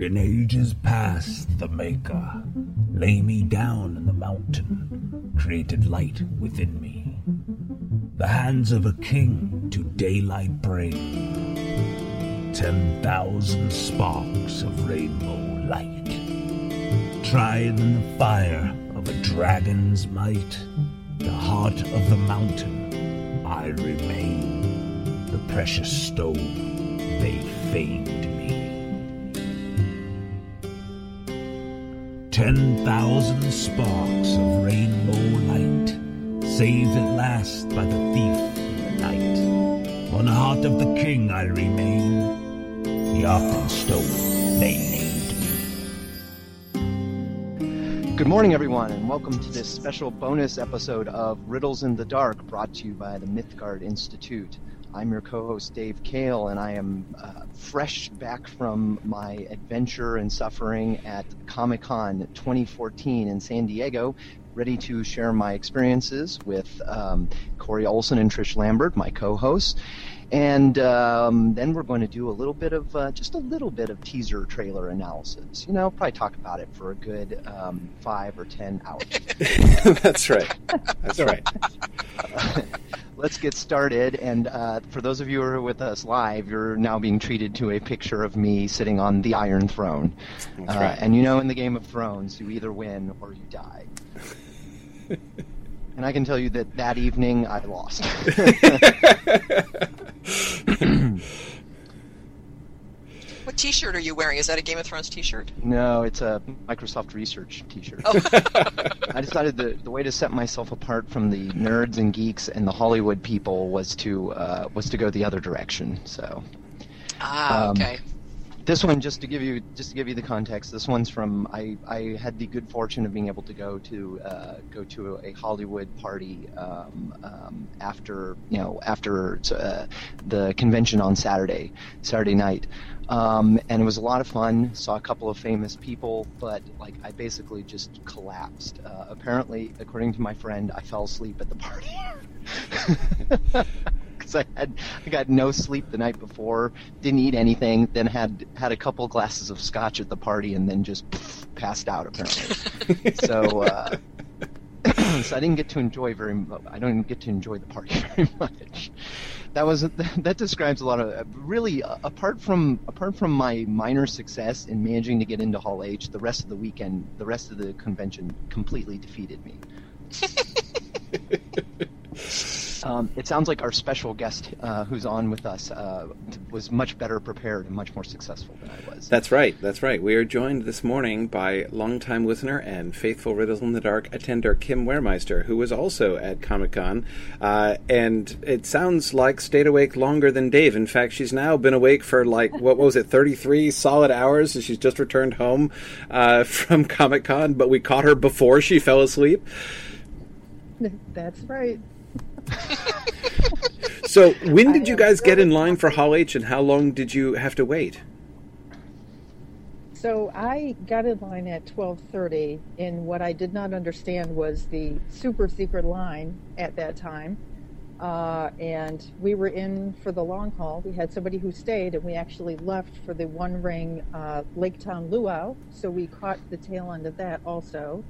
In ages past, the Maker lay me down in the mountain, created light within me. The hands of a king to daylight bring. Ten thousand sparks of rainbow light. Tried in the fire of a dragon's might, the heart of the mountain I remain. The precious stone they famed Ten thousand sparks of rainbow light, saved at last by the thief in the night. On the heart of the king I remain, the Arkenstone they named me. Good morning, everyone, and welcome to this special bonus episode of Riddles in the Dark brought to you by the Mythgard Institute. I'm your co host, Dave Kale, and I am uh, fresh back from my adventure and suffering at Comic Con 2014 in San Diego, ready to share my experiences with um, Corey Olsen and Trish Lambert, my co hosts. And um, then we're going to do a little bit of, uh, just a little bit of teaser trailer analysis. You know, probably talk about it for a good um, five or ten hours. That's right. That's right. let's get started. And uh, for those of you who are with us live, you're now being treated to a picture of me sitting on the Iron Throne. Uh, right. And you know, in the Game of Thrones, you either win or you die. and I can tell you that that evening I lost. What T-shirt are you wearing? Is that a Game of Thrones T-shirt? no, it's a Microsoft Research T-shirt. Oh, I decided the the way to set myself apart from the nerds and geeks and the Hollywood people was to uh, was to go the other direction. So. ah, Um, okay. This one, just to give you just to give you the context, this one's from I, I had the good fortune of being able to go to uh, go to a Hollywood party um, um, after you know after uh, the convention on Saturday Saturday night, um, and it was a lot of fun. Saw a couple of famous people, but like I basically just collapsed. Uh, apparently, according to my friend, I fell asleep at the party. because I had I got no sleep the night before, didn't eat anything, then had had a couple glasses of scotch at the party, and then just pff, passed out apparently. so. Uh, so I didn't get to enjoy very. mu- I don't get to enjoy the party very much. That was that describes a lot of really uh, apart from apart from my minor success in managing to get into Hall H. The rest of the weekend, the rest of the convention completely defeated me. Um, it sounds like our special guest uh, who's on with us uh, was much better prepared and much more successful than I was. That's right. That's right. We are joined this morning by longtime listener and faithful Riddles in the Dark attender Kim Weremeister, who was also at Comic Con. Uh, and it sounds like stayed awake longer than Dave. In fact, she's now been awake for like, what was it, 33 solid hours? And she's just returned home uh, from Comic Con, but we caught her before she fell asleep. That's right. So, when did you guys get in line for Hall H, and how long did you have to wait? So I got in line at 12:30 and what I did not understand was the super secret line at that time. Uh, and we were in for the long haul. We had somebody who stayed, and we actually left for the One Ring uh, Lake Town Luau. So we caught the tail end of that also,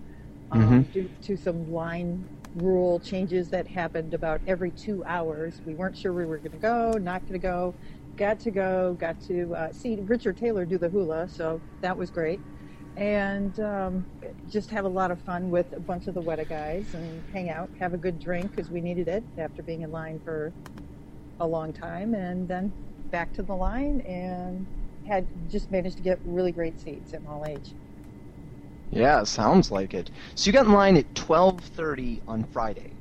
um, due to some line rule changes that happened about every two hours. We weren't sure we were going to go, not going to go. Got to go, got to uh, see Richard Taylor do the hula, so that was great. And um, just have a lot of fun with a bunch of the Weta guys and hang out, have a good drink because we needed it after being in line for a long time, and then back to the line and had just managed to get really great seats at Hall H. Yeah, sounds like it. So you got in line at 12:30 on Friday.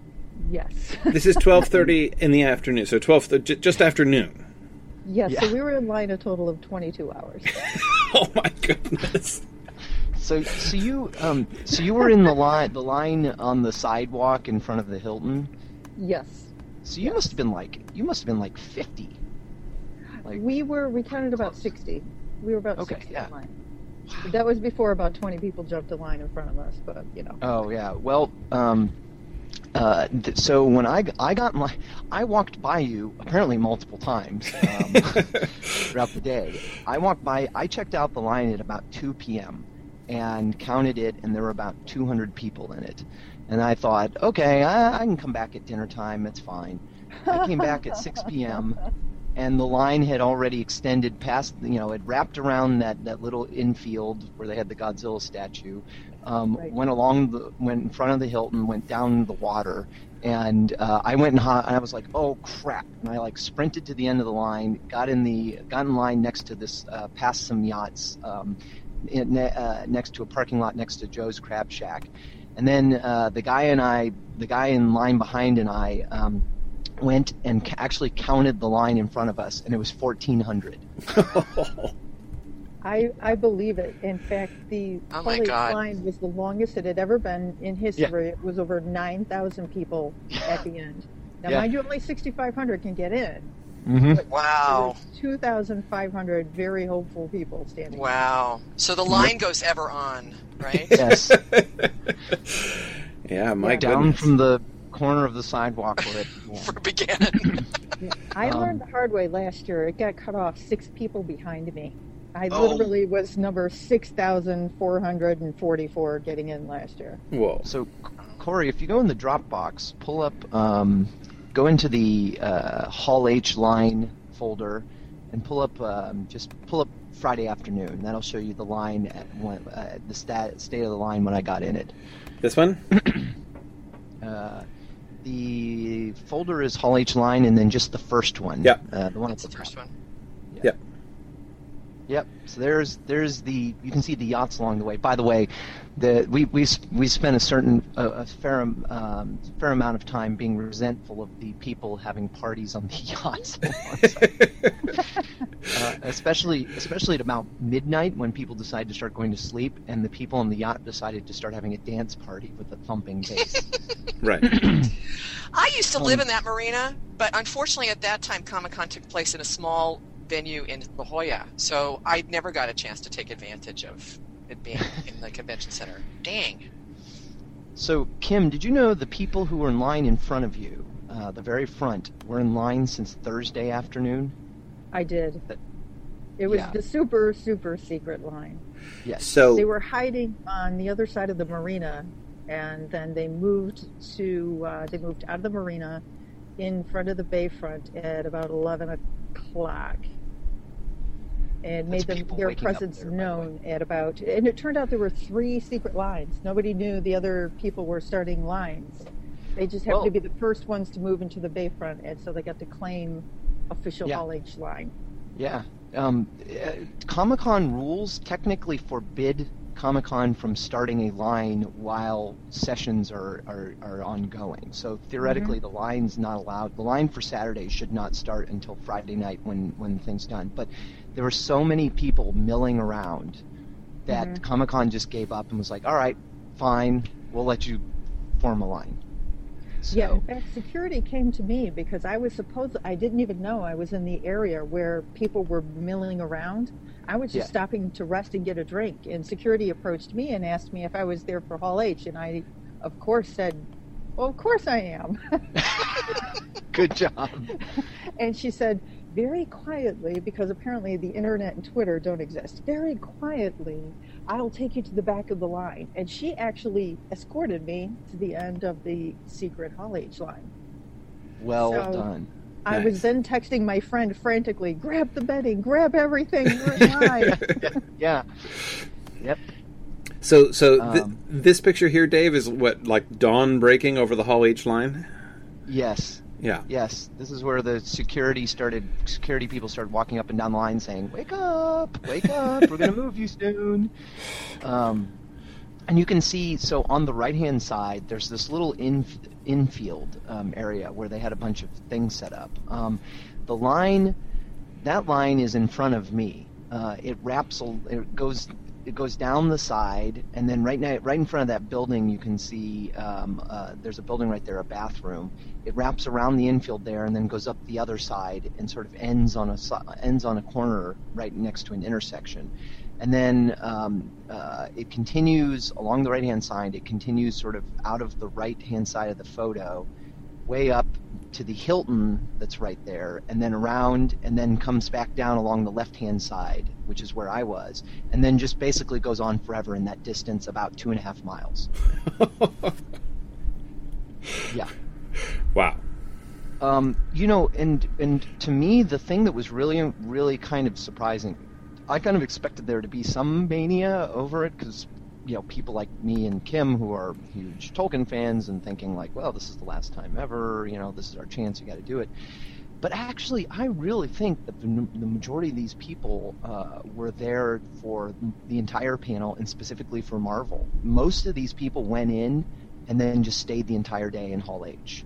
Yes. This is 12:30 in the afternoon, so 12 th- j- just after noon. yes, Yeah. so we were in line a total of 22 hours. Oh my goodness. So so you um so you were in the line the line on the sidewalk in front of the Hilton. yes. So you must have been like you must have been like 50. Like We were, we counted about 60. We were about Okay, 60 yeah. in line. That was before about 20 people jumped the line in front of us, but, you know. Oh yeah. Well, um, uh, th- so when I, I got my I walked by you apparently multiple times um, throughout the day. I walked by. I checked out the line at about 2 p.m. and counted it, and there were about 200 people in it. And I thought, okay, I, I can come back at dinner time. It's fine. I came back at 6 p.m. and the line had already extended past, you know, it wrapped around that, that little infield where they had the Godzilla statue, um, Right. went along the, went in front of the Hilton, went down the water, and uh, I went and, and I was like, oh crap! And I like sprinted to the end of the line, got in the got in line next to this, uh, past some yachts, um, in, uh, next to a parking lot next to Joe's Crab Shack, and then uh, the guy and I, the guy in line behind and I. Um, went and ca- actually counted the line in front of us, and it was 1,400. I, I believe it. In fact, the Oh my Holy God. line was the longest it had ever been in history. It was over 9,000 people at the end. Now, Yeah. mind you, only 6,500 can get in. Mm-hmm. Wow. 2,500 very hopeful people standing. Wow. So the line goes ever on, right? Yes, yeah, my down from the corner of the sidewalk where it began. For beginning. Yeah. I Um, learned the hard way last year. It got cut off six people behind me. I Oh. literally was number 6,444 getting in last year. Whoa. So, Corey, if you go in the Dropbox, pull up, um, go into the uh, Hall H line folder, and pull up, um, just pull up Friday afternoon. That'll show you the line at when, uh, the stat, state of the line when I got in it. This one? Uh, the folder is Hall H line, and then just the first one. Yeah. Uh, the one That's at the the first top. one. Yep. So there's there's the you can see the yachts along the way. By the way, the we we we spent a certain a, a fair um, fair amount of time being resentful of the people having parties on the yachts, uh, especially especially at about midnight when people decide to start going to sleep, and the people on the yacht decided to start having a dance party with a thumping bass. right. I used to Um, live in that marina, but unfortunately at that time Comic Con took place in a small venue in La Jolla, so I never got a chance to take advantage of it being in the convention center. Dang. So, Kim, did you know the people who were in line in front of you, uh, the very front, were in line since Thursday afternoon? I did. That- It was yeah. the super, super secret line. Yes. So They were hiding on the other side of the marina, and then they moved to uh, they moved out of the marina in front of the bayfront at about eleven o'clock, and made them their presence there, known at about. And it turned out there were three secret lines. Nobody knew the other people were starting lines. They just happened Well- to be the first ones to move into the bayfront, and so they got to claim official Yeah. Line. Yeah. Um, uh, Comic Con rules technically forbid Comic Con from starting a line while sessions are, are, are ongoing. So theoretically, the line's not allowed. The line for Saturday should not start until Friday night when, when the thing's done. But there were so many people milling around that Mhm. Comic Con just gave up and was like, all right, fine, we'll let you form a line. So, Yeah, in fact, security came to me because I was supposed I didn't even know I was in the area where people were milling around. I was just Yeah. stopping to rest and get a drink, and security approached me and asked me if I was there for Hall H, and I, of course, said, "Well, of course I am." good job. and she said, very quietly, because apparently the internet and Twitter don't exist, very quietly, I'll take you to the back of the line. And she actually escorted me to the end of the secret Hall H line. Well So- done. I Nice. was then texting my friend frantically, grab the bedding, grab everything, we're. Yeah. Yep. So, so th- Um, this picture here, Dave, is what like dawn breaking over the Hall H line. Yes. Yeah. Yes, this is where the security started. Security people started walking up and down the line saying, "Wake up! Wake up! We're to move you soon." Um, and you can see so on the right hand side, there's this little in, infield um, area where they had a bunch of things set up. Um, the line, that line is in front of me. Uh, it wraps. a- It goes. It goes down the side, and then right now, right in front of that building, you can see um, uh, there's a building right there, a bathroom. It wraps around the infield there, and then goes up the other side, and sort of ends on a ends on a corner right next to an intersection. and then um, uh, it continues along the right hand side. It continues sort of out of the right hand side of the photo, way up to the Hilton that's right there, and then around, and then comes back down along the left hand side, which is where I was, and then just basically goes on forever in that distance, about two and a half miles. yeah. Wow. Um, you know, and and to me, the thing that was really, really kind of surprising, I kind of expected there to be some mania over it because, you know, people like me and Kim who are huge Tolkien fans and thinking like, well, this is the last time ever, you know, this is our chance, you got to do it. But actually, I really think that the, the majority of these people uh, were there for the entire panel and specifically for Marvel. Most of these people went in and then just stayed the entire day in Hall H.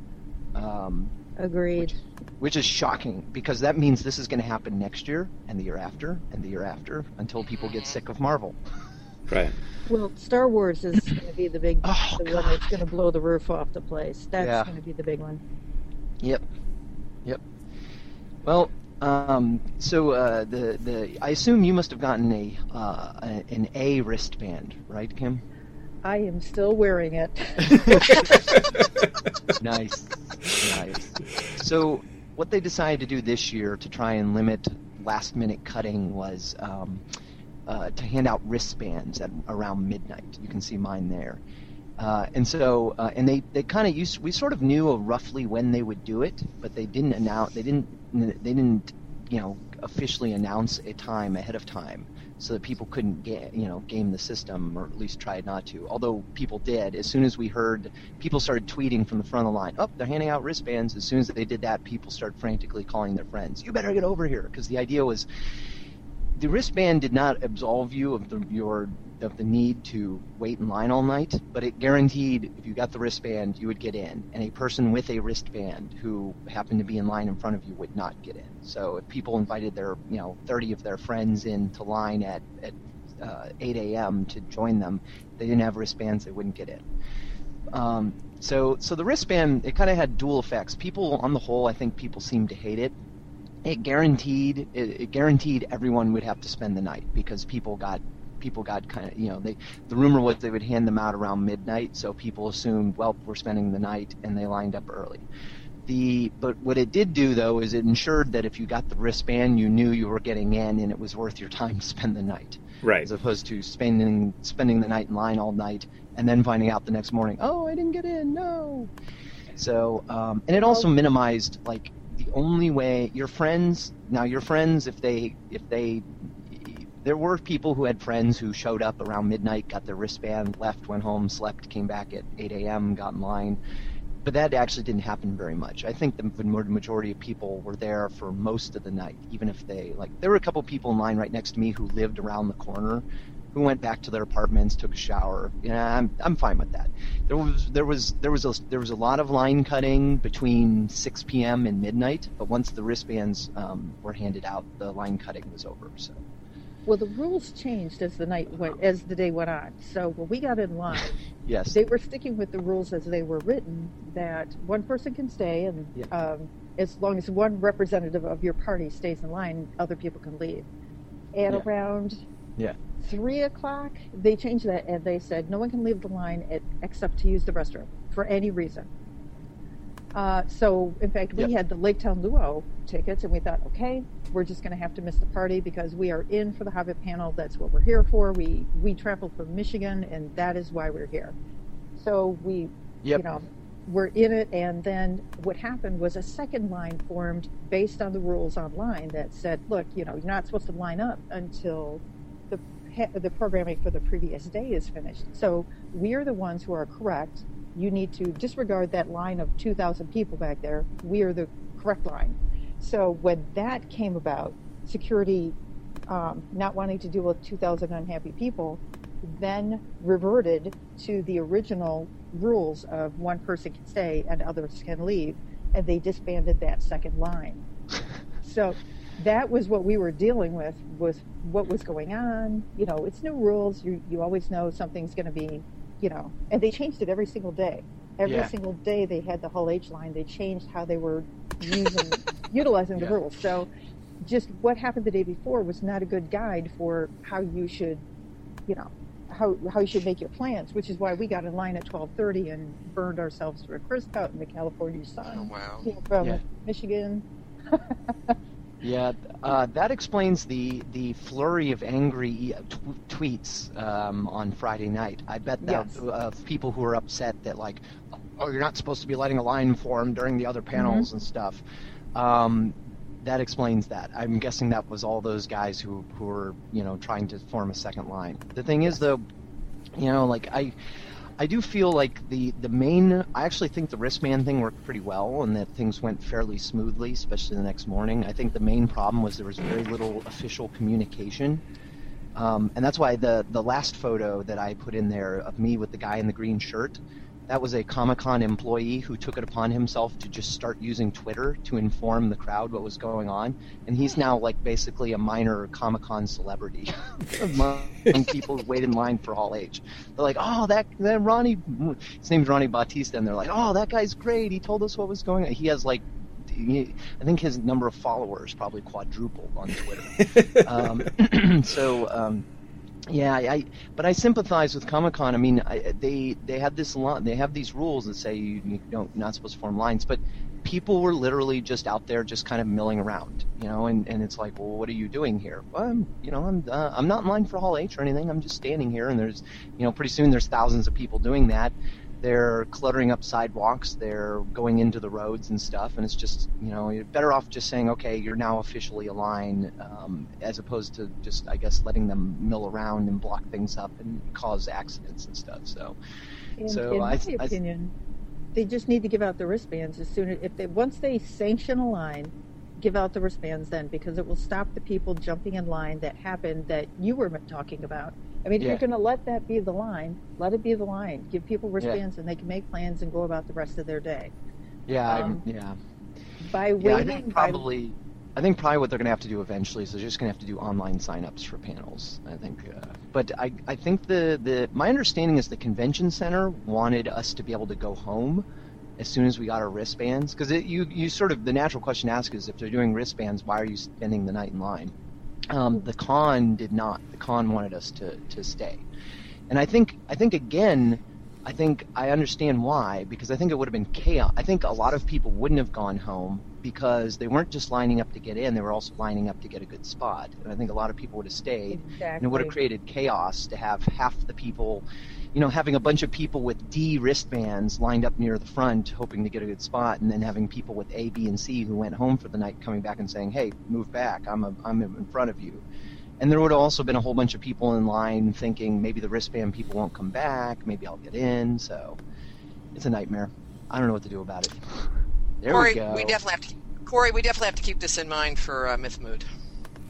Um, Agreed. which is shocking because that means this is going to happen next year and the year after and the year after until people get sick of Marvel. Right. Well, Star Wars is going to be the big, Oh, the one that's going to blow the roof off the place. That's Yeah. going to be the big one. Yep, yep. Well, um, so uh, the the I assume you must have gotten a, uh, an A wristband, right, Kim? I am still wearing it. nice, nice. So, what they decided to do this year to try and limit last minute cutting was um, uh, to hand out wristbands at around midnight. You can see mine there. Uh, and so, uh, and they, they kind of used. We sort of knew roughly when they would do it, but they didn't announce. They didn't. They didn't, you know, officially announce a time ahead of time, so that people couldn't, ga- you know, game the system or at least try not to. Although people did. As soon as we heard, people started tweeting from the front of the line. Oh, they're handing out wristbands. As soon as they did that, people started frantically calling their friends. You better get over here, because the idea was the wristband did not absolve you of the your of the need to wait in line all night, but it guaranteed if you got the wristband, you would get in, and a person with a wristband who happened to be in line in front of you would not get in. So if people invited their you know 30 of their friends into line at at uh, 8 a.m. to join them, they didn't have wristbands, they wouldn't get in. Um, so so the wristband it kind of had dual effects. People on the whole, I think people seemed to hate it it guaranteed it, it guaranteed everyone would have to spend the night because people got people got kind of you know they the rumor was they would hand them out around midnight so people assumed well we're spending the night and they lined up early the but what it did do though is it ensured that if you got the wristband you knew you were getting in and it was worth your time to spend the night Right. as opposed to spending spending the night in line all night and then finding out the next morning, oh, I didn't get in, no. So, um, and it also minimized like the only way your friends now your friends if they if they there were people who had friends who showed up around midnight, got their wristband, left, went home, slept, came back at 8 a.m., got in line. But that actually didn't happen very much. I think the majority of people were there for most of the night, even if they like. There were a couple people in line right next to me who lived around the corner, who went back to their apartments, took a shower. Yeah, I'm I'm fine with that. There was there was there was a there was a lot of line cutting between 6 p.m. and midnight, but once the wristbands um, were handed out, the line cutting was over. So Well, the rules changed as the night went, as the day went on. So when we got in line, yes, they were sticking with the rules as they were written. That one person can stay, and Yeah. um, as long as one representative of your party stays in line, other people can leave. At Yeah. around Yeah. three o'clock, they changed that, and they said no one can leave the line at, except to use the restroom for any reason. Uh, so, in fact, we Yep. had the Lake Town Luau tickets, and we thought, okay, we're just going to have to miss the party because we are in for the Hobbit panel. That's what we're here for. We we traveled from Michigan, and that is why we're here. So we, Yep. you know, we're in it. And then what happened was a second line formed based on the rules online that said, look, you know, you're not supposed to line up until the the programming for the previous day is finished. So we are the ones who are correct. You need to disregard that line of 2,000 people back there. We are the correct line. So when that came about, security um, not wanting to deal with 2,000 unhappy people, then reverted to the original rules of one person can stay and others can leave, and they disbanded that second line. so that was what we were dealing with was what was going on. You know, it's new rules. You you always know something's going to be, you know, and they changed it every single day. Every Yeah. single day they had the Hall H line. They changed how they were using utilizing the Yeah. rules. So just what happened the day before was not a good guide for how you should, you know, how how you should make your plans. Which is why we got in line at twelve thirty and burned ourselves to a crisp out in the California sun. Oh, wow. from Yeah. Michigan. Yeah, uh, that explains the the flurry of angry tw- tweets um, on Friday night. I bet that Yes. of people who are upset that like, oh, you're not supposed to be letting a line form during the other panels and stuff. Um, that explains that. I'm guessing that was all those guys who who were you know trying to form a second line. The thing is though, you know, like I. I do feel like the, the main. I actually think the wristband thing worked pretty well, and that things went fairly smoothly, especially the next morning. I think the main problem was there was very little official communication, um, and that's why the the last photo that I put in there of me with the guy in the green shirt, that was a Comic Con employee who took it upon himself to just start using Twitter to inform the crowd what was going on, and he's now like basically a minor Comic Con celebrity among people who wait in line for Hall H. They're like, oh, that, that Ronnie, his name's Ronnie Bautista, and they're like, oh, that guy's great. He told us what was going on. He has like, he, I think his number of followers probably quadrupled on Twitter. um, so, um, yeah, I, but I sympathize with Comic Con. I mean, I, they they have this lo- they have these rules that say you, you don't not supposed to form lines, but people were literally just out there just kind of milling around, you know, and, and it's like, well, what are you doing here? Well, I'm, you know, I'm uh, I'm not in line for Hall H or anything. I'm just standing here, and there's, you know, pretty soon there's thousands of people doing that. They're cluttering up sidewalks. They're going into the roads and stuff, and it's just, you know, you're better off just saying, okay, you're now officially a line, um, as opposed to just, I guess, letting them mill around and block things up and cause accidents and stuff. So, In, So in I- my I- opinion, they just need to give out the wristbands as soon as if they once they sanction a line, give out the wristbands then because it will stop the people jumping in line that happened that you were talking about. I mean, if you're going to let that be the line, let it be the line. Give people wristbands and they can make plans and go about the rest of their day. yeah, Um, yeah. By Yeah, I waiting, think by- probably. I think probably what they're going to have to do eventually is they're just going to have to do online signups for panels. I think, uh, but I, I think the, the my understanding is the convention center wanted us to be able to go home as soon as we got our wristbands because you you sort of the natural question to ask is if they're doing wristbands, why are you spending the night in line? Um, the con did not. The con wanted us to, to stay, and I think I think again I think I understand why because I think it would have been chaos. I think a lot of people wouldn't have gone home because they weren't just lining up to get in; they were also lining up to get a good spot. And I think a lot of people would have stayed, and it would have created chaos to have half the people, you know, having a bunch of people with D wristbands lined up near the front, hoping to get a good spot, and then having people with A, B, and C who went home for the night coming back and saying, "Hey, move back! I'm a, I'm in front of you." And there would have also been a whole bunch of people in line thinking maybe the wristband people won't come back, maybe I'll get in. So it's a nightmare. I don't know what to do about it. There Corey, we go. We definitely have to. Corey, we definitely have to keep this in mind for uh, Mythmoot.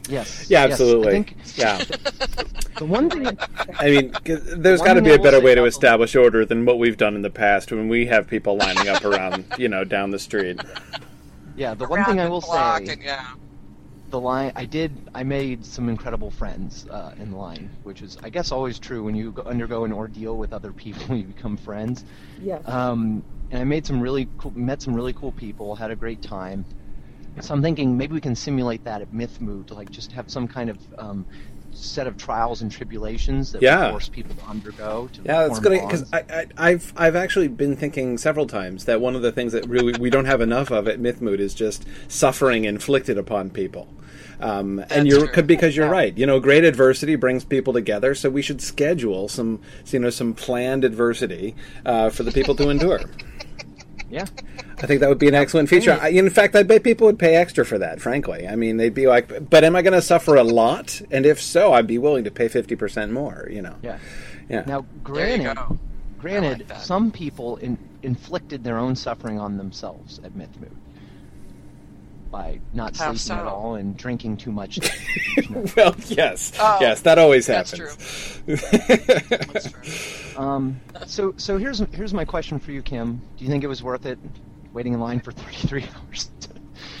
Yes. Yeah, yes. absolutely. I think Yeah, the one thing. I mean, there's got to be a better way to about the- establish order than what we've done in the past when we have people lining up around, you know, down the street. Yeah, the one Around thing I will say, and, yeah. the line I did, I made some incredible friends uh, in the line, which is, I guess, always true when you go, undergo an ordeal with other people, you become friends. yes. Um, and I made some really cool, met some really cool people, had a great time. So I'm thinking maybe we can simulate that at Mythmoot, to like just have some kind of um, set of trials and tribulations that Yeah. we force people to undergo. To Yeah, that's form good because. I, I, I've I've actually been thinking several times that one of the things that really we don't have enough of at Mythmoot is just suffering inflicted upon people. Um, and you're true. because you're right. You know, great adversity brings people together, so we should schedule some, you know, some planned adversity uh, for the people to endure. yeah, I think that would be an excellent feature. I, in fact, I bet people would pay extra for that. Frankly, I mean, they'd be like, "But am I going to suffer a lot?" And if so, I'd be willing to pay fifty percent more. You know, yeah. yeah. Now, granted, granted, like some people in, inflicted their own suffering on themselves at Mythmoot by not How sleeping at all and drinking too much. well, yes, Oh, yes, that always that's happens. That's true. um, so, so here's here's my question for you, Kim. Do you think it was worth it waiting in line for 33 hours?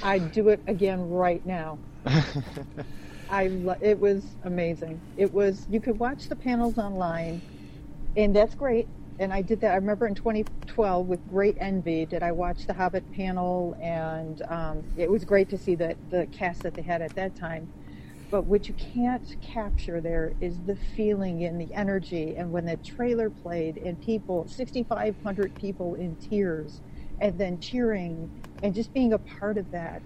I'd do it again right now. I lo- it was amazing. It was you could watch the panels online, and that's great. and I did that. I remember in 2012 with great envy did I watch the Hobbit panel, and um, it was great to see that the cast that they had at that time. But what you can't capture there is the feeling and the energy. And when the trailer played, and people, 6,500 people in tears, and then cheering, and just being a part of that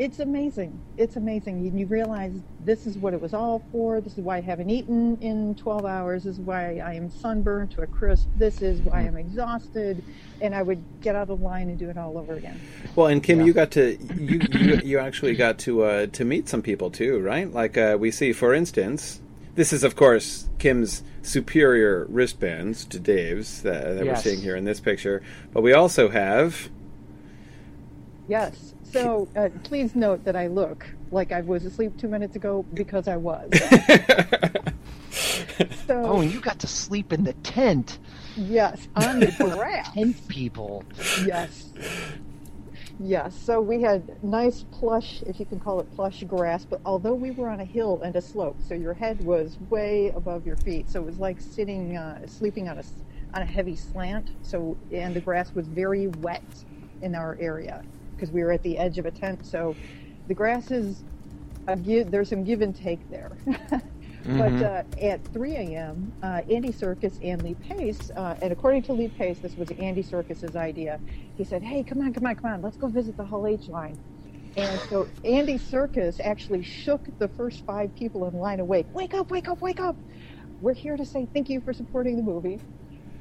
it's amazing. It's amazing. And you realize this is what it was all for. This is why I haven't eaten in 12 hours. This is why I am sunburned to a crisp. This is why I'm exhausted. And I would get out of line and do it all over again. Well, and Kim, Yeah. you got to you, you you actually got to uh, to meet some people too, right? Like uh, we see, for instance, this is of course Kim's superior wristbands to Dave's that, that we're seeing here in this picture, but we also have. Yes. So uh, please note that I look like I was asleep two minutes ago because I was. So Oh, and you got to sleep in the tent. yes, on the grass. Tent people. Yes. Yes. So we had nice plush, if you can call it plush grass, but although we were on a hill and a slope, so your head was way above your feet, so it was like sitting, uh, sleeping on a on a heavy slant. So and the grass was very wet in our area because we were at the edge of a tent. So the grass is give. There's some give and take there. But uh, at 3 a.m., uh, Andy Serkis and Lee Pace, uh, and according to Lee Pace, this was Andy Serkis's idea. He said, "Hey, come on, come on, come on, let's go visit the Hall H line." And so Andy Serkis actually shook the first five people in line awake. Wake up, wake up, wake up! We're here to say thank you for supporting the movie.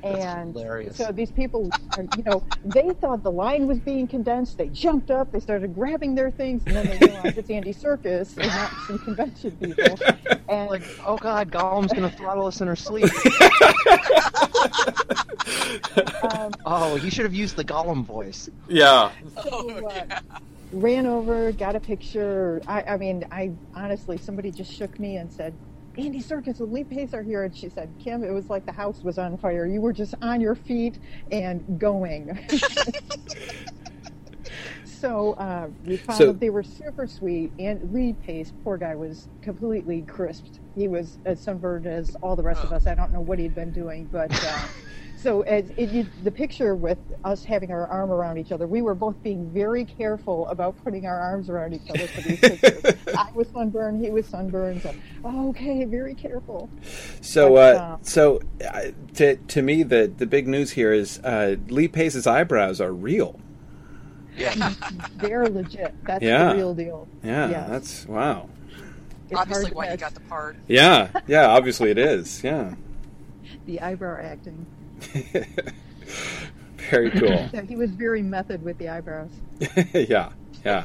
And hilarious. so these people, are, you know, they thought the line was being condensed. They jumped up, they started grabbing their things, and then they realized it's Andy Serkis and not some convention people. And Like, oh god, Gollum's gonna throttle us in our sleep. um, Oh, he should have used the Gollum voice. Yeah. so, uh, ran over, got a picture. I, I mean, I honestly, somebody just shook me and said, Andy Serkis and Lee Pace are here. And she said, Kim, it was like the house was on fire. You were just on your feet and going. so uh, we found So- that they were super sweet. And Lee Pace, poor guy, was completely crisped. He was as sunburned as all the rest of us. I don't know what he'd been doing, but. Uh, so as it, you, the picture with us having our arm around each other, we were both being very careful about putting our arms around each other for these pictures. I was sunburned, he was sunburned. So, oh, okay, very careful. So, But, uh, uh, so uh, to to me, the the big news here is uh, Lee Pace's eyebrows are real. Yeah. They're legit. That's Yeah. the real deal. Yeah, Yes. that's wow. It's Obviously, why he miss got the part. Yeah, yeah. Obviously, it is. Yeah. the eyebrow acting. Very cool. So he was very method with the eyebrows. yeah, yeah.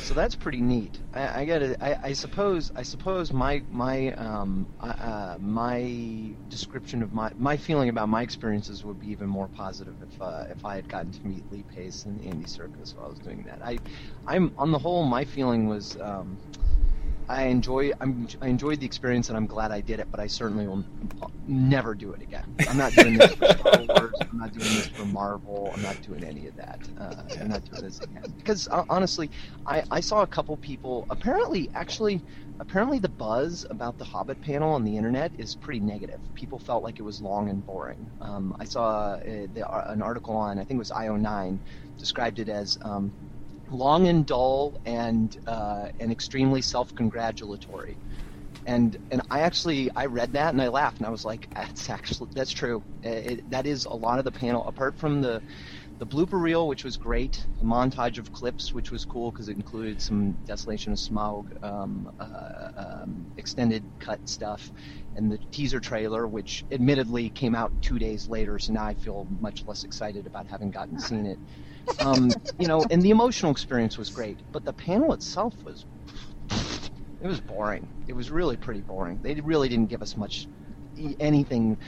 So that's pretty neat. I, I gotta. I, I suppose. I suppose my my um uh, uh, my description of my my feeling about my experiences would be even more positive if uh, if I had gotten to meet Lee Pace and Andy Serkis while I was doing that. I I'm on the whole my feeling was. Um, I enjoy I'm, I enjoyed the experience and I'm glad I did it, but I certainly will never do it again. I'm not doing this for Star Wars. I'm not doing this for Marvel. I'm not doing any of that. Uh, I'm not doing this again because uh, honestly, I, I saw a couple people. Apparently, actually, apparently the buzz about the Hobbit panel on the internet is pretty negative. People felt like it was long and boring. Um, I saw uh, the, uh, an article on I think it was IO9 described it as. Um, long and dull and uh, and extremely self-congratulatory. And and I actually I read that and I laughed and I was like that's actually that's true. It, it, that is a lot of the panel apart from the the blooper reel which was great, the montage of clips which was cool because it included some Desolation of Smaug um, uh, um, extended cut stuff and the teaser trailer which admittedly came out 2 days later so now I feel much less excited about having gotten seen it um, you know, and the emotional experience was great, but the panel itself was it was boring. It was really pretty boring. They really didn't give us much anything.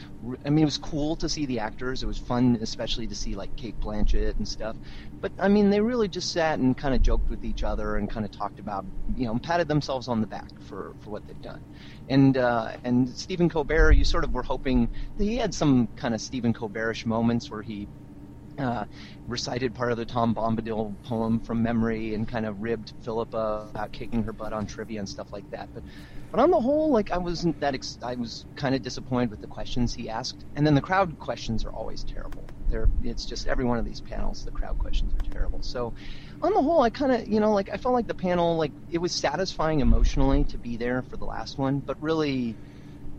I mean, it was cool to see the actors. It was fun, especially to see like Cate Blanchett and stuff. But I mean, they really just sat and kind of joked with each other and kind of talked about, you know, patted themselves on the back for for what they've done. And uh, and Stephen Colbert, you sort of were hoping that he had some kind of Stephen Colbertish moments where he uh, recited part of the Tom Bombadil poem from memory and kind of ribbed Philippa about kicking her butt on trivia and stuff like that. But But on the whole, like I wasn't that ex- I was kind of disappointed with the questions he asked, and then the crowd questions are always terrible. They're it's just every one of these panels, the crowd questions are terrible. So, on the whole, I kind of you know like I felt like the panel like it was satisfying emotionally to be there for the last one, but really.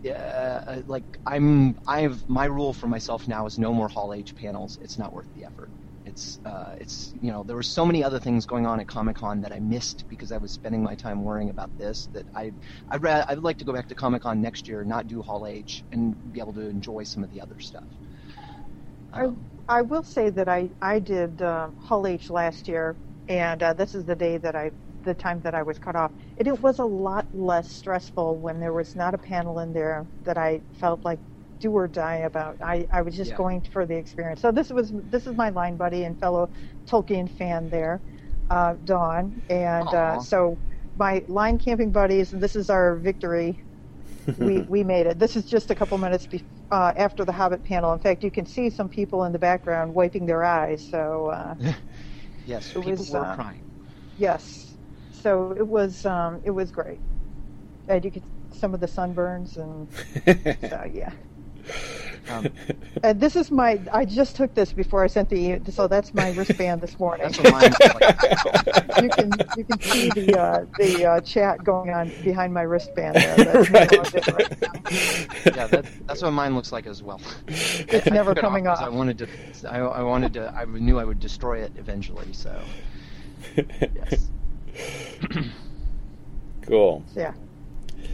Yeah, like I'm, I've my rule for myself now is no more Hall H panels. It's not worth the effort. It's, uh, it's you know there were so many other things going on at Comic Con that I missed because I was spending my time worrying about this. That I, I'd ra- I'd like to go back to Comic Con next year, not do Hall H, and be able to enjoy some of the other stuff. I, I will say that I I did uh, Hall H last year, and uh, this is the day that I the time that I was cut off. And it was a lot less stressful when there was not a panel in there that I felt like do or die about. I, I was just Yeah. going for the experience. So this was this is my line buddy and fellow Tolkien fan there, uh, Dawn, and uh, so my line camping buddies. This is our victory. we we made it. This is just a couple minutes be, uh, after the Hobbit panel. In fact, you can see some people in the background wiping their eyes. So uh, Yes, people was, were uh, crying. yes, so it was um, it was great. And you could some of the sunburns and so yeah. Um, And this is my. I just took this before I sent the. So that's my wristband this morning. that's what mine looks like. you can you can see the uh, the uh, chat going on behind my wristband there. That's Right. how I'm doing right. Yeah, that, that's what mine looks like as well. It's never took it coming off 'cause off. I wanted to. I, I wanted to. I knew I would destroy it eventually. So yes. cool. Yeah.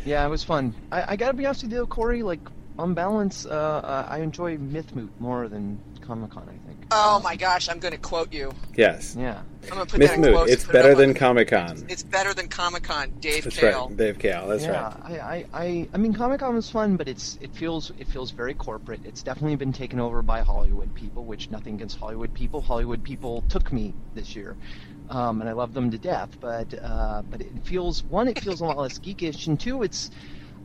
Yeah, it was fun. I, I gotta be honest with you, though, Corey. Like on balance, uh, uh, I enjoy Mythmoot more than Comic Con. I think. Oh my gosh, I'm going to quote you. Yes. Yeah. I'm going to put that in Mythmoot. quotes. It's put it better up than Comic Con. It's better than Comic Con. Dave That's Kale. right. Dave Kale. That's yeah, right. I, I, I, I mean, Comic Con was fun, but it's it feels it feels very corporate. It's definitely been taken over by Hollywood people, which nothing against Hollywood people. Hollywood people took me this year, um, and I love them to death. But uh, but it feels one, it feels a lot less geekish, and two, it's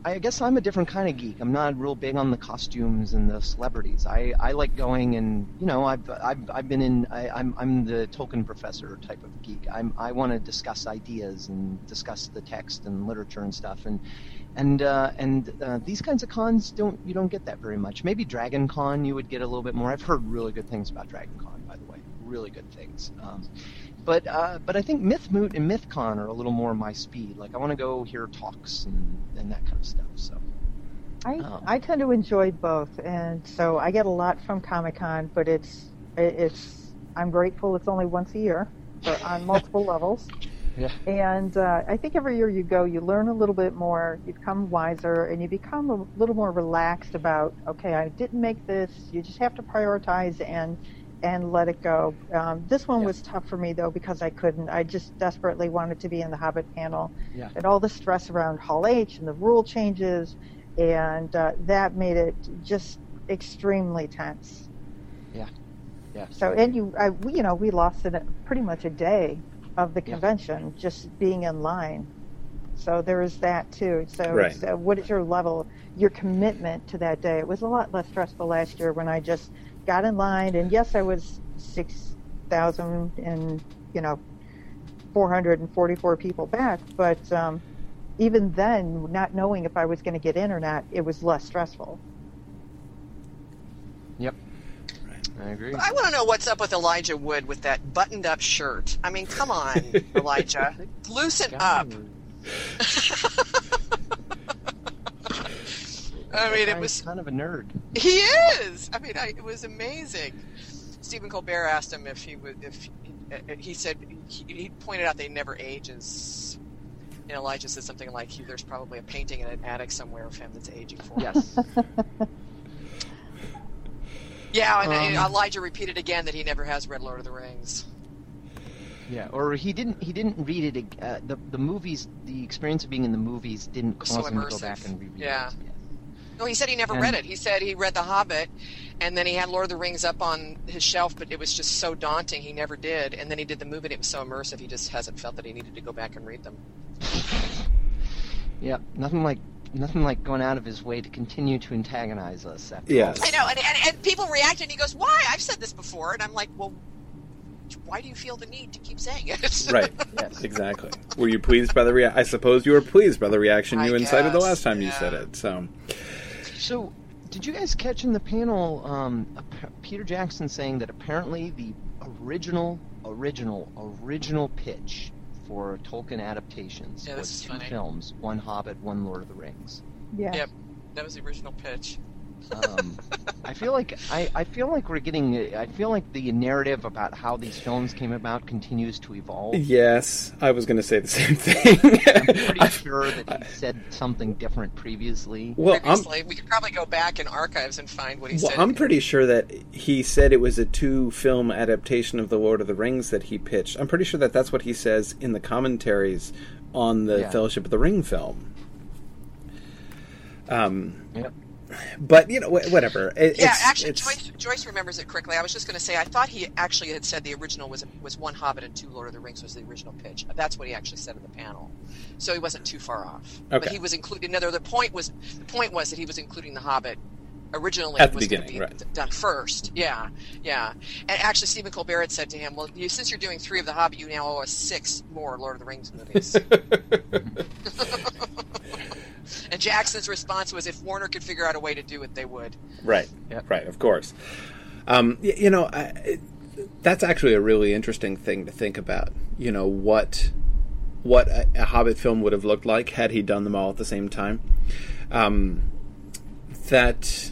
I guess I'm a different kind of geek. I'm not real big on the costumes and the celebrities. I, I like going and you know I've I've, I've been in I, I'm I'm the Tolkien professor type of geek. I'm I want to discuss ideas and discuss the text and literature and stuff and and uh, and uh, these kinds of cons don't you don't get that very much. Maybe Dragon Con you would get a little bit more. I've heard really good things about Dragon Con by the way, really good things. Um, but uh, but I think Mythmoot and MythCon are a little more my speed. Like I want to go hear talks and, and that kind of stuff. So I, Um, I tend to enjoy both, and so I get a lot from Comic Con, but it's it's I'm grateful it's only once a year, but on multiple levels. Yeah. And uh, I think every year you go, you learn a little bit more, you become wiser, and you become a little more relaxed about okay, I didn't make this. You just have to prioritize and and let it go. Um, this one Yeah. was tough for me though because I couldn't. I just desperately wanted to be in the Hobbit panel, Yeah. and all the stress around Hall H and the rule changes and uh, that made it just extremely tense. yeah. Yeah. So, and you, I, we, you know, we lost in pretty much a day of the Yeah. convention just being in line. So there is that too. So, Right. it's, uh, what is your level, your commitment to that day? It was a lot less stressful last year when I just got in line, and yes, I was six thousand and you know, four hundred and forty-four people back, but um, even then, not knowing if I was going to get in or not, it was less stressful. Yep. I agree. I want to know what's up with Elijah Wood with that buttoned up shirt. I mean, come on, Elijah. Loosen up. I mean, it was. kind of a nerd. He is. I mean, I, it was amazing. Stephen Colbert asked him if he would. If he, he said he, he pointed out they never ages. And Elijah said something like, "There's probably a painting in an attic somewhere of him that's aging for." him." Yes. Yeah, and and Um, Elijah repeated again that he never has read Lord of the Rings. yeah. Or he didn't. He didn't read it. Uh, the the movies. The experience of being in the movies didn't So cause him to go back and reread Yeah. it. No, he said he never And- read it. He said he read The Hobbit, and then he had Lord of the Rings up on his shelf, but it was just so daunting he never did. And then he did the movie, and it was so immersive he just hasn't felt that he needed to go back and read them. Yeah. Nothing like nothing like going out of his way to continue to antagonize us. After Yes. I know, and, and, and people react, and he goes, "Why? I've said this before." And I'm like, "Well, why do you feel the need to keep saying it? Right. Yes. Exactly. Were you pleased by the reaction? I suppose you were pleased by the reaction I you incited the last time you said it. So, So, did you guys catch in the panel um, Peter Jackson saying that apparently the original, original, original pitch for Tolkien adaptations Yeah, was two funny. films: one Hobbit, one Lord of the Rings. Yeah. Yep. That was the original pitch. Um, I feel like I, I feel like we're getting. I feel like the narrative about how these films came about continues to evolve. yes, I was going to say the same thing. I'm pretty I- sure that he said something different previously. well, I'm Previously, we could probably go back in archives and find what he Well, said. I'm pretty sure that he said it was a two film adaptation of The Lord of the Rings that he pitched. I'm pretty sure that that's what he says in the commentaries on the Yeah. Fellowship of the Ring film. Um, Yep. But you know, whatever. It, Yeah, it's- actually, it's- Joyce, Joyce remembers it correctly. I was just going to say, I thought he actually had said the original was was one Hobbit and two Lord of the Rings was the original pitch. That's what he actually said in the panel, so he wasn't too far off. Okay. But he was including. Another the point was the point was that he was including the Hobbit originally At the was beginning, be right. done first. Yeah, yeah. And actually, Stephen Colbert had said to him, "Well, you, since you're doing three of the Hobbit, you now owe us six more Lord of the Rings movies." and Jackson's response was, "If Warner could figure out a way to do it, they would." Right. Yep. Right. Of course. Um, y- you know, I, it, that's actually a really interesting thing to think about. You know what what a, a Hobbit film would have looked like had he done them all at the same time. Um, that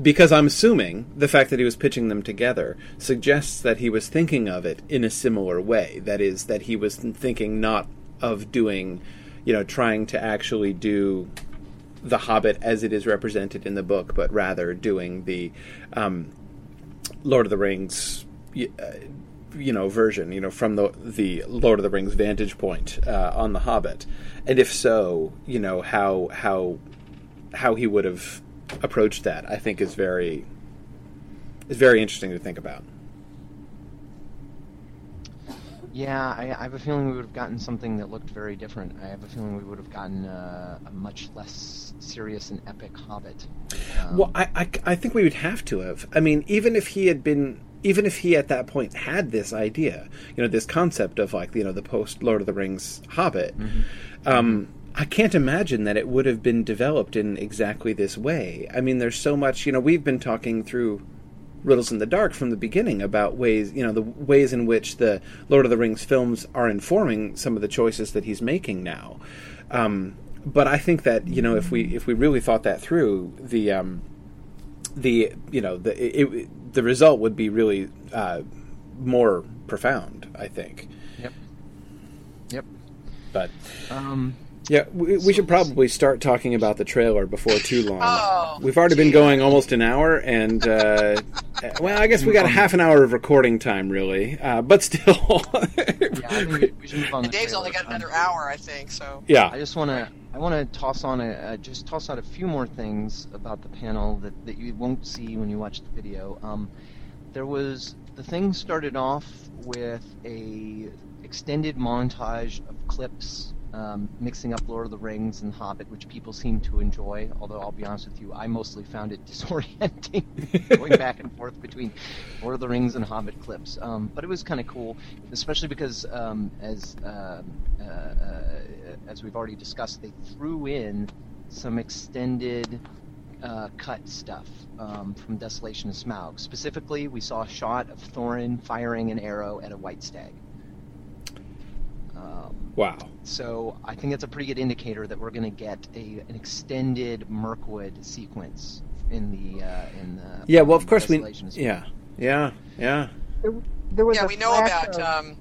because I'm assuming the fact that he was pitching them together suggests that he was thinking of it in a similar way. That is, that he was thinking not of doing, you know, trying to actually do the Hobbit as it is represented in the book, but rather doing the um, Lord of the Rings, uh, you know, version, you know, from the the Lord of the Rings vantage point uh, on the Hobbit, and if so, you know, how how how he would have approached that, I think is very is very interesting to think about. Yeah, I, I have a feeling we would have gotten something that looked very different. I have a feeling we would have gotten uh, a much less serious and epic Hobbit. Um, Well, I, I, I think we would have to have. I mean, even if he had been, even if he at that point had this idea, you know, this concept of like, you know, the post Lord of the Rings Hobbit, um, I can't imagine that it would have been developed in exactly this way. I mean, there's so much, you know, we've been talking through Riddles in the Dark from the beginning about ways, you know, the ways in which the Lord of the Rings films are informing some of the choices that he's making now. Um, but I think that you know, if we if we really thought that through, the um, the you know the it, it, the result would be really uh, more profound. I think. Yep. Yep. But Um, yeah, we, we should probably start talking about the trailer before too long. Oh, We've already been going almost an hour, and uh, well, I guess we got a half an hour of recording time, really. Uh, but still, yeah, I think we, we should move on. And to Dave's only got another hour, I think. So yeah, I just want to I want to toss on a uh, just toss out a few more things about the panel that, that you won't see when you watch the video. Um, there was the thing started off with a extended montage of clips um, mixing up Lord of the Rings and Hobbit, which people seem to enjoy. Although I'll be honest with you, I mostly found it disorienting, going back and forth between Lord of the Rings and Hobbit clips. Um, but it was kind of cool, especially because um, as um uh, uh, as we've already discussed, they threw in some extended uh, cut stuff um, from Desolation of Smaug. Specifically, we saw a shot of Thorin firing an arrow at a white stag. Um, wow. so I think that's a pretty good indicator that we're going to get a an extended Mirkwood sequence in the uh, in the Yeah, well, of course we. Desolation of Smaug. Yeah, yeah, yeah. There, there was yeah, a we know about. Of, Um,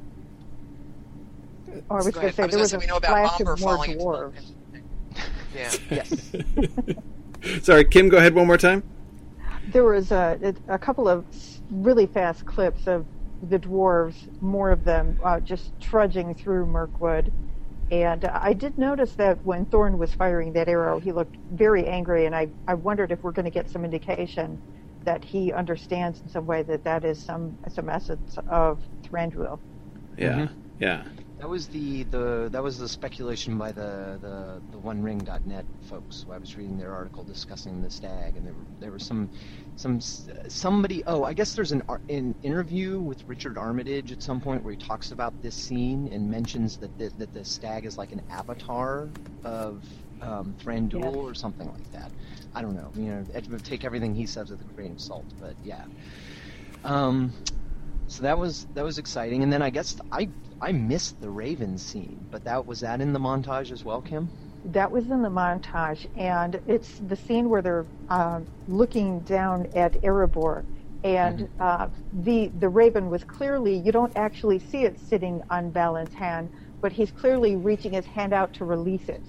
oh, I was going to say there was gonna was say a we know about flash Bombur of more falling into dwarves. the- Yeah. Yes. Sorry, Kim. Go ahead one more time. There was a, a couple of really fast clips of the dwarves, more of them uh, just trudging through Mirkwood. And I did notice that when Thorin was firing that arrow, he looked very angry, and I, I wondered if we're going to get some indication that he understands in some way that that is some some essence of Thranduil. Yeah, Mhm. yeah. That was the, the that was the speculation by the the, the OneRing.net folks. I was reading their article discussing the stag, and there were there was some some somebody. Oh, I guess there's an an interview with Richard Armitage at some point where he talks about this scene and mentions that the, that the stag is like an avatar of um, Thranduil Yeah. or something like that. I don't know. You know, take everything he says with a grain of salt, but yeah. Um, so that was that was exciting, and then I guess I I missed the Raven scene, but that was that in the montage as well, Kim. That was in the montage, and it's the scene where they're uh, looking down at Erebor, and uh, the the raven was clearly you don't actually see it sitting on Balin's hand, but he's clearly reaching his hand out to release it.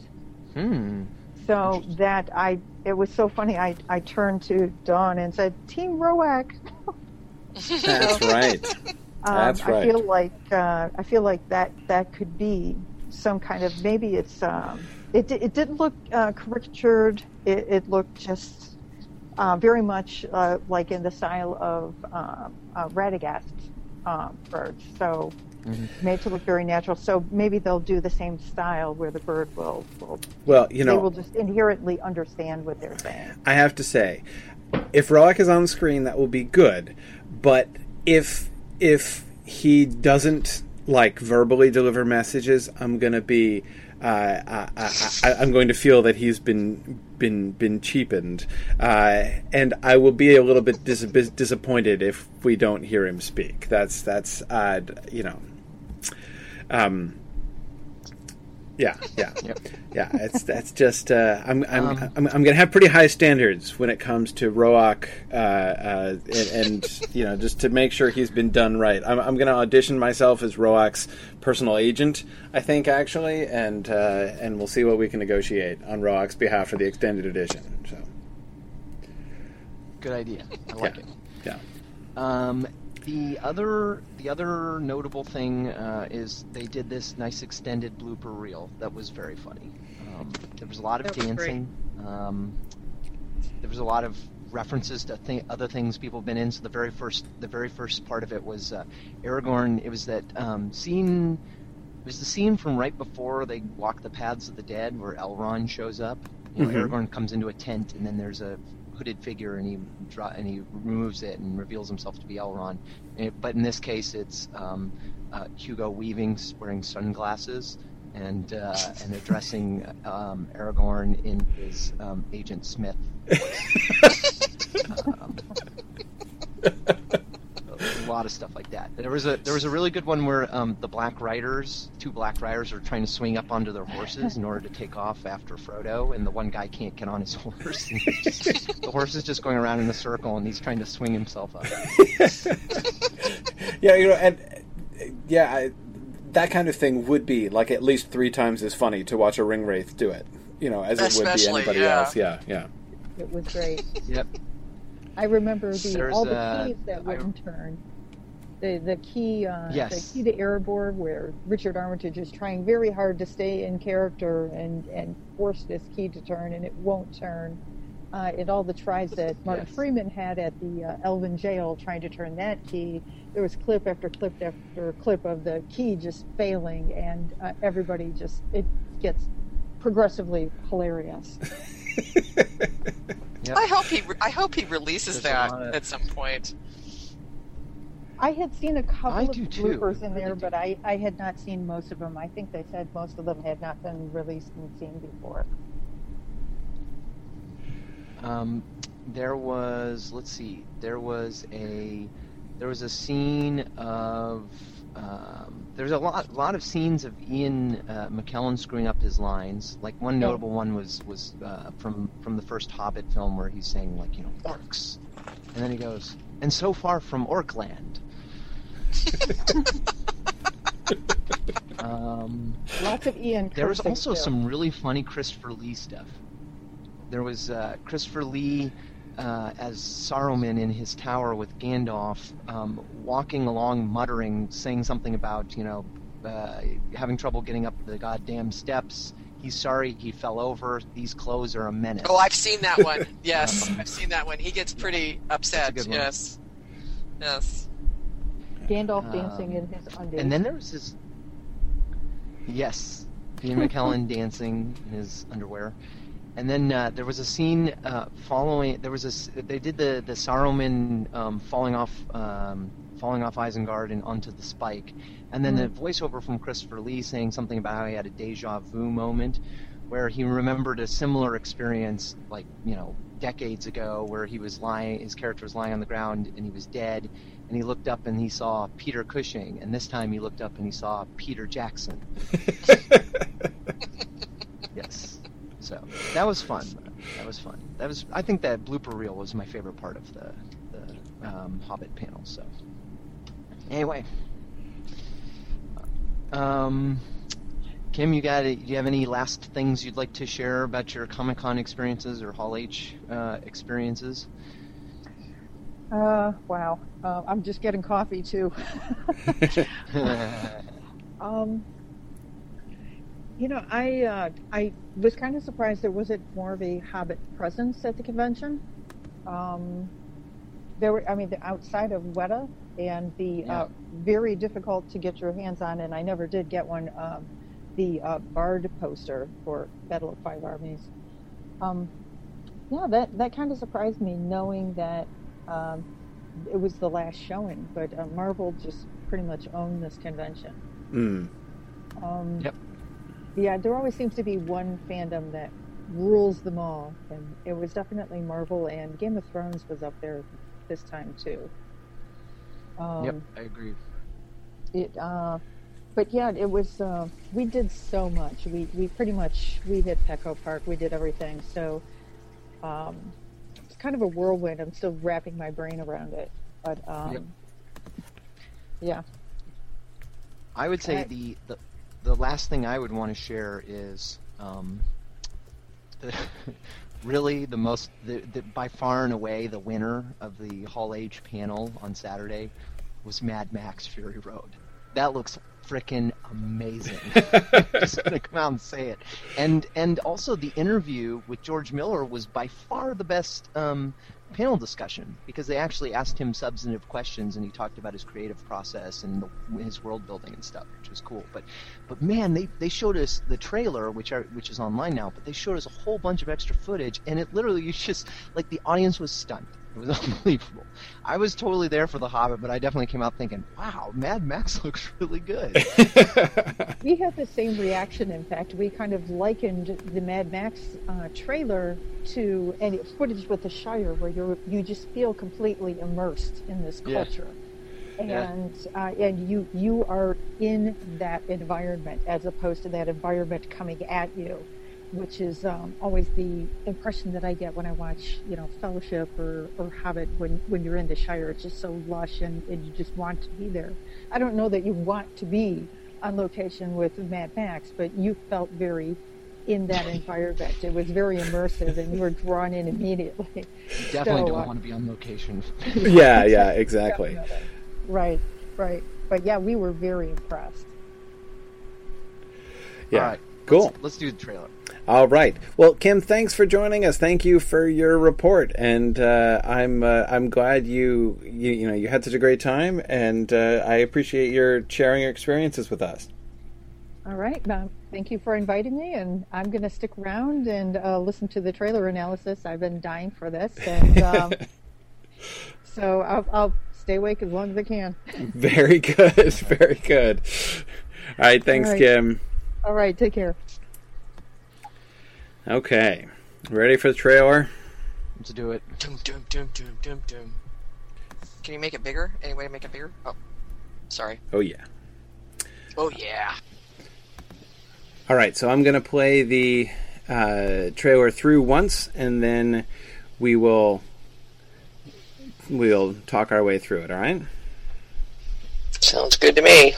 Hmm. So that I it was so funny. I I turned to Dawn and said, "Team Roäc." That's right. Um, That's I feel like uh, I feel like that that could be some kind of maybe it's um, it it didn't look uh, caricatured. It, it looked just uh, very much uh, like in the style of uh, uh, Radagast um, birds. So Mhm. made to look very natural. So maybe they'll do the same style where the bird will, will Well, you they know, will just inherently understand what they're saying. I have to say, if Roäc is on the screen, that will be good. But if if he doesn't like verbally deliver messages, I'm gonna be. Uh, I, I, I, I'm going to feel that he's been been been cheapened, uh, and I will be a little bit dis- disappointed if we don't hear him speak. That's that's uh, you know, um, yeah, yeah, Yep. yeah. It's that's just uh, I'm I'm, Um, I'm I'm gonna have pretty high standards when it comes to Roäc, uh, uh, and, and you know just to make sure he's been done right. I'm I'm gonna audition myself as Roäc's personal agent. I think actually, and uh, and we'll see what we can negotiate on Roäc's behalf for the extended edition. So Good idea. I like Yeah. it. yeah. Um, the other the other notable thing uh, is they did this nice extended blooper reel that was very funny. Um, there was a lot of That was dancing. Um, there was a lot of references to th- other things people have been in. So the very first the very first part of it was uh, Aragorn. It was that um, scene. It was the scene from right before they walk the paths of the dead, where Elrond shows up. You know, Mhm. Aragorn comes into a tent, and then there's a hooded figure, and he dra- and he removes it and reveals himself to be Elrond. It- but in this case, it's um, uh, Hugo Weaving wearing sunglasses and uh, and addressing um, Aragorn in his um, Agent Smith. a lot of stuff like that. There was a there was a really good one where um, the Black Riders, two Black Riders, are trying to swing up onto their horses in order to take off after Frodo, and the one guy can't get on his horse. And the horse is just going around in a circle, and he's trying to swing himself up. yeah, you know, and yeah, I, that kind of thing would be like at least three times as funny to watch a ring wraith do it. You know, as it would be anybody yeah. else. Yeah, yeah. It was great. Yep. I remember the There's all the keys that wouldn't turn. The the key uh, Yes. the key to Erebor, where Richard Armitage is trying very hard to stay in character and and force this key to turn, and it won't turn. Uh, and all the tries that Martin Yes. Freeman had at the uh, Elven jail trying to turn that key, there was clip after clip after clip of the key just failing, and uh, everybody just it gets progressively hilarious. Yep. I hope he. Re- I hope he releases There's that at some point. I had seen a couple I of do too. bloopers in I really there, do. but I, I had not seen most of them. I think they said most of them had not been released and seen before. Um, there was let's see, there was a there was a scene of um, there's a lot lot of scenes of Ian uh, McKellen screwing up his lines. Like one notable one was was uh, from from the first Hobbit film where he's saying like you know orcs, and then he goes and so far from Orkland. Um, Lots of Ian. there was also still. some really funny Christopher Lee stuff. There was uh, Christopher Lee uh, as Saruman in his tower with Gandalf, um, walking along, muttering, saying something about you know uh, having trouble getting up the goddamn steps. He's sorry he fell over. These clothes are a menace. Oh, I've seen that one. Yes, I've seen that one. He gets pretty upset. good one. Yes, yes. Gandalf Um, dancing in his undies. And then there was this. Yes, Ian McKellen dancing in his underwear. And then uh, there was a scene uh, following. There was a. They did the the Saruman um, falling off, um, falling off Isengard and onto the spike, and then the voiceover from Christopher Lee saying something about how he had a deja vu moment, where he remembered a similar experience, like you know, decades ago, where he was lying. His character was lying on the ground and he was dead, and he looked up and he saw Peter Cushing, and this time he looked up and he saw Peter Jackson. Yes. So that was fun. That was fun. That was. I think that blooper reel was my favorite part of the the um, Hobbit panel. So anyway, um, Kim, you got? Do you have any last things you'd like to share about your Comic Con experiences or Hall H uh, experiences? Uh, wow. Uh, I'm just getting coffee too. um, you know, I uh, I was kind of surprised there wasn't more of a Hobbit presence at the convention. Um, there were, I mean, the outside of Weta and the Yeah. uh, very difficult to get your hands on, and I never did get one. Um, the uh, Bard poster for Battle of Five Armies. Um, yeah, that that kind of surprised me, knowing that um, it was the last showing. But uh, Marvel just pretty much owned this convention. Mm. Um, Yep. Yeah, there always seems to be one fandom that rules them all, and it was definitely Marvel. And Game of Thrones was up there this time too. Um, yep, I agree. It, uh, but yeah, it was. Uh, we did so much. We we pretty much we hit Petco Park. We did everything. So um, it's kind of a whirlwind. I'm still wrapping my brain around it. But um, Yep. yeah, I would say Right. the, the the last thing I would want to share is um, the, really the most the, the, by far and away the winner of the Hall H panel on Saturday was Mad Max Fury Road. That looks freaking amazing. Just gonna come out and say it. And and also the interview with George Miller was by far the best um, panel discussion because they actually asked him substantive questions and he talked about his creative process and the, his world building and stuff, which was cool. But but man, they, they showed us the trailer, which are which is online now. But they showed us a whole bunch of extra footage, and it literally was just like the audience was stunned. It was unbelievable. I was totally there for The Hobbit, but I definitely came out thinking, "Wow, Mad Max looks really good." we had the same reaction. In fact, we kind of likened the Mad Max uh, trailer to any footage with the Shire, where you you just feel completely immersed in this culture. Yeah. And uh, and you you are in that environment as opposed to that environment coming at you, which is um, always the impression that I get when I watch you know Fellowship or, or Hobbit when when you're in the Shire. It's just so lush and, and you just want to be there. I don't know that you want to be on location with Mad Max, but you felt very in that environment. It was very immersive, and you were drawn in immediately. You definitely So, don't uh, want to be on location. yeah, yeah, exactly. Right, right. But yeah, we were very impressed. Yeah. All right, Cool. Let's, let's do the trailer. All right. Well, Kim, thanks for joining us. Thank you for your report, and uh, I'm uh, I'm glad you, you you know you had such a great time, and uh, I appreciate your sharing your experiences with us. All right. Um, thank you for inviting me, and I'm going to stick around and uh, listen to the trailer analysis. I've been dying for this, and um, so I'll, I'll stay awake as long as I can. Very good. Very good. All right. Thanks, All right. Kim. All right. Take care. Okay. Ready for the trailer? Let's do it. Doom, doom, doom, doom, doom, doom. Can you make it bigger? Any way to make it bigger? Oh, sorry. Oh yeah. Oh yeah. All right, so I'm going to play the uh, trailer through once, and then we will we'll talk our way through it. All right. Sounds good to me.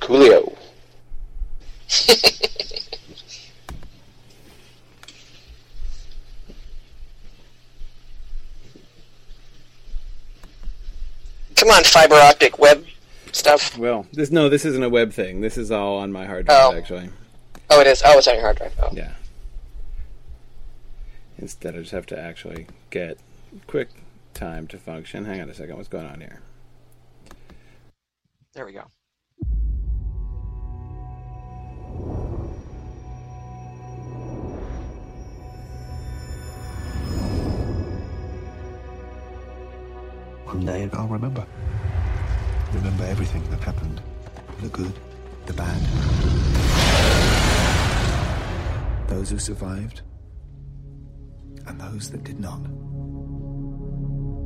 Coolio. Come on, fiber optic web stuff. Well, this no, this isn't a web thing. This is all on my hard drive, Oh. actually. Oh, it is. Oh, it's on your hard drive. Oh. Yeah. Instead, I just have to actually get quick time to function. Hang on a second. What's going on here? There we go. One day I'll remember. Remember everything that happened. The good, the bad. Those who survived, and those that did not.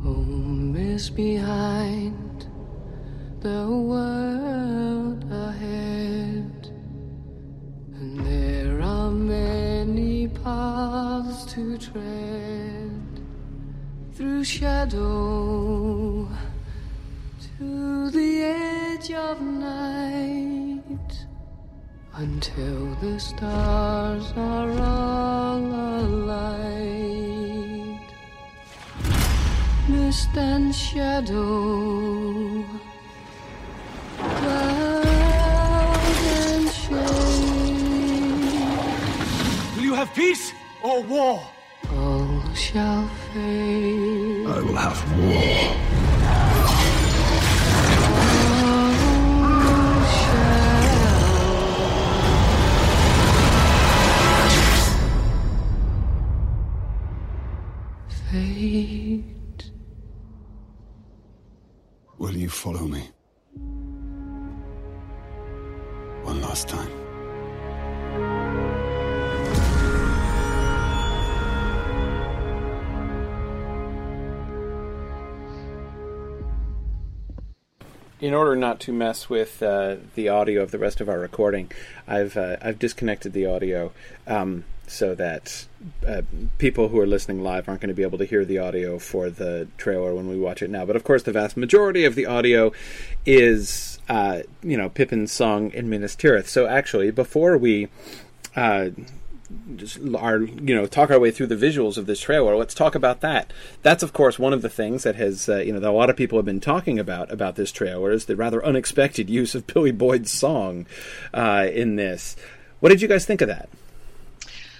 Home is behind, the world ahead. There are many paths to tread through shadow to the edge of night until the stars are all alight. Mist and shadow, have peace or war? all shall fade. I will have war. All shall fade. Will you follow me? One last time. In order not to mess with uh, the audio of the rest of our recording, I've uh, I've disconnected the audio um, so that uh, people who are listening live aren't going to be able to hear the audio for the trailer when we watch it now. But of course, the vast majority of the audio is uh, you know Pippin's song in Minas Tirith. So actually, before we uh, just our you know talk our way through the visuals of this trailer. Let's talk about that. That's of course one of the things that has uh, you know that a lot of people have been talking about about this trailer is the rather unexpected use of Billy Boyd's song uh, in this. What did you guys think of that?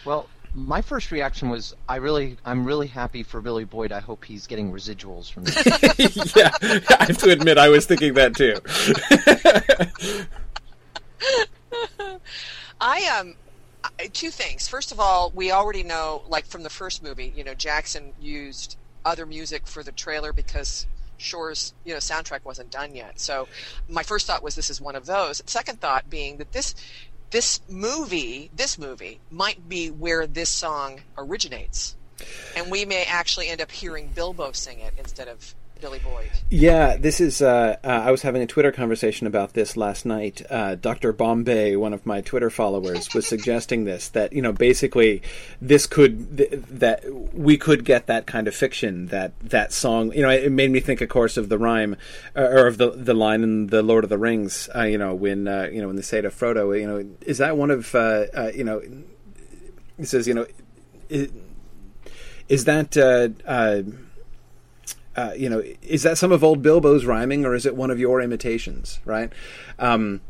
Well, my first reaction was I really I'm really happy for Billy Boyd. I hope he's getting residuals from this. yeah, I have to admit I was thinking that too. I um I- two things. First of all, we already know, like from the first movie, you know, Jackson used other music for the trailer because Shore's you know soundtrack wasn't done yet. So my first thought was this is one of those. Second thought being that this this movie this movie might be where this song originates, and we may actually end up hearing Bilbo sing it instead of Billy Boyd. Yeah, this is. Uh, uh, I was having a Twitter conversation about this last night. Uh, Dr. Bombay, one of my Twitter followers, was suggesting this that you know basically this could th- that we could get that kind of fiction that that song. You know, it made me think, of course, of the rhyme uh, or of the the line in the Lord of the Rings. Uh, you know, when uh, you know when they say to Frodo, you know, is that one of you know? He says, you know, is, is that. Uh, uh, uh, you know, is that some of old Bilbo's rhyming, or is it one of your imitations? Right, um,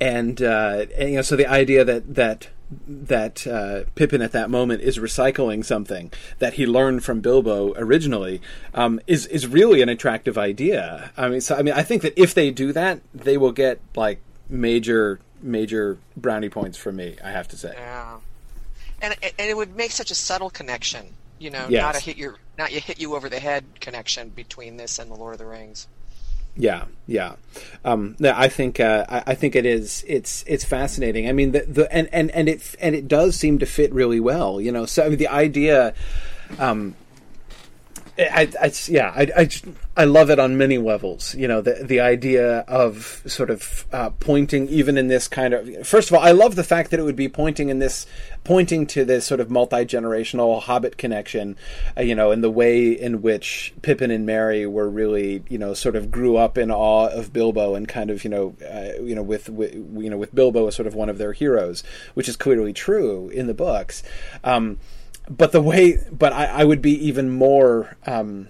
and, uh, and you know, so the idea that that that uh, Pippin at that moment is recycling something that he learned from Bilbo originally um, is is really an attractive idea. I mean, so I mean, I think that if they do that, they will get like major major brownie points for me. I have to say. Yeah, and and it would make such a subtle connection, you know, Yes. not a hit your not you hit you over the head connection between this and the Lord of the Rings. Yeah, yeah. Um, no, I think uh, I, I think it is. It's it's fascinating. I mean, the, the and, and and it and it does seem to fit really well. You know, so I mean, the idea. Um, I, I, yeah, I, I, just- I love it on many levels. You know, the the idea of sort of uh, pointing, even in this kind of. First of all, I love the fact that it would be pointing in this, pointing to this sort of multi generational Hobbit connection. Uh, you know, in the way in which Pippin and Merry were really, you know, sort of grew up in awe of Bilbo and kind of, you know, uh, you know, with, with you know, with Bilbo as sort of one of their heroes, which is clearly true in the books. Um, but the way, but I, I would be even more. Um,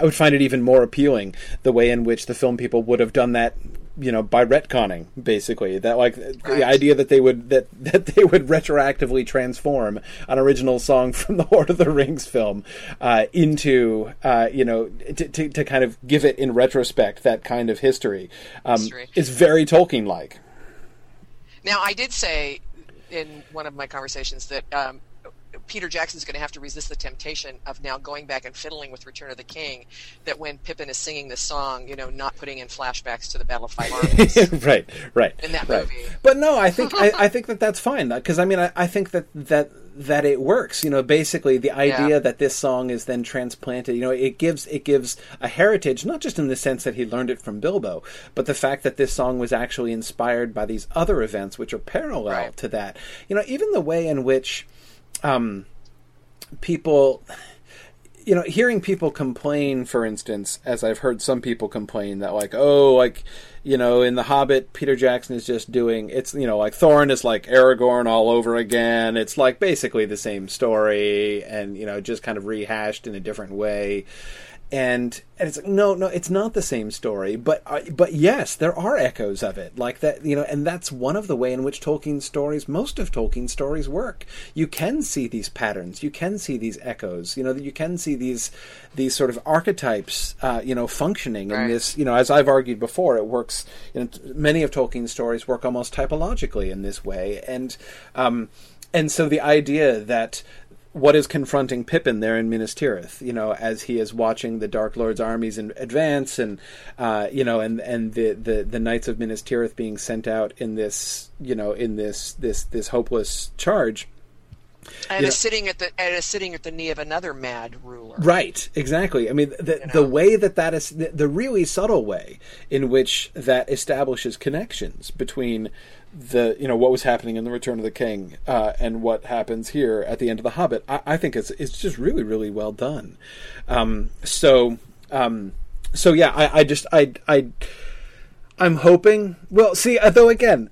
I would find it even more appealing the way in which the film people would have done that you know by retconning basically that like Right. the idea that they would that that they would retroactively transform an original song from the Lord of the Rings film uh, into uh, you know to, to to kind of give it in retrospect that kind of history, um, History. is very Tolkien like. Now, I did say in one of my conversations that um, Peter Jackson's going to have to resist the temptation of now going back and fiddling with Return of the King. That when Pippin is singing this song, you know, not putting in flashbacks to the Battle of Five Armies. right, right. In that right. movie. But no, I think I, I think that that's fine uh, because I mean I, I think that that that it works. You know, basically the idea Yeah. that this song is then transplanted. You know, it gives it gives a heritage, not just in the sense that he learned it from Bilbo, but the fact that this song was actually inspired by these other events which are parallel Right. to that. You know, even the way in which um, people you know, hearing people complain, for instance, as I've heard some people complain that like, oh, like, you know, in The Hobbit, Peter Jackson is just doing it's you know like Thorin is like Aragorn all over again. It's like basically the same story, and you know, just kind of rehashed in a different way. And, and it's like, no, no, it's not the same story, but uh, but yes, there are echoes of it, like that, you know, and that's one of the way in which Tolkien's stories, most of Tolkien's stories, work. You can see these patterns, you can see these echoes, you know, you can see these these sort of archetypes, uh, you know, functioning in this. You know, as I've argued before, it works. You know, many of Tolkien's stories work almost typologically in this way, and um, and so the idea that what is confronting Pippin there in Minas Tirith, you know, as he is watching the Dark Lord's armies in advance, and uh, you know, and and the, the the knights of Minas Tirith being sent out in this, you know, in this this this hopeless charge. and is sitting at the and is sitting at the knee of another mad ruler. Right, exactly. I mean, the You know? the way that that is the, the really subtle way in which that establishes connections between the you know what was happening in the Return of the King uh, and what happens here at the end of the Hobbit. I, I think it's it's just really really well done. Um, so um, so yeah, I, I just I I I'm hoping. Well, see, uh, though again,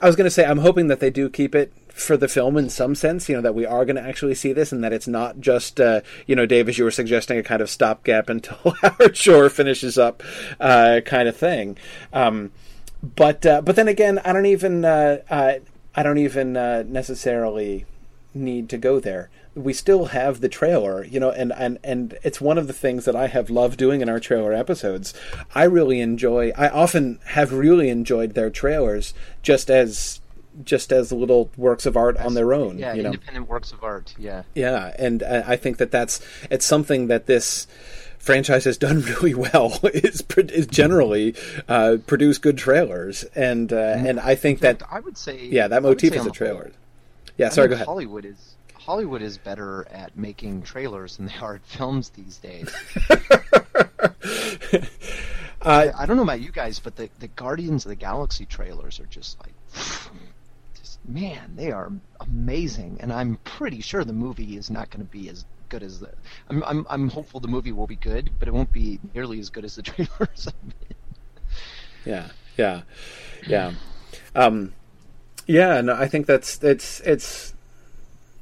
I was going to say I'm hoping that they do keep it for the film in some sense. You know that we are going to actually see this, and that it's not just uh, you know, Dave, as you were suggesting, a kind of stopgap until Howard Shore finishes up, uh, kind of thing. Um, but uh, but then again, I don't even uh, I don't even uh, necessarily need to go there. We still have the trailer, you know, and, and, and it's one of the things that I have loved doing in our trailer episodes. I really enjoy. I often have really enjoyed their trailers just as just as little works of art on their own. Yeah, you know, independent works of art. Yeah. yeah, and uh, I think that that's it's something that this franchise has done really well. is is generally uh, produce good trailers, and uh, and I think that I would say yeah, that motif is a the whole, trailer. Yeah, sorry, go ahead. Hollywood is Hollywood is better at making trailers than they are at films these days. I, I don't know about you guys, but the, the Guardians of the Galaxy trailers are just like, just man, they are amazing, and I'm pretty sure the movie is not going to be as good as the. I'm, I'm I'm hopeful the movie will be good, but it won't be nearly as good as the trailers. Yeah, yeah, yeah, um, yeah. No, I think that's it's it's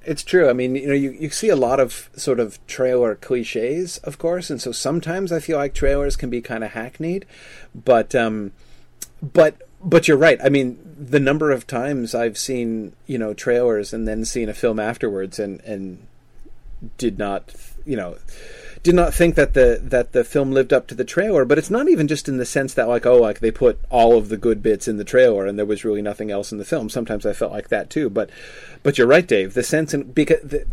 it's true. I mean, you know, you, you see a lot of sort of trailer cliches, of course, and so sometimes I feel like trailers can be kind of hackneyed, but um, but but you're right. I mean, the number of times I've seen you know trailers and then seen a film afterwards and and did not you know did not think that the that the film lived up to the trailer but it's not even just in the sense that like oh like they put all of the good bits in the trailer and there was really nothing else in the film. Sometimes i felt like that too but but you're right dave. The sense and because the,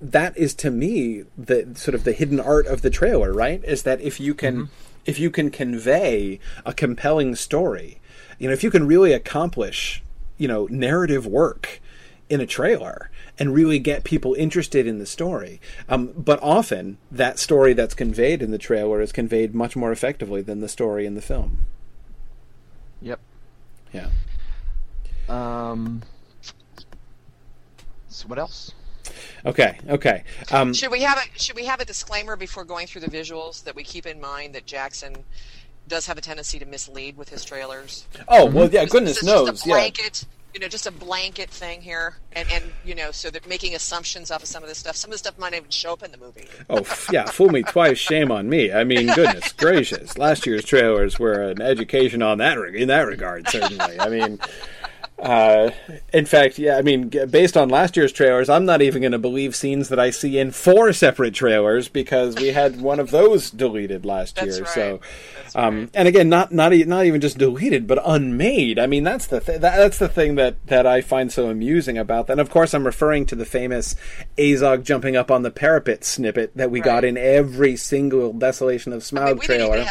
that is to me the sort of the hidden art of the trailer right? Is that if you can mm-hmm. if you can convey a compelling story you know if you can really accomplish you know narrative work in a trailer and really get people interested in the story. Um, but often that story that's conveyed in the trailer is conveyed much more effectively than the story in the film. yep. Yeah. Um. So what else? Okay. Okay. Um, Should we have a should we have a disclaimer before going through the visuals that we keep in mind that Jackson does have a tendency to mislead with his trailers? oh well, yeah. Goodness this knows. just a Yeah. You know, just a blanket thing here, and and you know, so that making assumptions off of some of this stuff. Some of the stuff might not even show up in the movie. Oh yeah, fool me twice, shame on me. I mean, goodness gracious, last year's trailers were an education on that in that regard. Certainly, I mean. Uh, in fact, yeah, I mean, based on last year's trailers, I'm not even going to believe scenes that I see in four separate trailers because we had one of those deleted last year. right. So, um, right. and again, not not not even just deleted, but unmade. I mean, that's the th- that, that's the thing that that I find so amusing about that. And of course, I'm referring to the famous Azog jumping up on the parapet snippet that we got in every single Desolation of Smaug I mean, trailer.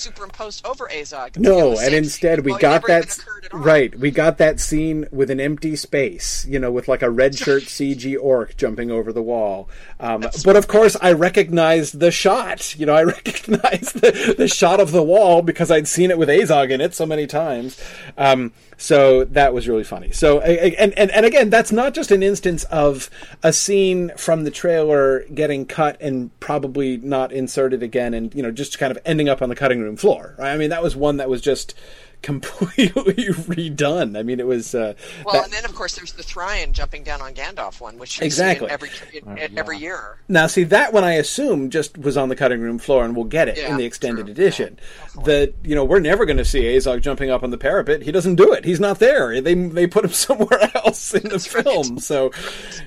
Even have Bolg superimposed over Azog. No, You know, the and instead we Well, got that even occurred at all. right. We got that scene with an empty space, you know, with like a red shirt CG orc jumping over the wall. Um, but of course, I recognized the shot. You know, I recognized the, the shot of the wall because I'd seen it with Azog in it so many times. Um, so that was really funny. So and, and and again, that's not just an instance of a scene from the trailer getting cut and probably not inserted again, and you know, just kind of ending up on the cutting room floor. Right? I mean, that was one that was just completely redone. I mean, it was uh, Well, that- and then of course there's the Thrain jumping down on Gandalf one, which you Exactly. see in every in, every year. Now, see that one I assume just was on the cutting room floor, and we'll get it in the extended true. edition. Yeah, that you know we're never going to see Azog jumping up on the parapet. He doesn't do it. He's not there. They they put him somewhere else in the film. So,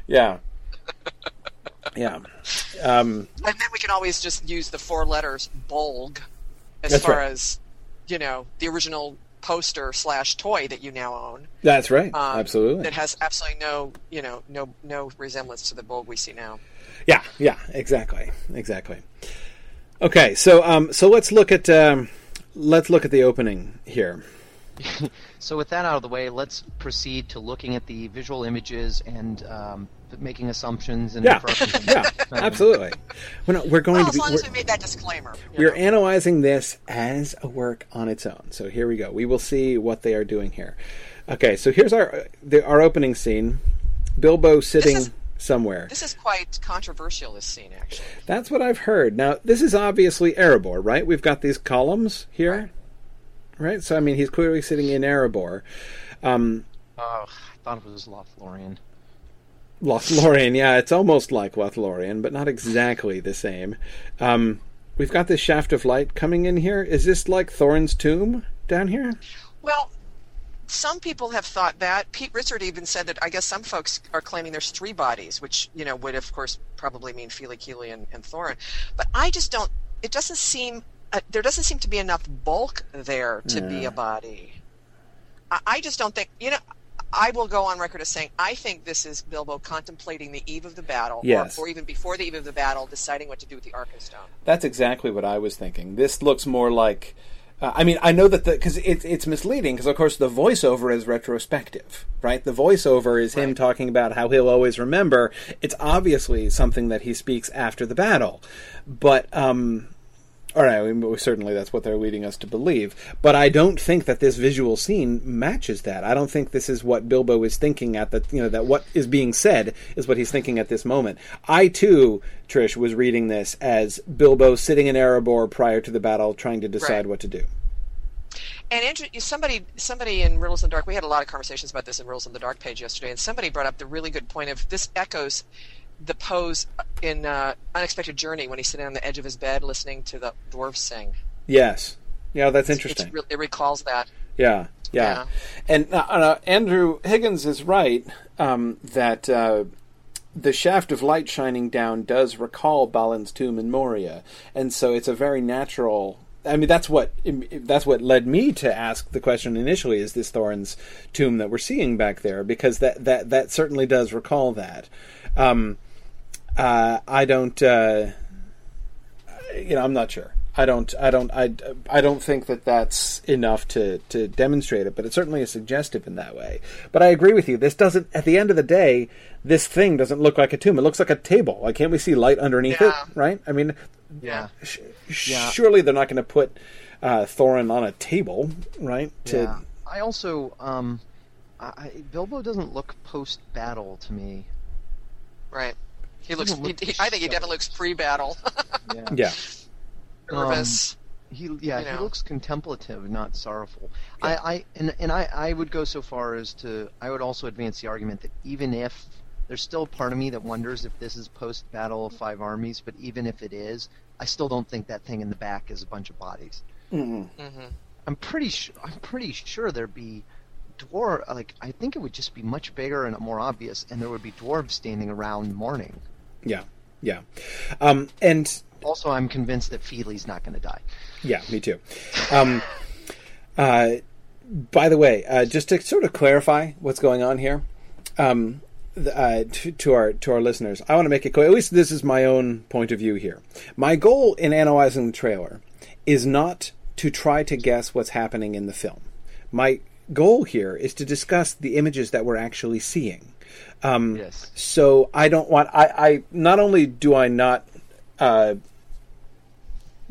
yeah, yeah. Um, And then we can always just use the four letters Bolg as That's far right. as you know the original poster slash toy that you now own. that's right. um, Absolutely. That has absolutely no you know no no resemblance to the Bolg we see now. Yeah, yeah, exactly, exactly. Okay, so um, so let's look at um, let's look at the opening here. So with that out of the way, let's proceed to looking at the visual images and um, making assumptions and Yeah, inferences. yeah, absolutely. We're, not, we're going Well, to as be. long as we're- made that disclaimer. We're know. analyzing this as a work on its own. So here we go. We will see what they are doing here. Okay, so here's our the, our opening scene. Bilbo sitting is- somewhere. This is quite controversial. This scene, actually. That's what I've heard. Now, this is obviously Erebor, right? We've got these columns here, right? So I mean, he's clearly sitting in Erebor. Um, Oh, I thought it was Lothlorien. Lothlorien, yeah, it's almost like Lothlorien, but not exactly the same. Um, we've got this shaft of light coming in here. Is this like Thorin's tomb down here? Well, some people have thought that. Pete Richard even said that. I guess some folks are claiming there's three bodies, which you know would of course probably mean Fili Kili and, and Thorin. But I just don't. It doesn't seem. Uh, there doesn't seem to be enough bulk there to be a body. I, I just don't think. You know. I will go on record as saying I think this is Bilbo contemplating the eve of the battle, Yes. or, or even before the eve of the battle, deciding what to do with the Arkenstone. That's exactly what I was thinking. This looks more like. Uh, I mean, I know that the because it's it's misleading because of course the voiceover is retrospective, right? The voiceover is him talking about how he'll always remember. It's obviously something that he speaks after the battle, but um, all right, certainly that's what they're leading us to believe. But I don't think that this visual scene matches that. I don't think this is what Bilbo is thinking at the you know that what is being said is what he's thinking at this moment. I too, Trish, was reading this as Bilbo sitting in Erebor prior to the battle, trying to decide Right. what to do. And somebody, somebody in Riddles in the Dark, we had a lot of conversations about this in Riddles in the Dark page yesterday, and somebody brought up the really good point of this echoes the pose in uh, Unexpected Journey when he's sitting on the edge of his bed listening to the dwarves sing. Yes, yeah, that's It's interesting. re- it recalls that. Yeah, yeah. Yeah. And uh, uh, Andrew Higgins is right um, that uh, the shaft of light shining down does recall Balin's tomb in Moria, and so it's a very natural. I mean, that's what that's what led me to ask the question initially: Is this Thorin's tomb that we're seeing back there? Because that that that certainly does recall that. Um, uh, I don't. Uh, you know, I'm not sure. I don't. I don't. I. I don't think that that's enough to to demonstrate it, but it certainly is suggestive in that way. But I agree with you. This doesn't. At the end of the day, this thing doesn't look like a tomb. It looks like a table. Like, can't we see light underneath Yeah. it? Right. I mean, Yeah. sh- Yeah. surely they're not going to put uh, Thorin on a table, right? To yeah. I also, um, I, I, Bilbo doesn't look post battle to me. Right. He looks. Doesn't He, look he, I think he definitely looks pre-battle, Yeah. yeah. Um, nervous. He yeah, You he looks contemplative, not sorrowful. I, I and and I, I would go so far as to I would also advance the argument that even if there's still part of me that wonders if this is post Battle of Five Armies, but even if it is, I still don't think that thing in the back is a bunch of bodies. Mm-hmm. I'm pretty sure I'm pretty sure there'd be dwarf like I think it would just be much bigger and more obvious, and there would be dwarves standing around mourning. Yeah, yeah, um, and Also, I'm convinced that Fili's not going to die. Yeah, me too. Um, uh, by the way, uh, just to sort of clarify what's going on here, um, uh, to, to our to our listeners, I want to make it clear. At least this is my own point of view here. My goal in analyzing the trailer is not to try to guess what's happening in the film. My goal here is to discuss the images that we're actually seeing. Um, Yes. So I don't want. I, I not only do I not uh,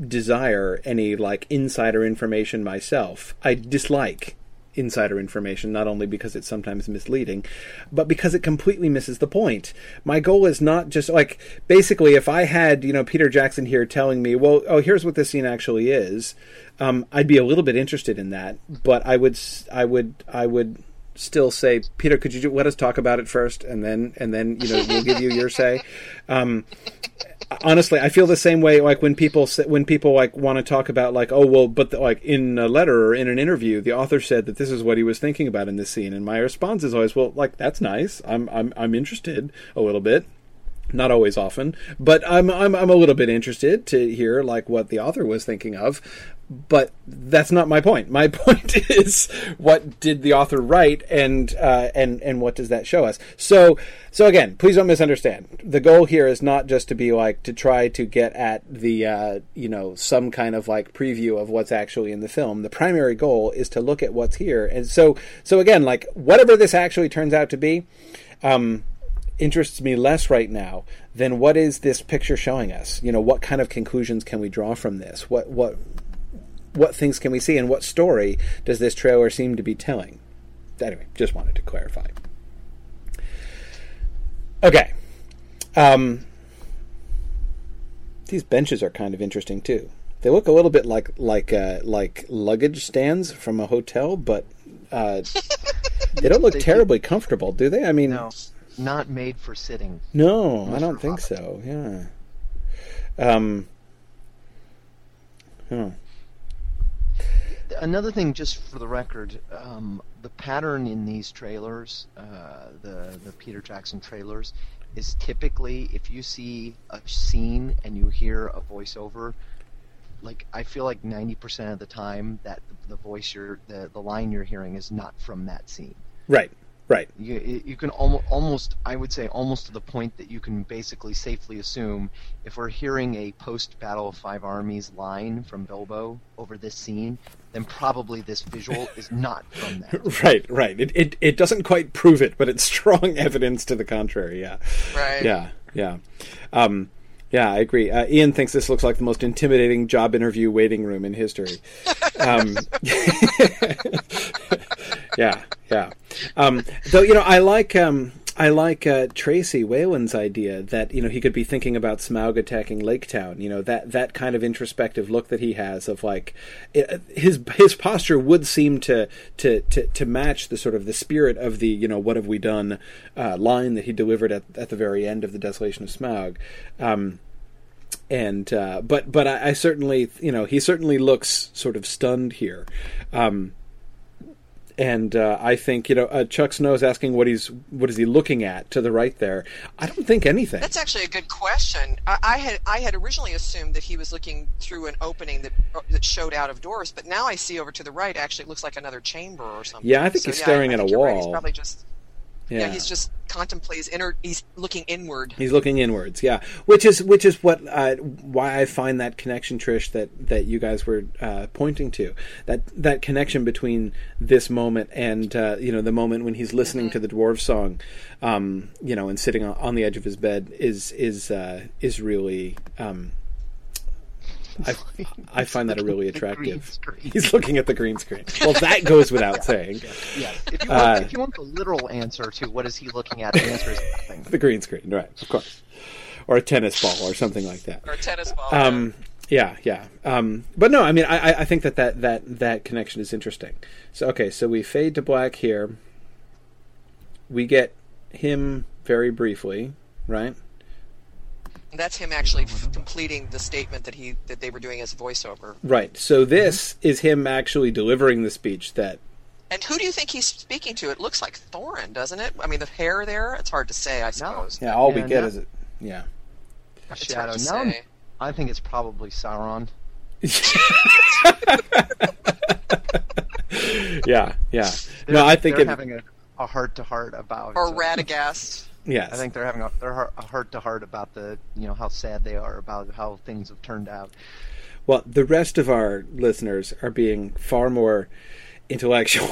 desire any like insider information myself. I dislike insider information not only because it's sometimes misleading, but because it completely misses the point. My goal is not just like basically if I had, you know, Peter Jackson here telling me, "Well, oh, here's what this scene actually is." Um, I'd be a little bit interested in that, but I would I would I would still say, "Peter, could you ju- let us talk about it first and then and then, you know, we'll give you your say." Um, honestly i feel the same way like when people say, when people like want to talk about like oh well but the, like in a letter or in an interview the author said that this is what he was thinking about in this scene and my response is always well like that's nice. I'm i'm i'm interested a little bit. Not always often but i'm i'm i'm a little bit interested to hear like what the author was thinking of but that's not my point. My point is what did the author write, and uh, and and what does that show us? So so again, please don't misunderstand. The goal here is not just to be like to try to get at the uh, you know some kind of like preview of what's actually in the film. The primary goal is to look at what's here, and so so again, like whatever this actually turns out to be. Um, interests me less right now than what is this picture showing us you know what kind of conclusions can we draw from this what what what things can we see and what story does this trailer seem to be telling anyway just wanted to clarify okay um, these benches are kind of interesting too they look a little bit like like uh, like luggage stands from a hotel but uh, they don't look They do. terribly comfortable do they i mean No, not made for sitting. no, I don't think so. Yeah. Um. huh. Another thing, just for the record, um, the pattern in these trailers, uh, the the Peter Jackson trailers, is typically if you see a scene and you hear a voiceover, like I feel like ninety percent of the time that the voice you're the the line you're hearing is not from that scene. Right. Right. You, you can almost, almost, I would say, almost to the point that you can basically safely assume if we're hearing a post Battle of Five Armies line from Bilbo over this scene, then probably this visual is not from that. Right. Right. It, it it doesn't quite prove it, but it's strong evidence to the contrary. Yeah. Right. Yeah. Yeah. Um. Yeah, I agree. Uh, Ian thinks this looks like the most intimidating job interview waiting room in history. Um, yeah, yeah. Um, though you know, I like um, I like uh, Tracy Whalen's idea that you know he could be thinking about Smaug attacking Lake Town. You know that that kind of introspective look that he has of like his his posture would seem to, to to to match the sort of the spirit of the you know what have we done uh, line that he delivered at at the very end of the Desolation of Smaug. Um, and uh, but but I, I certainly you know he certainly looks sort of stunned here. Um, and uh, I think you know uh, Chuck Snow's asking what he's what is he looking at to the right there. I don't think anything. That's actually a good question. I, I had I had originally assumed that he was looking through an opening that that showed out of doors, but now I see over to the right. Actually, it looks like another chamber or something. Yeah, I think So, he's yeah, staring I at a you're right. He's wall. probably just yeah. yeah. he's just contemplates inner. He's looking inward. He's looking inwards, yeah. Which is which is what uh, why I find that connection, Trish, that that you guys were uh, pointing to that that connection between this moment and uh, you know the moment when he's listening to the dwarf song, um, you know, and sitting on, on the edge of his bed is is uh, is really. Um, I, I find that a really attractive. He's looking at the green screen. Well, that goes without saying. Yes. If you, Uh, want, if you want the literal answer to what is he looking at, the answer is nothing. The green screen, right? Of course, or a tennis ball or something like that. Or a tennis ball. Um, Yeah, yeah. Um, but no, I mean, I, I- I think that, that that that connection is interesting. So okay, so we fade to black here. We get him very briefly, right? And that's him actually f- completing the statement that he that they were doing as voiceover. Right. So this is him actually delivering the speech that. And who do you think he's speaking to? It looks like Thorin, doesn't it? I mean, the hair there. It's hard to say, I suppose. Yeah, all we get no. is it. Yeah. It's Shadow. hard to I'm- say. I think it's probably Sauron. Yeah, yeah. They're, No, I think they're it, having a, a heart to heart about. Or uh, Radagast. Yes. I think they're having a they're a heart to heart about the you know how sad they are about how things have turned out. Well, the rest of our listeners are being far more intellectual,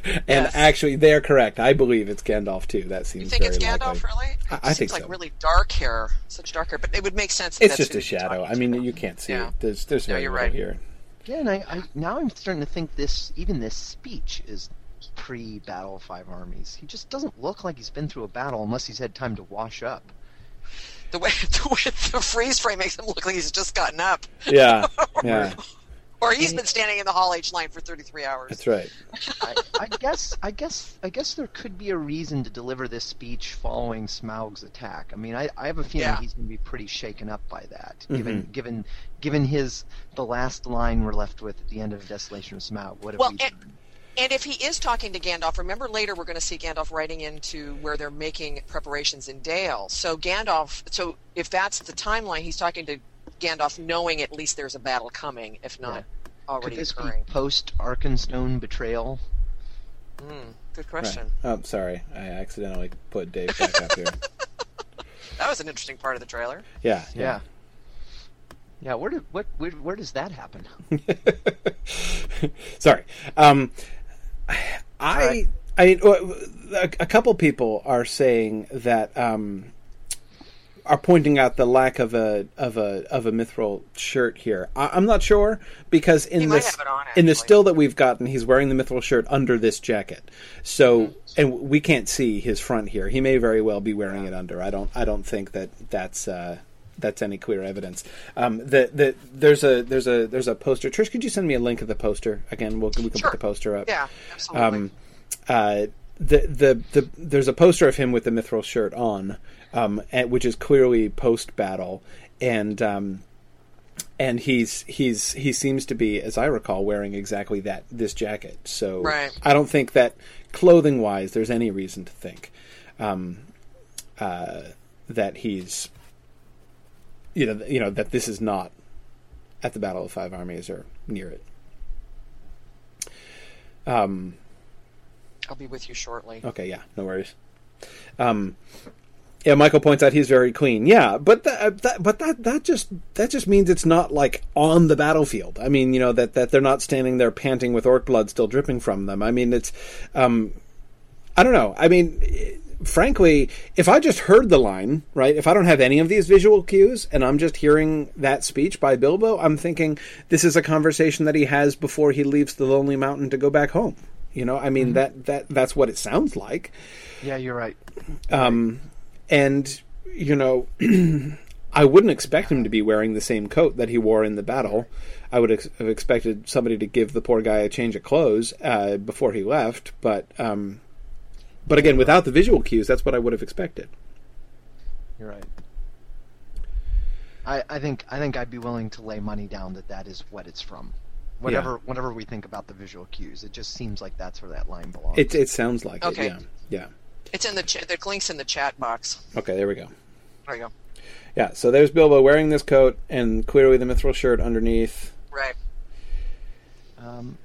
and Yes. actually, they're correct. I believe it's Gandalf too. That seems You think very it's Gandalf, likely. really? It I- I seems think like so. really dark hair, such dark hair. But it would make sense. That It's that's just a shadow. I mean, to. you can't see Yeah. it. There's there's No, you're right. here. Yeah, and I, I now I'm starting to think this even this speech is pre Battle Five Armies. He just doesn't look like he's been through a battle unless he's had time to wash up. the way the way the freeze frame makes him look like he's just gotten up, Yeah, yeah, or he's been standing in the Hall H line for 33 hours. that's right. I, I guess I guess I guess there could be a reason to deliver this speech following Smaug's attack. I mean, I, I have a feeling Yeah. he's going to be pretty shaken up by that, mm-hmm. given given given his the last line we're left with at the end of Desolation of Smaug. What have Well, we and- done? And if he is talking to Gandalf, remember later we're going to see Gandalf riding into where they're making preparations in Dale. So Gandalf, so if that's the timeline, he's talking to Gandalf, knowing at least there's a battle coming, if not Could already this be occurring. post Arkenstone betrayal? Mm, good Right. question. Oh, sorry, I accidentally put Dave back up here. That was an interesting part of the trailer. Yeah, Yeah. Yeah, where did what where, where does that happen? Sorry. Um, I. I mean, a couple people are saying that um, are pointing out the lack of a of a of a mithril shirt here. I, I'm not sure because in He this on, in the still that we've gotten, he's wearing the mithril shirt under this jacket. So, Mm-hmm. and we can't see his front here. He may very well be wearing it under. I don't. I don't think that that's. Uh, that's any clear evidence. Um, the, the, there's a there's a there's a poster. Trish, could you send me a link of the poster again? We'll, we can Sure. put the poster up. Yeah, absolutely. Um, uh, the, the the there's a poster of him with the mithril shirt on, um, and, which is clearly post battle, and um, and he's he's he seems to be, as I recall, wearing exactly that this jacket. So Right. I don't think that clothing wise, there's any reason to think um, uh, that he's you know you know that this is not at the Battle of Five Armies or near it. Um, I'll be with you shortly. Okay, yeah, no worries. Um, yeah, Michael points out he's very clean. Yeah, but that, that but that that just that just means it's not like on the battlefield. I mean, you know that that they're not standing there panting with orc blood still dripping from them. I mean, it's um, I don't know. I mean, frankly, if I just heard the line, right? If I don't have any of these visual cues and I'm just hearing that speech by Bilbo, I'm thinking this is a conversation that he has before he leaves the Lonely Mountain to go back home. You know, I mean that that that's what it sounds like. Yeah, you're right. Um, and you know, I wouldn't expect him to be wearing the same coat that he wore in the battle. I would ex- have expected somebody to give the poor guy a change of clothes uh, before he left. But um, but again, without the visual cues, that's what I would have expected. You're right. I, I think I think I'd be willing to lay money down that that is what it's from. Whatever whatever we think about the visual cues, it just seems like that's where that line belongs. It it sounds like Okay. it. Yeah. Yeah. It's in the ch- the links in the chat box. Okay. There we go. There you go. Yeah. So there's Bilbo wearing this coat and clearly the mithril shirt underneath. Right. um,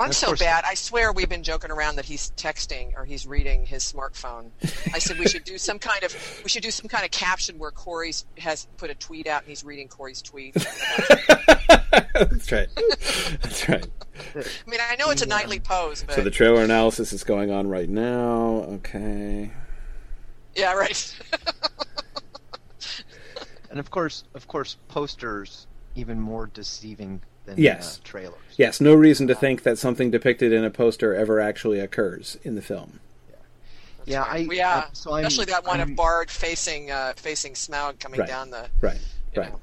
I'm so bad. I swear we've been joking around that he's texting or he's reading his smartphone. I said we should do some kind of we should do some kind of caption where Corey has put a tweet out and he's reading Corey's tweet. That's right. That's right. I mean, I know it's a nightly pose, but So the trailer analysis is going on right now. Okay. yeah, right. and of course, of course, posters even more deceiving than Yes. uh, trailers. Yes, no reason to think that something depicted in a poster ever actually occurs in the film. Yeah, I yeah. I- so I'm, Especially that one I'm- of Bard facing uh, facing Smaug coming Right. down the. Right. Right. know.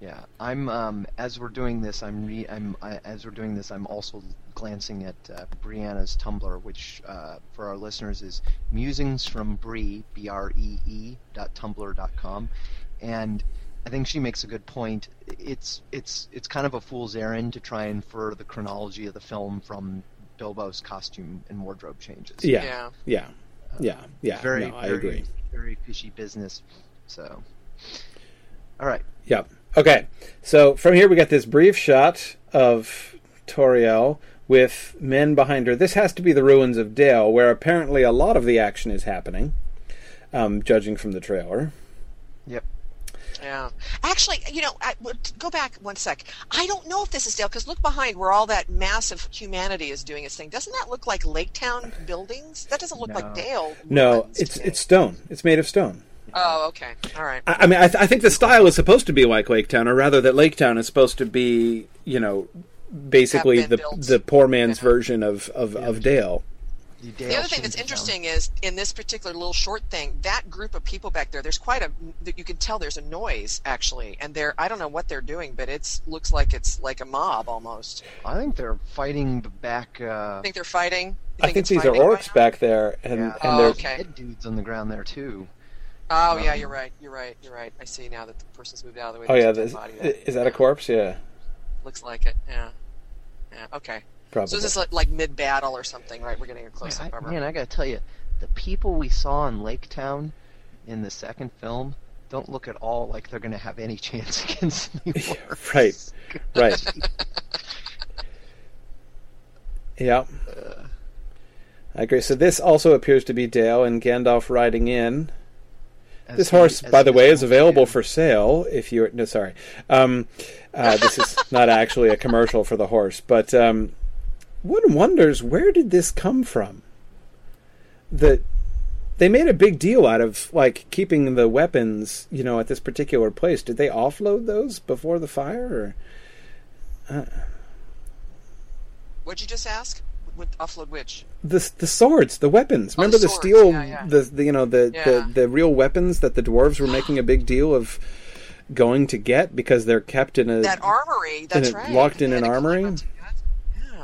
Yeah, I'm. Um, as we're doing this, I'm. Re- I'm. I, as we're doing this, I'm also glancing at uh, Brianna's Tumblr, which uh, for our listeners is musings from Bree, b r e e dot tumblr dot com, and I think she makes a good point. It's it's it's kind of a fool's errand to try and infer the chronology of the film from Bilbo's costume and wardrobe changes. Yeah, Yeah. yeah, yeah, yeah. very, no, I very, agree. very fishy business. So, all right. Yep. Okay. So from here we get this brief shot of Tauriel with men behind her. This has to be the ruins of Dale, where apparently a lot of the action is happening, um, judging from the trailer. Yep. Yeah. Actually, you know, I, go back one sec. I don't know if this is Dale because look behind where all that massive humanity is doing its thing. Doesn't that look like Lake Town buildings? That doesn't look like Dale. No, it's to it's stone. It's made of stone. Oh, okay. All right. I, I mean, I, th- I think the style is supposed to be like Lake Town, or rather, that Lake Town is supposed to be, you know, basically the built. the poor man's Yeah. version of of, of Dale. The, The other thing that's interesting is in this particular little short thing, that group of people back there. There's quite a. You can tell there's a noise actually, and they're. I don't know what they're doing, but it's looks like it's like a mob almost. I think they're fighting back. Uh, I think they're fighting. You I think it's these are fighting right orcs back there, and yeah, and Oh, they're okay. dead dudes on the ground there too. Oh yeah, Um, you're right. You're right. You're right. I see now that the person's moved out of the way. oh yeah, a this, body there. is that a corpse? Yeah, Looks like it. Yeah. Yeah. Okay. Probably. So this is like, like mid battle or something, right? We're getting a close Man, up I, of man, I gotta tell you, the people we saw in Lake Town in the second film don't look at all like they're gonna have any chance against the orcs. right, right. yeah, I agree. So this also appears to be Dale and Gandalf riding in. This he- horse, as by the way, is available told for sale. If you're no, sorry, um, uh, this is not actually a commercial for the horse, but um, one wonders where did this come from? That they made a big deal out of like keeping the weapons, you know, at this particular place. Did they offload those before the fire? Or? Uh. What'd you just ask? With offload which? the the swords, the weapons. Oh, Remember the the, steel, yeah, yeah. the, the you know the, Yeah. the the real weapons that the dwarves were making a big deal of going to get because they're kept in a. That armory. That's it right. locked in an armory?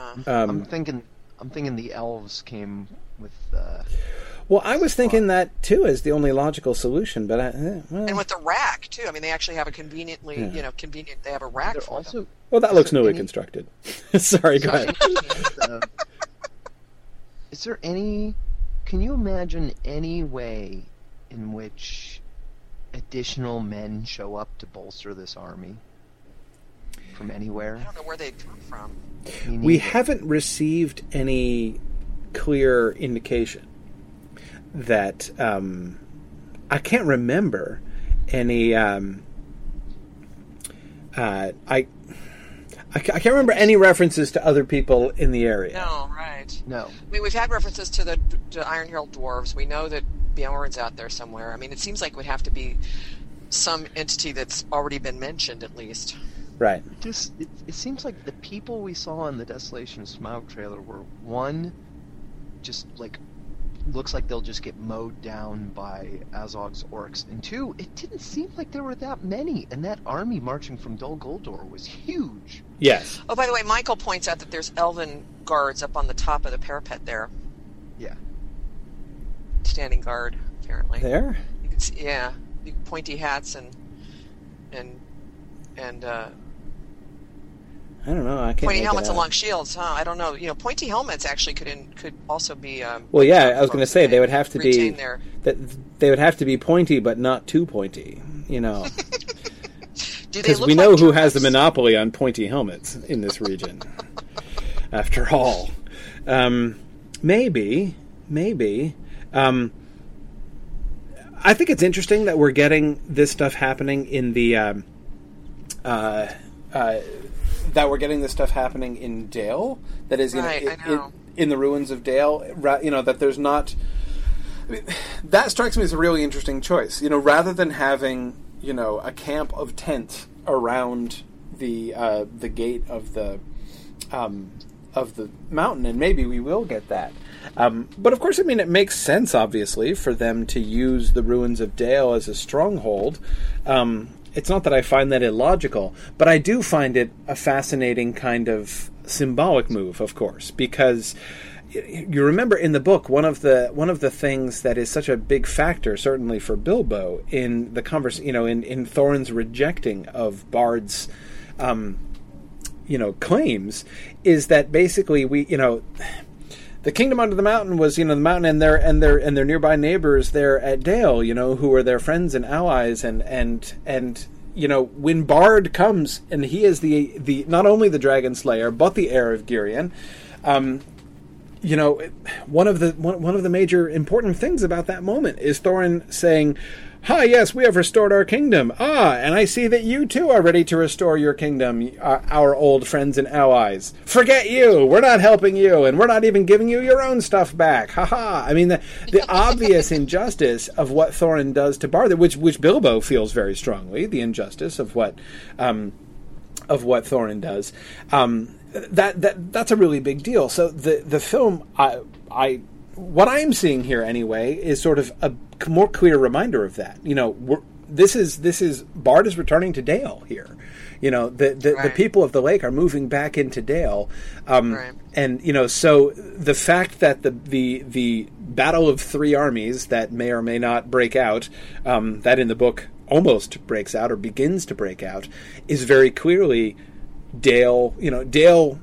Climb up to that. Yeah. I'm um, thinking, I'm thinking the elves came with. Uh, well, I was thinking that too as the only logical solution, but I, eh, well, And with the rack too. I mean, they actually have a conveniently, Yeah. you know, convenient. They have a rack they're for them. well, that looks newly any- constructed. Sorry, go ahead. uh, is there any? Can you imagine any way in which additional men show up to bolster this army from anywhere? I don't know where they'd come from. We haven't received any clear indication that um, I can't remember any. Um, uh, I. I I can't remember any references to other people in the area. No, right. No. I mean, we've had references to the to Iron Herald dwarves. We know that Beorn's out there somewhere. I mean, it seems like it would have to be some entity that's already been mentioned, at least. Right. Just it, it seems like the people we saw in the Desolation of Smaug trailer were one, just like looks like they'll just get mowed down by Azog's orcs, and two, it didn't seem like there were that many, and that army marching from Dol Guldur was huge. Yes. Oh, by the way, Michael points out that there's elven guards up on the top of the parapet there, Yeah. standing guard. Apparently, There. you can see, yeah, pointy hats and and and uh, I don't know. I can't. pointy helmets and long shields. Huh? I don't know. You know, pointy helmets actually could in, could also be. Um, Well, yeah, I was going to say they would have to be Their, that they would have to be pointy, but not too pointy. You know, because we know who has the monopoly on pointy helmets in this region. after all, um, maybe, maybe. Um, I think it's interesting that we're getting this stuff happening in the. Um, uh, uh, that we're getting this stuff happening in Dale. That is, in, Right, I in- in the ruins of Dale. You know that there's not. I mean, that strikes me as a really interesting choice. You know, rather than having you know a camp of tents around the uh, the gate of the um, of the mountain, and maybe we will get that. Um, but of course, I mean, it makes sense, obviously, for them to use the ruins of Dale as a stronghold. Um, it's not that I find that illogical, but I do find it a fascinating kind of symbolic move, of course, because you remember in the book one of the one of the things that is such a big factor, certainly for Bilbo, in the converse, you know, in in Thorin's rejecting of Bard's, um, you know, claims, is that basically we, you know. The kingdom under the mountain was, you know, the mountain and their and their and their nearby neighbors there at Dale, you know, who were their friends and allies, and and and you know, when Bard comes and he is the the not only the dragon slayer but the heir of Girion, um, you know, one of the one, one of the major important things about that moment is Thorin saying, "Hi, yes, we have restored our kingdom. Ah, and I see that you too are ready to restore your kingdom, uh, our old friends and allies. Forget you. We're not helping you, and we're not even giving you your own stuff back. Ha ha. I mean, the, the obvious injustice of what Thorin does to Barther, which which Bilbo feels very strongly, the injustice of what. Um, of what Thorin does, um, that that that's a really big deal. So the the film, I, I what I'm seeing here anyway is sort of a more clear reminder of that. You know, this is this is Bard is returning to Dale here. You know, the the, right. the people of the lake are moving back into Dale, um, right. and you know, so the fact that the the the battle of three armies that may or may not break out, um, that in the book almost breaks out or begins to break out, is very clearly Dale, you know, Dale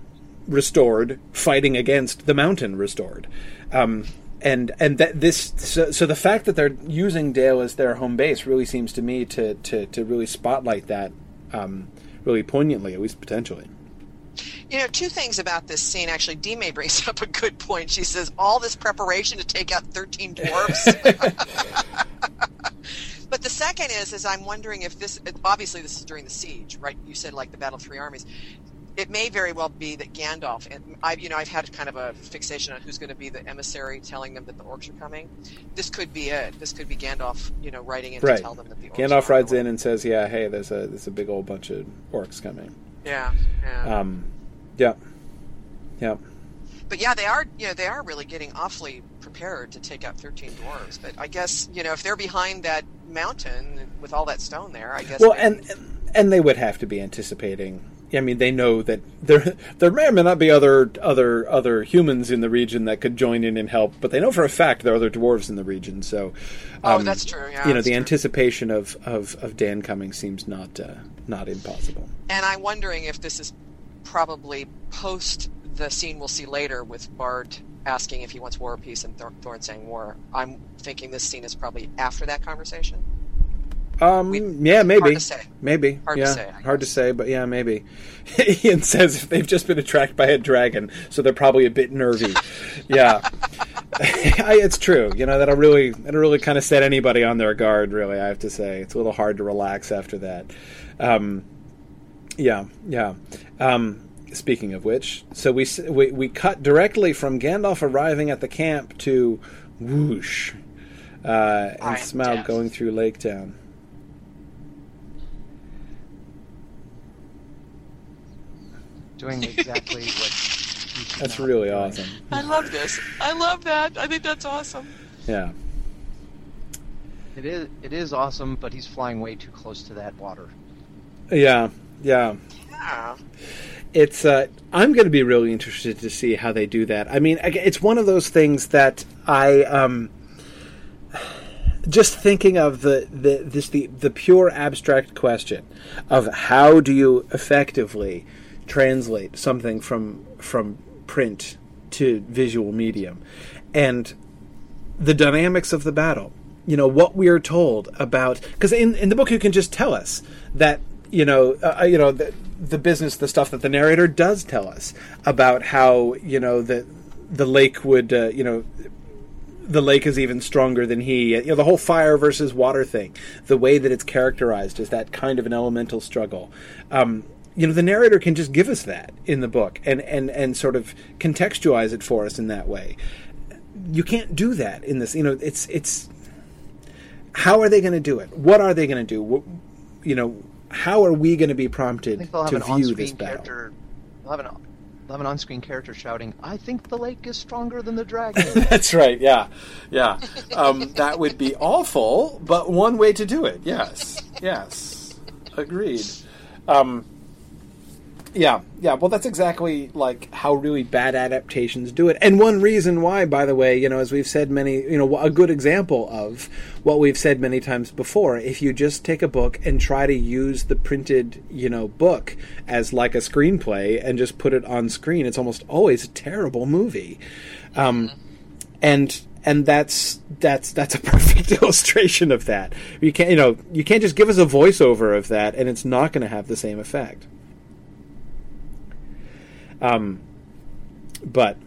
restored fighting against the mountain restored. Um, and and that this so, so, the fact that they're using Dale as their home base really seems to me to to, to really spotlight that um, really poignantly, at least potentially. You know, two things about this scene. Actually, Dime brings up a good point. She says all this preparation to take out thirteen dwarves. but the second is, is I'm wondering if this. Obviously, this is during the siege, right? You said like the Battle of Three Armies it may very well be that Gandalf and I, you know, I've had kind of a fixation on who's going to be the emissary telling them that the orcs are coming. This could be it. This could be Gandalf, you know, writing in right. to tell them that the orcs Gandalf rides in and says, "Yeah, hey, there's a there's a big old bunch of orcs coming." Yeah. Yeah. Um, yeah. Yeah. But yeah, they are. You know, they are really getting awfully prepared to take out thirteen dwarves. But I guess you know if they're behind that mountain with all that stone there, I guess. Well, and and they would have to be anticipating I mean, they know that there there may or may not be other other other humans in the region that could join in and help, but they know for a fact there are other dwarves in the region. So, oh, um, oh, that's true. Yeah, you know, the true. anticipation of, of, of Dain coming seems not uh, not impossible. And I'm wondering if this is probably post the scene we'll see later with Bard asking if he wants war or peace and Thorin saying war. I'm thinking this scene is probably after that conversation. Um, we, yeah, maybe. Maybe. Hard yeah, to say. Hard to say, but yeah, maybe. Ian says if they've just been attracted by a dragon, so they're probably a bit nervy. yeah. it's true. You know, that'll really that'll really kind of set anybody on their guard, really, I have to say. It's a little hard to relax after that. Um, yeah, yeah. Um, speaking of which, so we, we we cut directly from Gandalf arriving at the camp to whoosh, uh, and Smaug going through Lake Town. Doing exactly what. That's really doing. awesome. I love this. I love that. I think that's awesome. Yeah. It is. It is awesome, but he's flying way too close to that water. Yeah. Yeah. Yeah. It's. Uh, I'm going to be really interested to see how they do that. I mean, it's one of those things that I. Um, just thinking of the, the this the the pure abstract question of how do you effectively translate something from from print to visual medium and the dynamics of the battle you know what we are told about because in, in the book you can just tell us that you know uh, uh, you know the, the business the stuff that the narrator does tell us about how you know the the lake would uh, you know the lake is even stronger than he. You know, the whole fire versus water thing, the way that it's characterized is that kind of an elemental struggle. Um, you know the narrator can just give us that in the book and and and sort of contextualize it for us in that way. You can't do that in this you know it's it's how are they going to do it? What are they going to do you know how are we going to be prompted to view this battle? have, an, have an on-screen character shouting i think the lake is stronger than the dragon. That's right yeah yeah. Um, that would be awful but one way to do it yes yes. Agreed. Um, yeah, yeah. Well, that's exactly like how really bad adaptations do it. And one reason why, by the way, you know, as we've said many, you know, a good example of what we've said many times before, if you just take a book and try to use the printed, you know, book as like a screenplay and just put it on screen, it's almost always a terrible movie. Um, and and that's that's that's a perfect illustration of that. You can't, you know, you can't just give us a voiceover of that, and it's not going to have the same effect. Um, but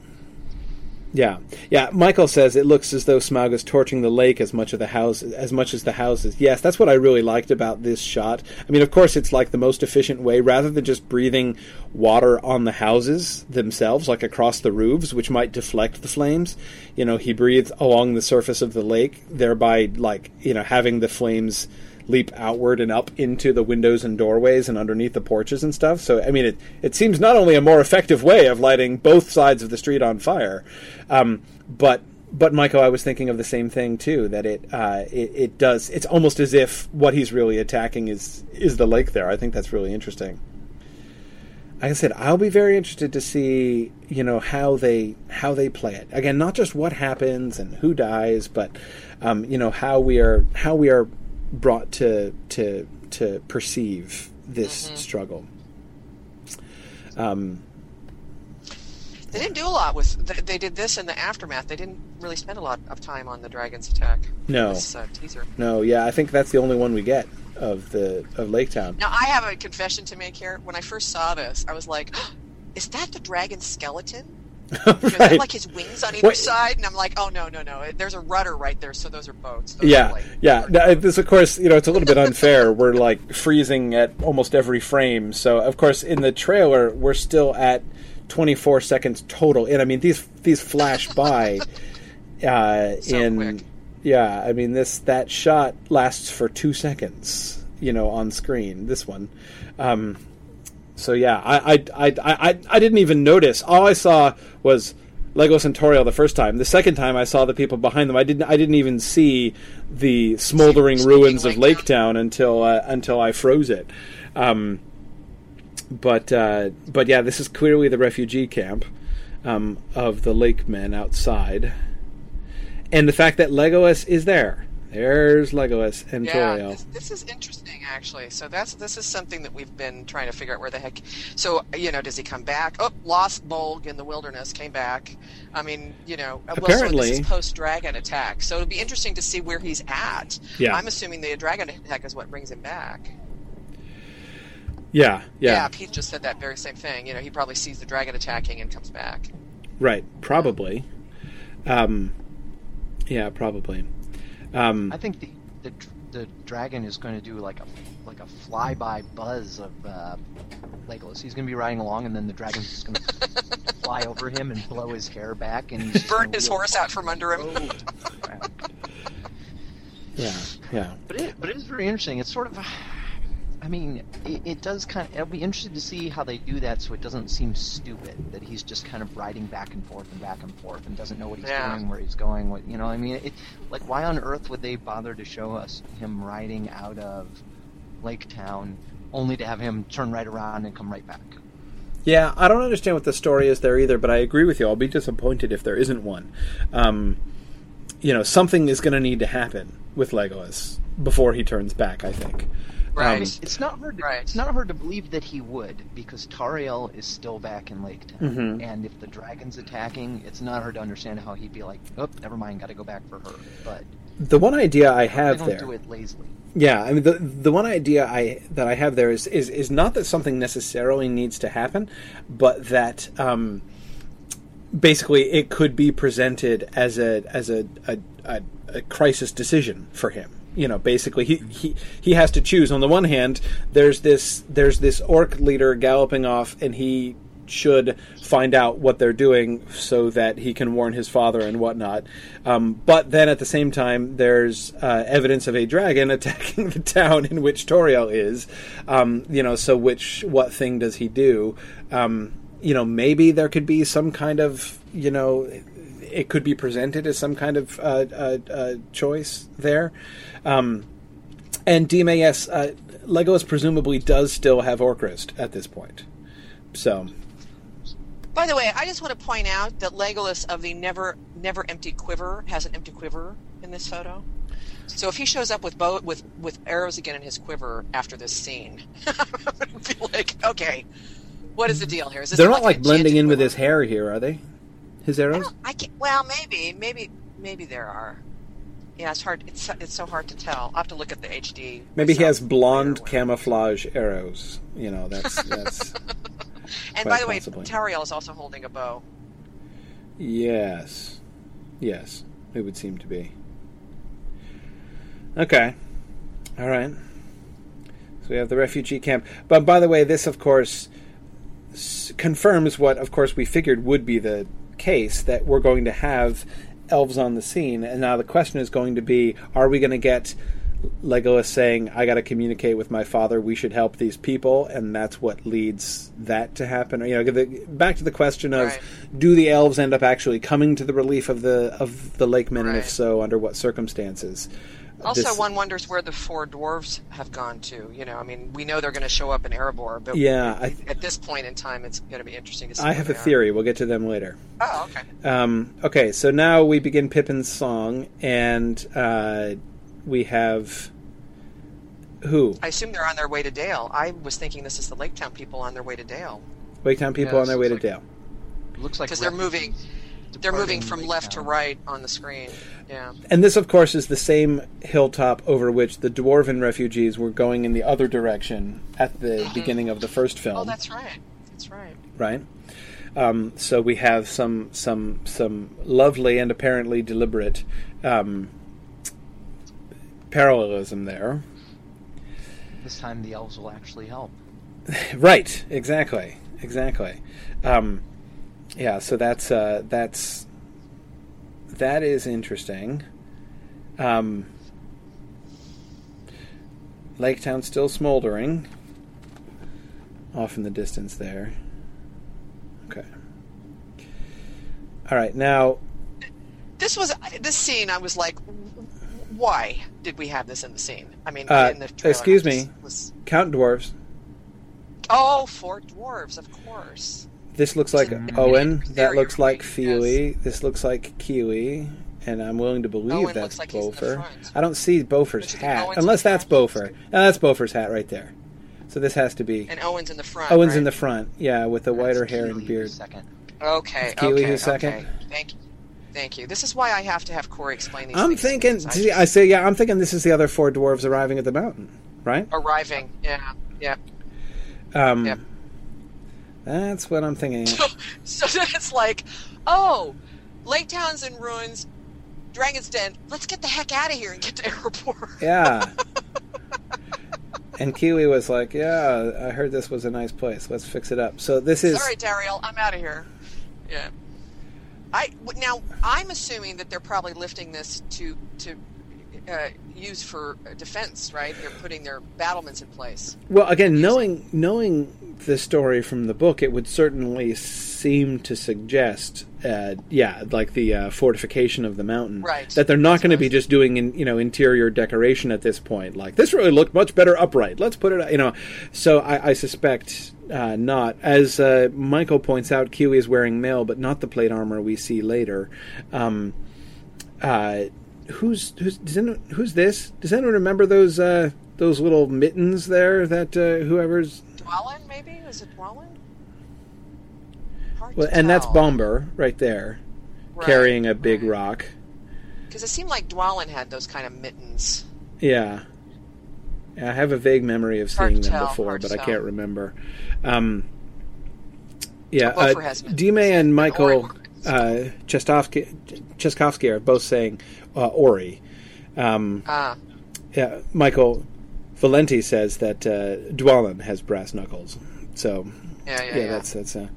yeah, yeah. Michael says it looks as though Smaug is torching the lake as much of the house as much as the houses. Yes, that's what I really liked about this shot. I mean, of course, it's like the most efficient way, rather than just breathing water on the houses themselves, like across the roofs, which might deflect the flames. You know, he breathes along the surface of the lake, thereby like you know having the flames leap outward and up into the windows and doorways and underneath the porches and stuff. So, I mean, it, it seems not only a more effective way of lighting both sides of the street on fire, um, but but Michael, I was thinking of the same thing too. That it, uh, it it does. It's almost as if what he's really attacking is is the lake there. I think that's really interesting. Like I said, I'll be very interested to see you know how they how they play it. Again, not just what happens and who dies, but um, you know how we are how we are brought to to to perceive this Mm-hmm. struggle. Um, They didn't do a lot with. They, they did this in the aftermath. They didn't really spend a lot of time on the dragon's attack. No. This uh, teaser. no, yeah, I think that's the only one we get of the of Lake Town. Now I have a confession to make here. When I first saw this, I was like, "Is that the dragon's skeleton?" Because they have right. like his wings on either side, and I'm like, "Oh no, no, no! There's a rudder right there, so those are boats." Those Yeah, are, like, yeah. Now, This, of course, you know, it's a little bit unfair. we're like freezing at almost every frame. So, of course, in the trailer, we're still at 24 seconds total. And I mean, these these flash by. Uh, So in quick. yeah, I mean this that shot lasts for two seconds. You know, on screen. This one. Um, so yeah, I I, I I I didn't even notice. All I saw was Legos and Tauriel the first time. The second time I saw the people behind them. I didn't I didn't even see the smoldering ruins of Lake Lake Town until uh, until I froze it. Um, but uh, but yeah, this is clearly the refugee camp um, of the lake men outside, and the fact that Legolas is there. There's Legolas and Yeah, Toriel. this, this is interesting actually. So that's this is something that we've been trying to figure out where the heck. So you know, does he come back? Oh, lost Bolg in the wilderness, came back. I mean, you know, uh, well, so Apparently- this post dragon attack. So it'll be interesting to see where he's at. Yeah. I'm assuming the dragon attack is what brings him back. Yeah, yeah, Pete just said that very same thing. You know, he probably sees the dragon attacking and comes back. right. Probably. Um, yeah, probably. Um, I think the, the the dragon is going to do like a like a flyby buzz of uh, Legolas. He's going to be riding along, and then the dragon's just going to fly over him and blow his hair back, and he's Burn his horse out from under him. Oh, yeah, yeah. But it, but it is very interesting. It's sort of, I mean, it, it does kind of. It'll be interesting to see how they do that, so it doesn't seem stupid that he's just kind of riding back and forth and back and forth and doesn't know what he's Yeah. doing, where he's going. What you know, I mean, it like why on earth would they bother to show us him riding out of Lake Town only to have him turn right around and come right back? Yeah, I don't understand what the story is there either, but I agree with you. I'll be disappointed if there isn't one. Um, you know, something is going to need to happen with Legolas before he turns back. I think. Right. Um, It's not hard. To, Right. It's not hard to believe that he would because Tauriel is still back in Lake Town, Mhm. and if the dragon's attacking, it's not hard to understand how he'd be like, "Oh, never mind, got to go back for her." But the one idea I have they have don't there. do it lazily. Yeah, I mean the the one idea I that I have there is is, is not that something necessarily needs to happen, but that um, basically it could be presented as a as a, a, a, a crisis decision for him. You know, basically he, he he has to choose. On the one hand, there's this there's this orc leader galloping off, and he should find out what they're doing so that he can warn his father and whatnot. Um, but then at the same time, there's uh, evidence of a dragon attacking the town in which Tauriel is. Um, you know, so which what thing does he do? Um, you know, maybe there could be some kind of you know. It could be presented as some kind of uh, uh, uh, choice there, um, And DMAS, yes, uh, Legolas presumably does still have Orcrist at this point. So, By the way, I just want to point out that Legolas of the never never empty quiver has an empty quiver in this photo. So if he shows up with bow with with arrows again in his quiver after this scene, I'm be like, okay, what is the deal here? Is this they're not an like blending enchanted in with his hair here, are they? His arrows? I can't, well, maybe, maybe, maybe there are. Yeah, it's hard. It's so- it's so hard to tell. I'll have to look at the HD. Maybe he has blonde camouflage arrows. You know, that's that's And by the way, possibly. Tauriel is also holding a bow. yes, yes, it would seem to be. Okay, all right. So we have the refugee camp. But by the way, this of course s- confirms what, of course, we figured would be the case that we're going to have elves on the scene. And now the question is going to be: Are we going to get Legolas saying, "I got to communicate with my father. We should help these people," and that's what leads that to happen? Or, you know, the, back to the question of: Right. Do the elves end up actually coming to the relief of the of the Lake Men, and if so, under what circumstances? Also, This- one wonders where the four dwarves have gone to. You know, I mean, we know they're going to show up in Erebor, but Yeah, I, at this point in time, it's going to be interesting to see. I have a they are. theory. We'll get to them later. Oh, okay. Um, okay, so now we begin Pippin's song, and uh, we have who? I assume they're on their way to Dale. I was thinking this is the Lake Town people on their way to Dale Lake Town people Yeah, on their way to like- Dale. Looks like because they're moving. They're moving from Lake left to right on the screen. Yeah. And this, of course, is the same hilltop over which the dwarven refugees were going in the other direction at the beginning of the first film. Oh, that's right. That's right. right? Um, so we have some some some lovely and apparently deliberate um, parallelism there. This time the elves will actually help. Right, exactly, exactly. Um, yeah, so that's uh, that's that is interesting. Um, Lake Town still smoldering off in the distance there. Okay. All right, now This was this scene. I was like, why did we have this in the scene? I mean, Uh, in the trailer. excuse me. Was, count dwarves. oh, four dwarves, of course. This looks like. Oin. That looks you're like right, Fili. This looks like Kili. And I'm willing to believe Oin that's like he's Bofur. I don't see Bofur's hat. Unless that's front? Bofur. No, that's Bofur's hat right there. So this has to be And Oin's in the front. Oin's right? in the front. Yeah, with the whiter hair Kili and beard. Second. Okay. It's Kili okay, who's second? okay. Thank you. Thank you. This is why I have to have Corey explain these I'm things. thinking. because see, I say, yeah, I'm thinking this is the other four dwarves arriving at the mountain, right? arriving. Yeah. Yeah. Um, Yep. That's what I'm thinking. So then it's like, oh, Lake Town's in ruins. Dragon's Den. Let's get the heck out of here and get to Erebor. Yeah. and Kili was like, "Yeah, I heard this was a nice place. Let's fix it up." So this is All right, Dariel, I'm out of here. Yeah. I now I'm assuming that they're probably lifting this to to uh, use for defense, right? They're putting their battlements in place. well again knowing knowing the story from the book, it would certainly seem to suggest, uh, yeah, like the uh, fortification of the mountain, Right. That they're not going to be just doing in, you know interior decoration at this point. Like this really looked much better upright. Let's put it, you know. So I, I suspect. Uh, not as uh, Michael points out, Kili is wearing mail, but not the plate armor we see later. Um, uh, who's who's does anyone, who's this? Does anyone remember those uh, those little mittens there that uh, whoever's Dwalin, maybe? Is it Dwalin? Hard well, and that's. Bombur right there Right, carrying a big right. rock. Because it seemed like Dwalin had those kind of mittens. Yeah. I have a vague memory of seeing them tell, before, but I can't remember. Um, yeah, uh, Bofur has mittens. Dime and Michael uh, Cheskovsky are both saying uh, Ori. Um, Ah, Yeah, Michael Valenti says that uh, Dwalin has brass knuckles. So yeah, yeah, yeah, yeah. that's that's uh,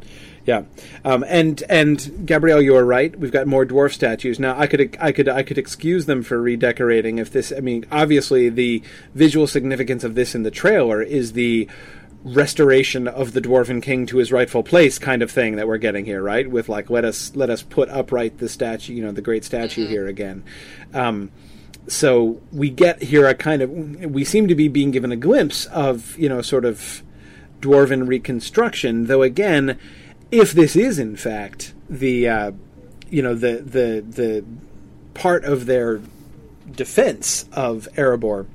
yeah. Um, and and Gabrielle, you are right. We've got more dwarf statues now. I could I could I could excuse them for redecorating if this. I mean, obviously the visual significance of this in the trailer is the restoration of the dwarven king to his rightful place kind of thing that we're getting here right with like let us let us put upright the statue you know the great statue Mm-hmm. here again um, so we get here a kind of we seem to be being given a glimpse of you know sort of dwarven reconstruction. Though again, if this is in fact the uh, you know the the the part of their defense of Erebor,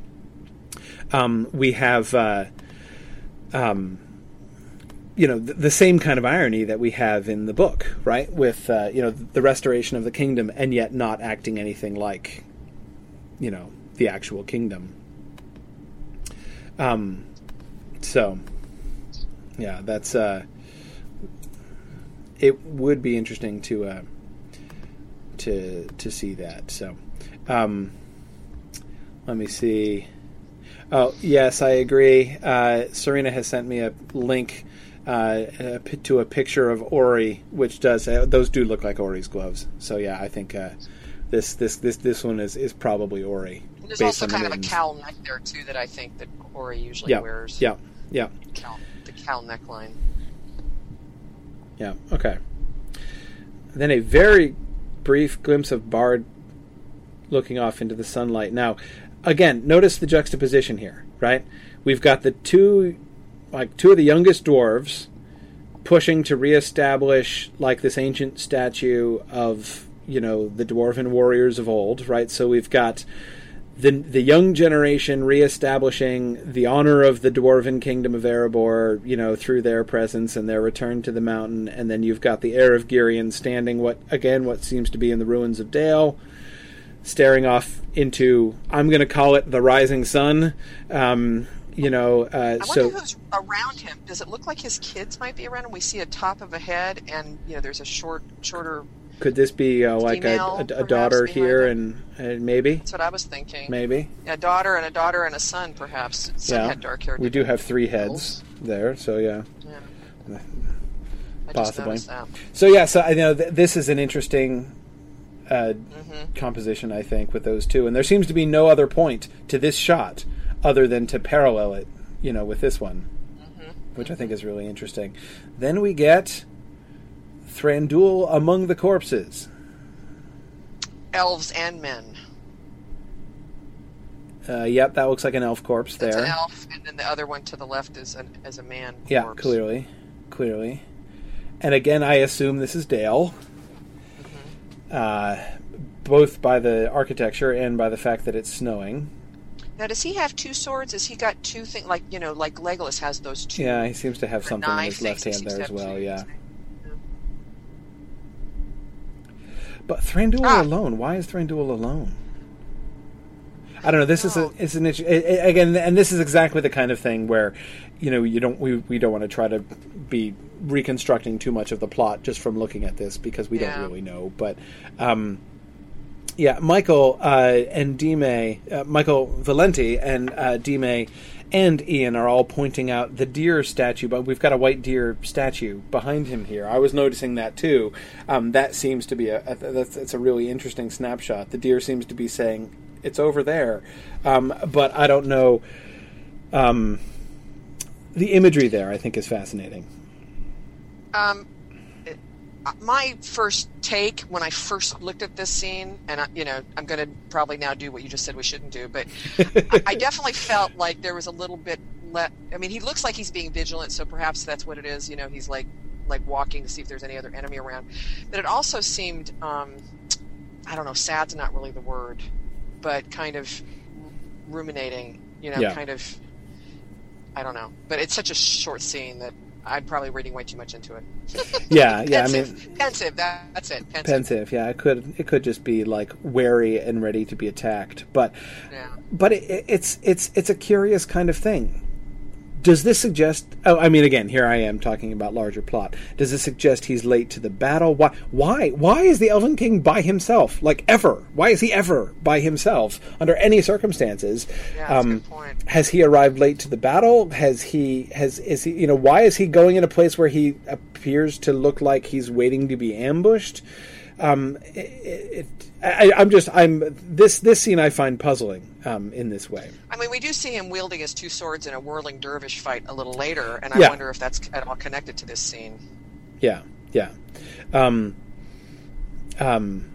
um, we have uh, um, you know the, the same kind of irony that we have in the book, right? With uh, you know the restoration of the kingdom, and yet not acting anything like you know the actual kingdom. Um, so yeah, that's uh, it would be interesting to uh, to to see that. So, um, let me see. Oh yes, I agree. Uh, Serena has sent me a link uh, to a picture of Ori, which does uh, those do look like Ori's gloves. So yeah, I think uh, this this this this one is is probably Ori. There's based also on the kind of a cowl neck there too that I think that Ori usually Yeah, wears. yeah, yeah. Cowl, the cowl neckline. Yeah. Okay. Then a very brief glimpse of Bard looking off into the sunlight. Now, again, notice the juxtaposition here, right? We've got the two, like two of the youngest dwarves, pushing to reestablish like this ancient statue of you know the dwarven warriors of old, right? So we've got the the young generation reestablishing the honor of the dwarven kingdom of Erebor, you know, through their presence and their return to the mountain, and then you've got the heir of Girion standing what again what seems to be in the ruins of Dale, staring off into I'm going to call it the rising sun. Um, you know, uh, I wonder so who's around him. Does it look like his kids might be around him? We see a top of a head, and you know, there's a short, shorter. Could this be uh, like a, female, a, a perhaps, daughter here and, and maybe That's what I was thinking. maybe A daughter and a daughter and a son, perhaps. Son yeah had dark hair. we do have three heads there, so yeah. Yeah. Possibly. So yeah, so I know th- this is an interesting uh, Mm-hmm. composition, I think, with those two, and there seems to be no other point to this shot other than to parallel it, you know, with this one, Mm-hmm. which I think is really interesting. Then we get Thranduil among the corpses. Elves and men. Uh, yep, that looks like an elf corpse That's there. an elf, and then the other one to the left is an is a man. Yeah, corpse. clearly, clearly. And again, I assume this is Dale, Mm-hmm. uh, both by the architecture and by the fact that it's snowing. Now, does he have two swords? Has he got two things like you know, like Legolas has those two? Yeah, he seems to have something in his left hand there as well. Yeah, things. But Thranduil Ah. alone. Why is Thranduil alone? I don't know. This is a, Oh. it's an issue again, and this is exactly the kind of thing where, you know, you don't we, we don't want to try to be reconstructing too much of the plot just from looking at this because we Yeah. don't really know. But, um, yeah, Michael uh, and Dime, uh, Michael Valenti and uh, Dime and Ian are all pointing out the deer statue, but we've got a white deer statue behind him here. I was noticing that too. Um, that seems to be a, a that's, a really interesting snapshot. The deer seems to be saying it's over there, um, but I don't know. Um, the imagery there, I think, is fascinating. Um, my first take when I first looked at this scene, and I, you know, I'm going to probably now do what you just said we shouldn't do, but I, I definitely felt like there was a little bit. Le- I mean, he looks like he's being vigilant, so perhaps that's what it is. You know, he's like like walking to see if there's any other enemy around. But it also seemed, um, I don't know, sad's not really the word, but kind of ruminating. You know, Yeah. kind of. I don't know, but it's such a short scene that I'm probably reading way too much into it. Yeah, yeah. I mean, pensive. That, that's it. Pensive. pensive. Yeah, it could it could just be like wary and ready to be attacked, but Yeah. but it, it's it's it's a curious kind of thing. Does this suggest? Oh, I mean, again, here I am talking about larger plot. Does this suggest he's late to the battle? Why? Why? Why is the Elven King by himself? Like ever? Why is he ever by himself under any circumstances? Yeah, that's a Um, good point. Has he arrived late to the battle? Has he? Has is he? You know, why is he going in a place where he appears to look like he's waiting to be ambushed? Um, it, it, I, I'm just I'm this this scene I find puzzling um, in this way. I mean, we do see him wielding his two swords in a whirling dervish fight a little later, and Yeah. I wonder if that's at all connected to this scene. Yeah, yeah. Um, um,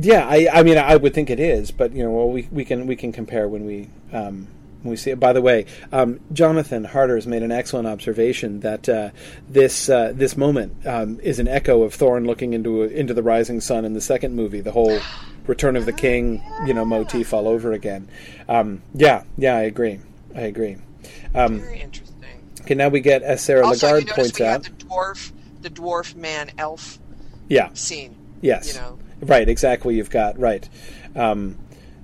Yeah, I, I mean, I would think it is, but you know, well, we, we can we can compare when we um, when we see it. By the way, um, Jonathan Harder has made an excellent observation that uh, this uh, this moment um, is an echo of Thorin looking into into the rising sun in the second movie, the whole Return of the King, you know, motif all over again. Um, yeah, yeah, I agree. I agree. Um, Very interesting. okay, now we get, as Sarah Also, Lagarde points out, the dwarf, the dwarf man elf yeah, scene. Yes. You know, Right, exactly. You've got right. Um,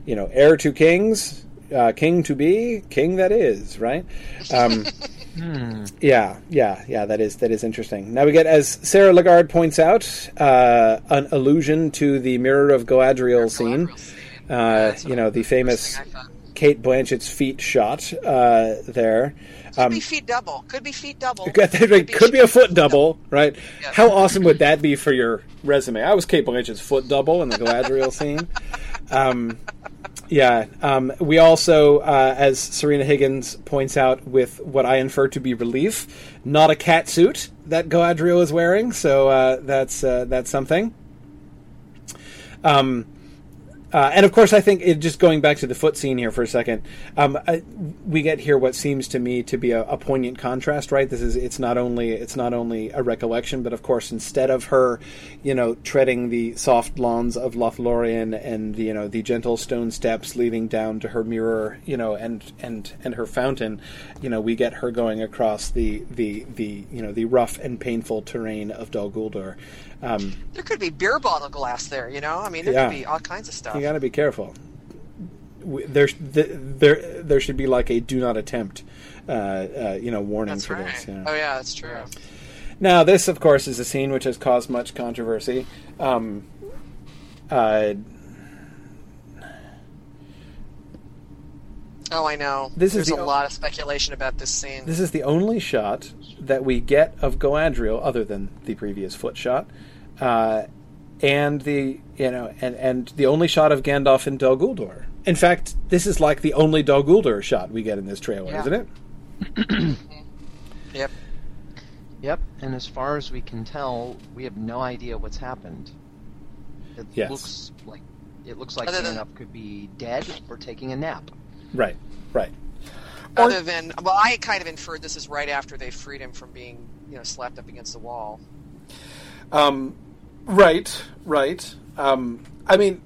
you know, heir to kings, uh, king to be, king that is. Right. Um, Yeah, yeah, yeah. That is that is interesting. Now we get, as Sarah Lagarde points out, uh, an allusion to the Mirror of Galadriel scene. Uh, you know, the famous thing I thought. Cate Blanchett's feet shot uh, there. Could Um, be feet double. Could be feet double. Could be, could be a foot double, right? Yeah. How awesome would that be for your resume? I was Cate Blanchett's foot double in the Galadriel scene. Um, yeah. Um, we also, uh, as Serena Higgins points out, with what I infer to be relief, not a cat suit that Galadriel is wearing. So uh, that's uh, that's something. Um, uh, and of course, I think it, just going back to the foot scene here for a second, um, I, we get here what seems to me to be a, a poignant contrast. Right, this is it's not only it's not only a recollection, but of course, instead of her, you know, treading the soft lawns of Lothlorien and you know the gentle stone steps leading down to her mirror, you know, and and and her fountain, you know, we get her going across the the the you know the rough and painful terrain of Dol Guldur. Um, There could be beer bottle glass there. You know, I mean, there Yeah. could be all kinds of stuff. You got to be careful. There, there, there should be like a "do not attempt," uh, uh, you know, warning That's for right. this. you know. Oh yeah, that's true. Now, this, of course, is a scene which has caused much controversy. Um, uh, Oh, I know. This is There's the- a lot of speculation about this scene. this is the only shot that we get of Galadriel, other than the previous foot shot, uh, and the you know, and and the only shot of Gandalf and Dol Guldur. In fact, this is like the only Dol Guldur shot we get in this trailer, Yeah. isn't it? Yep. Yep, and as far as we can tell, we have no idea what's happened. It Yes. looks like it looks like Gandalf could be dead or taking a nap. Right, right. Other than, well, I kind of inferred this is right after they freed him from being, you know, slapped up against the wall. Um, right, right. Um, I mean,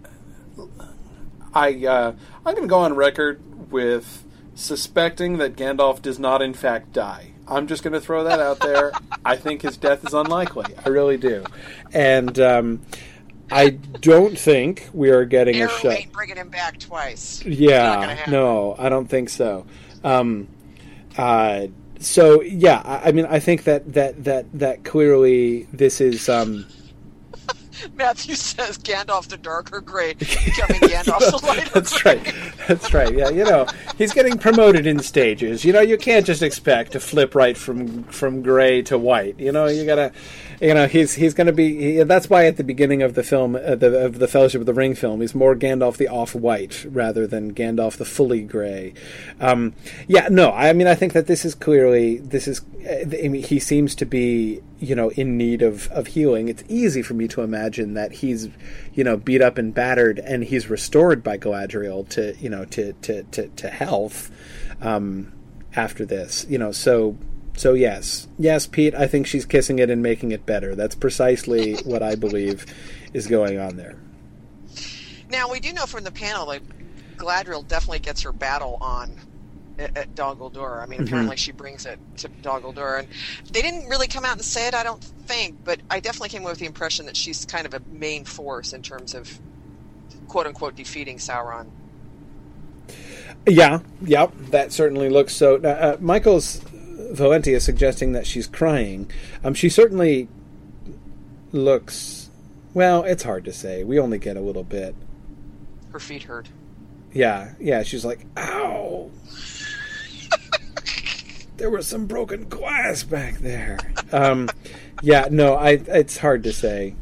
I uh, I'm going to go on record with suspecting that Gandalf does not, in fact, die. I'm just going to throw that out there. I think his death is unlikely. I really do, and um, I don't think we are getting Arrow a shot. ain't bringing him back twice. Yeah, no, I don't think so. Um, uh, so yeah, I, I mean, I think that that that that clearly this is. Um, Matthew says Gandalf the darker gray becoming Gandalf the lighter That's gray. right. That's right. Yeah, you know, he's getting promoted in stages. You know, you can't just expect to flip right from from gray to white. You know, you gotta, you know, he's he's gonna be. He, that's why at the beginning of the film, uh, the, of the Fellowship of the Ring film, he's more Gandalf the off white rather than Gandalf the fully gray. Um, yeah, no, I mean, I think that this is clearly this is. uh, I mean, he seems to be you know in need of of healing. It's easy for me to imagine that he's you know beat up and battered, and he's restored by Galadriel to you know to to to, to health um, after this. You know, so so yes, yes, Pete. I think she's kissing it and making it better. That's precisely what I believe is going on there. Now we do know from the panel that Galadriel definitely gets her battle on at, at Guldur. I mean, apparently she brings it to Guldur, and they didn't really come out and say it. I don't think, but I definitely came away with the impression that she's kind of a main force in terms of quote unquote defeating Sauron. Yeah, yep, that certainly looks so. Uh, Michael's Valenti is suggesting that she's crying. Um, she certainly looks. Well, it's hard to say. We only get a little bit. Her feet hurt. Yeah, yeah. She's like, "Ow!" there was some broken glass back there. Um, yeah, no, I. It's hard to say.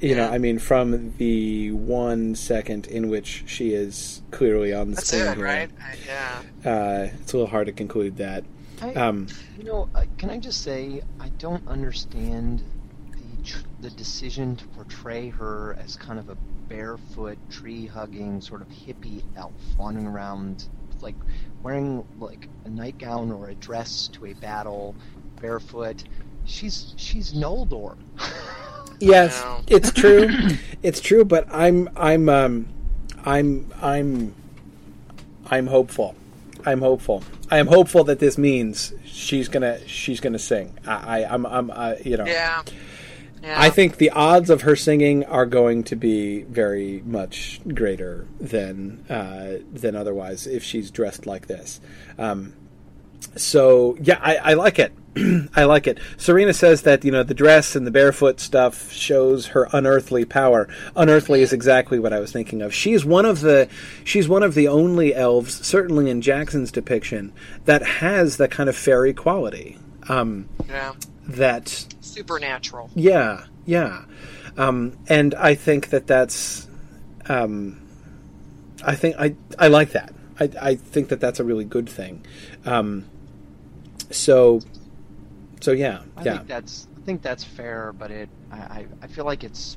You know, I mean, from the one second in which she is clearly on the That's screen it, right? I, yeah. uh, it's a little hard to conclude that. I, Um, you know, uh, can I just say I don't understand the tr- the decision to portray her as kind of a barefoot, tree hugging, sort of hippie elf wandering around, like wearing like a nightgown or a dress to a battle, barefoot. She's she's Noldor. Yes, No. it's true. it's true, but I'm I'm um, I'm I'm I'm hopeful. I'm hopeful. I am hopeful that this means she's gonna she's gonna sing. I, I I'm I'm uh, you know. Yeah. Yeah. I think the odds of her singing are going to be very much greater than uh, than otherwise if she's dressed like this. Um, so yeah, I, I like it. I like it. Serena says that you know the dress and the barefoot stuff shows her unearthly power. Unearthly is exactly what I was thinking of. She's one of the she's one of the only elves, certainly in Jackson's depiction, that has that kind of fairy quality. Um, yeah. that Supernatural. yeah, yeah, um, and I think that that's, um, I think I I like that. I I think that that's a really good thing. Um, so, so yeah, I yeah, think that's I think that's fair, but it I, I, I feel like it's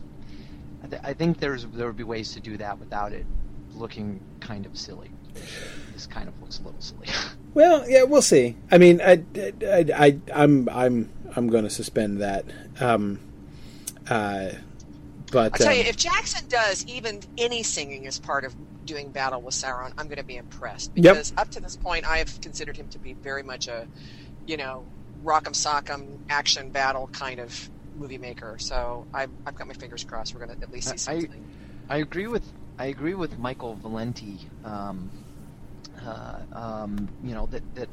I, th- I think there's there would be ways to do that without it looking kind of silly. This kind of looks a little silly. Well, yeah, we'll see. I mean, I, I, I I'm I'm I'm going to suspend that. Um, uh, but I tell you, um, if Jackson does even any singing as part of doing battle with Sauron, I'm going to be impressed Yep. because up to this point, I have considered him to be very much a, you know, rock'em sock'em action battle kind of movie maker. So I've, I've got my fingers crossed. We're going to at least see I- something. I agree with I agree with Michael Valenti. Um, uh, um, you know that that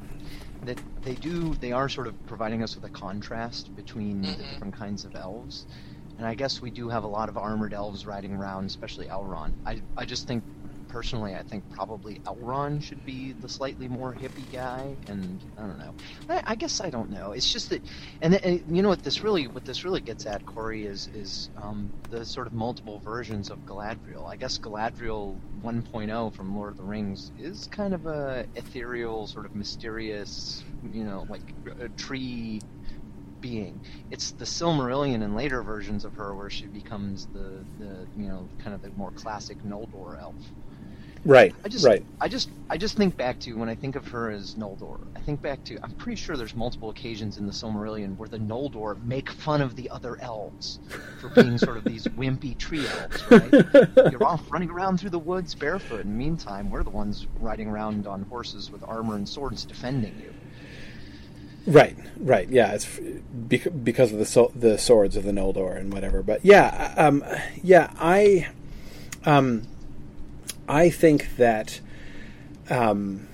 that they do they are sort of providing us with a contrast between the Mhm. different kinds of elves, and I guess we do have a lot of armored elves riding around, especially Elrond. I I just think personally I think probably Elrond should be the slightly more hippie guy, and I don't know. I, I guess I don't know. It's just that, and, and you know what this really what this really gets at, Corey, is is um, the sort of multiple versions of Galadriel. I guess Galadriel 1.0 from Lord of the Rings is kind of a ethereal, sort of mysterious, you know, like a tree being. It's the Silmarillion and later versions of her where she becomes the the you know kind of the more classic Noldor elf. Right, I just, right. I just, I just think back to when I think of her as Noldor. I think back to, I'm pretty sure there's multiple occasions in the Silmarillion where the Noldor make fun of the other elves for being sort of these wimpy tree elves, right? You're off running around through the woods barefoot. In the meantime, we're the ones riding around on horses with armor and swords defending you. Right, right, yeah. It's because of the so- the swords of the Noldor and whatever. But yeah, um, yeah, I, um, I think that, um,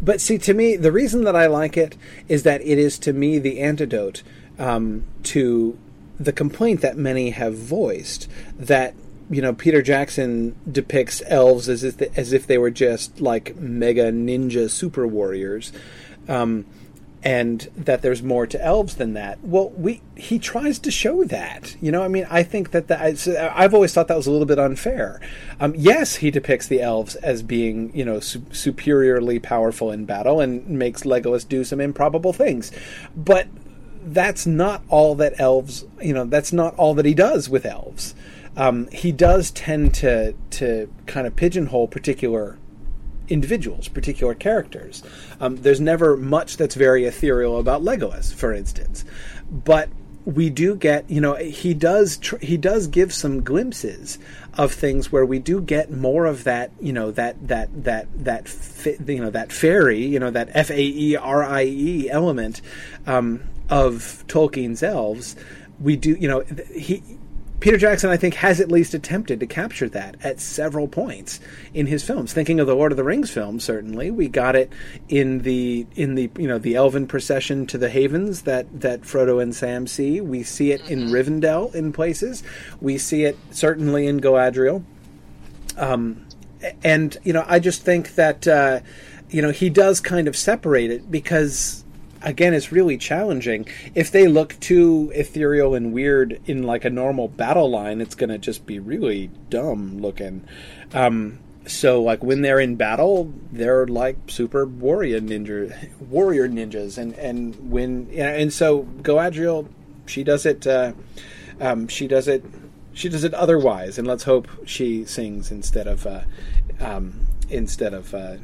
but see, to me, the reason that I like it is that it is to me the antidote um, to the complaint that many have voiced that you know Peter Jackson depicts elves as if as if they were just like mega ninja super warriors. Um, and that there's more to elves than that. Well, we he tries to show that. You know, I mean, I think that that I've always thought that was a little bit unfair. Um, yes, he depicts the elves as being you know su- superiorly powerful in battle and makes Legolas do some improbable things, but that's not all that elves. You know, that's not all that he does with elves. Um, he does tend to to kind of pigeonhole particular individuals, particular characters. Um, there's never much that's very ethereal about Legolas, for instance, but we do get, you know, he does tr- he does give some glimpses of things where we do get more of that, you know, that that that that fa- you know that fairy, you know, that F A E R I E element um, of Tolkien's elves. We do, you know, he Peter Jackson, I think, has at least attempted to capture that at several points in his films. Thinking of the Lord of the Rings film, certainly we got it in the in the you know the elven procession to the havens that that Frodo and Sam see. We see it in Rivendell in places. We see it certainly in Galadriel. Um, and you know, I just think that uh, you know he does kind of separate it because again, it's really challenging. If they look too ethereal and weird in like a normal battle line, it's going to just be really dumb looking. Um, so, like when they're in battle, they're like super warrior ninja, warrior ninjas, and and when and so Galadriel, she does it. Uh, um, she does it. she does it otherwise, and let's hope she sings instead of uh, um, instead of uh,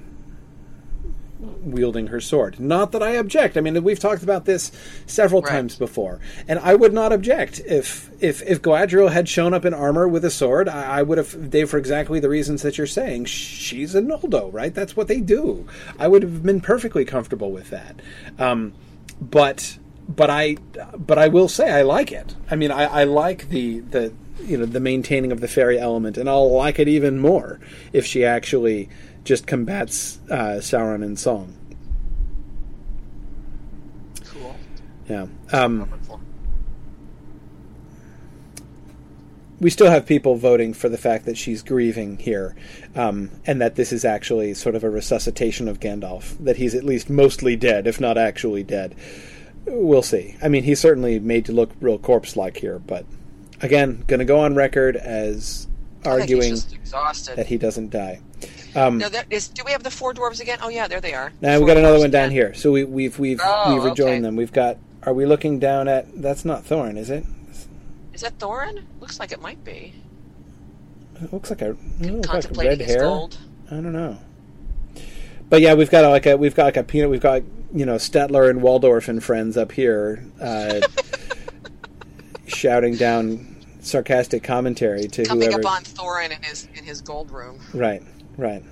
wielding her sword. Not that I object. I mean, we've talked about this several Right. times before, and I would not object if if if Galadriel had shown up in armor with a sword. I, I would have they for exactly the reasons that you're saying. She's a Noldo, right? That's what they do. I would have been perfectly comfortable with that. Um, but but I but I will say I like it. I mean, I, I like the the you know the maintaining of the fairy element, and I'll like it even more if she actually just combats uh, Sauron in song. Cool. Yeah. Um, we still have people voting for the fact that she's grieving here, um, and that this is actually sort of a resuscitation of Gandalf. That he's at least mostly dead, if not actually dead. We'll see. I mean, he's certainly made to look real corpse-like here, but again, going to go on record as I think he's arguing that he doesn't die. Um, no, that is. Do we have the four dwarves again? Oh yeah, there they are. Now Four we got another one down again. here. So we, we've we've Oh, we've rejoined okay. them. We've got. Are we looking down at? That's not Thorin, is it? Is that Thorin? Looks like it might be. It looks like a, looks like red hair. gold. I don't know. But yeah, we've got like a we've got like a peanut. We've got you know Statler and Waldorf and friends up here, uh, shouting down sarcastic commentary to Coming whoever. up on Thorin in his in his gold room. Right, right.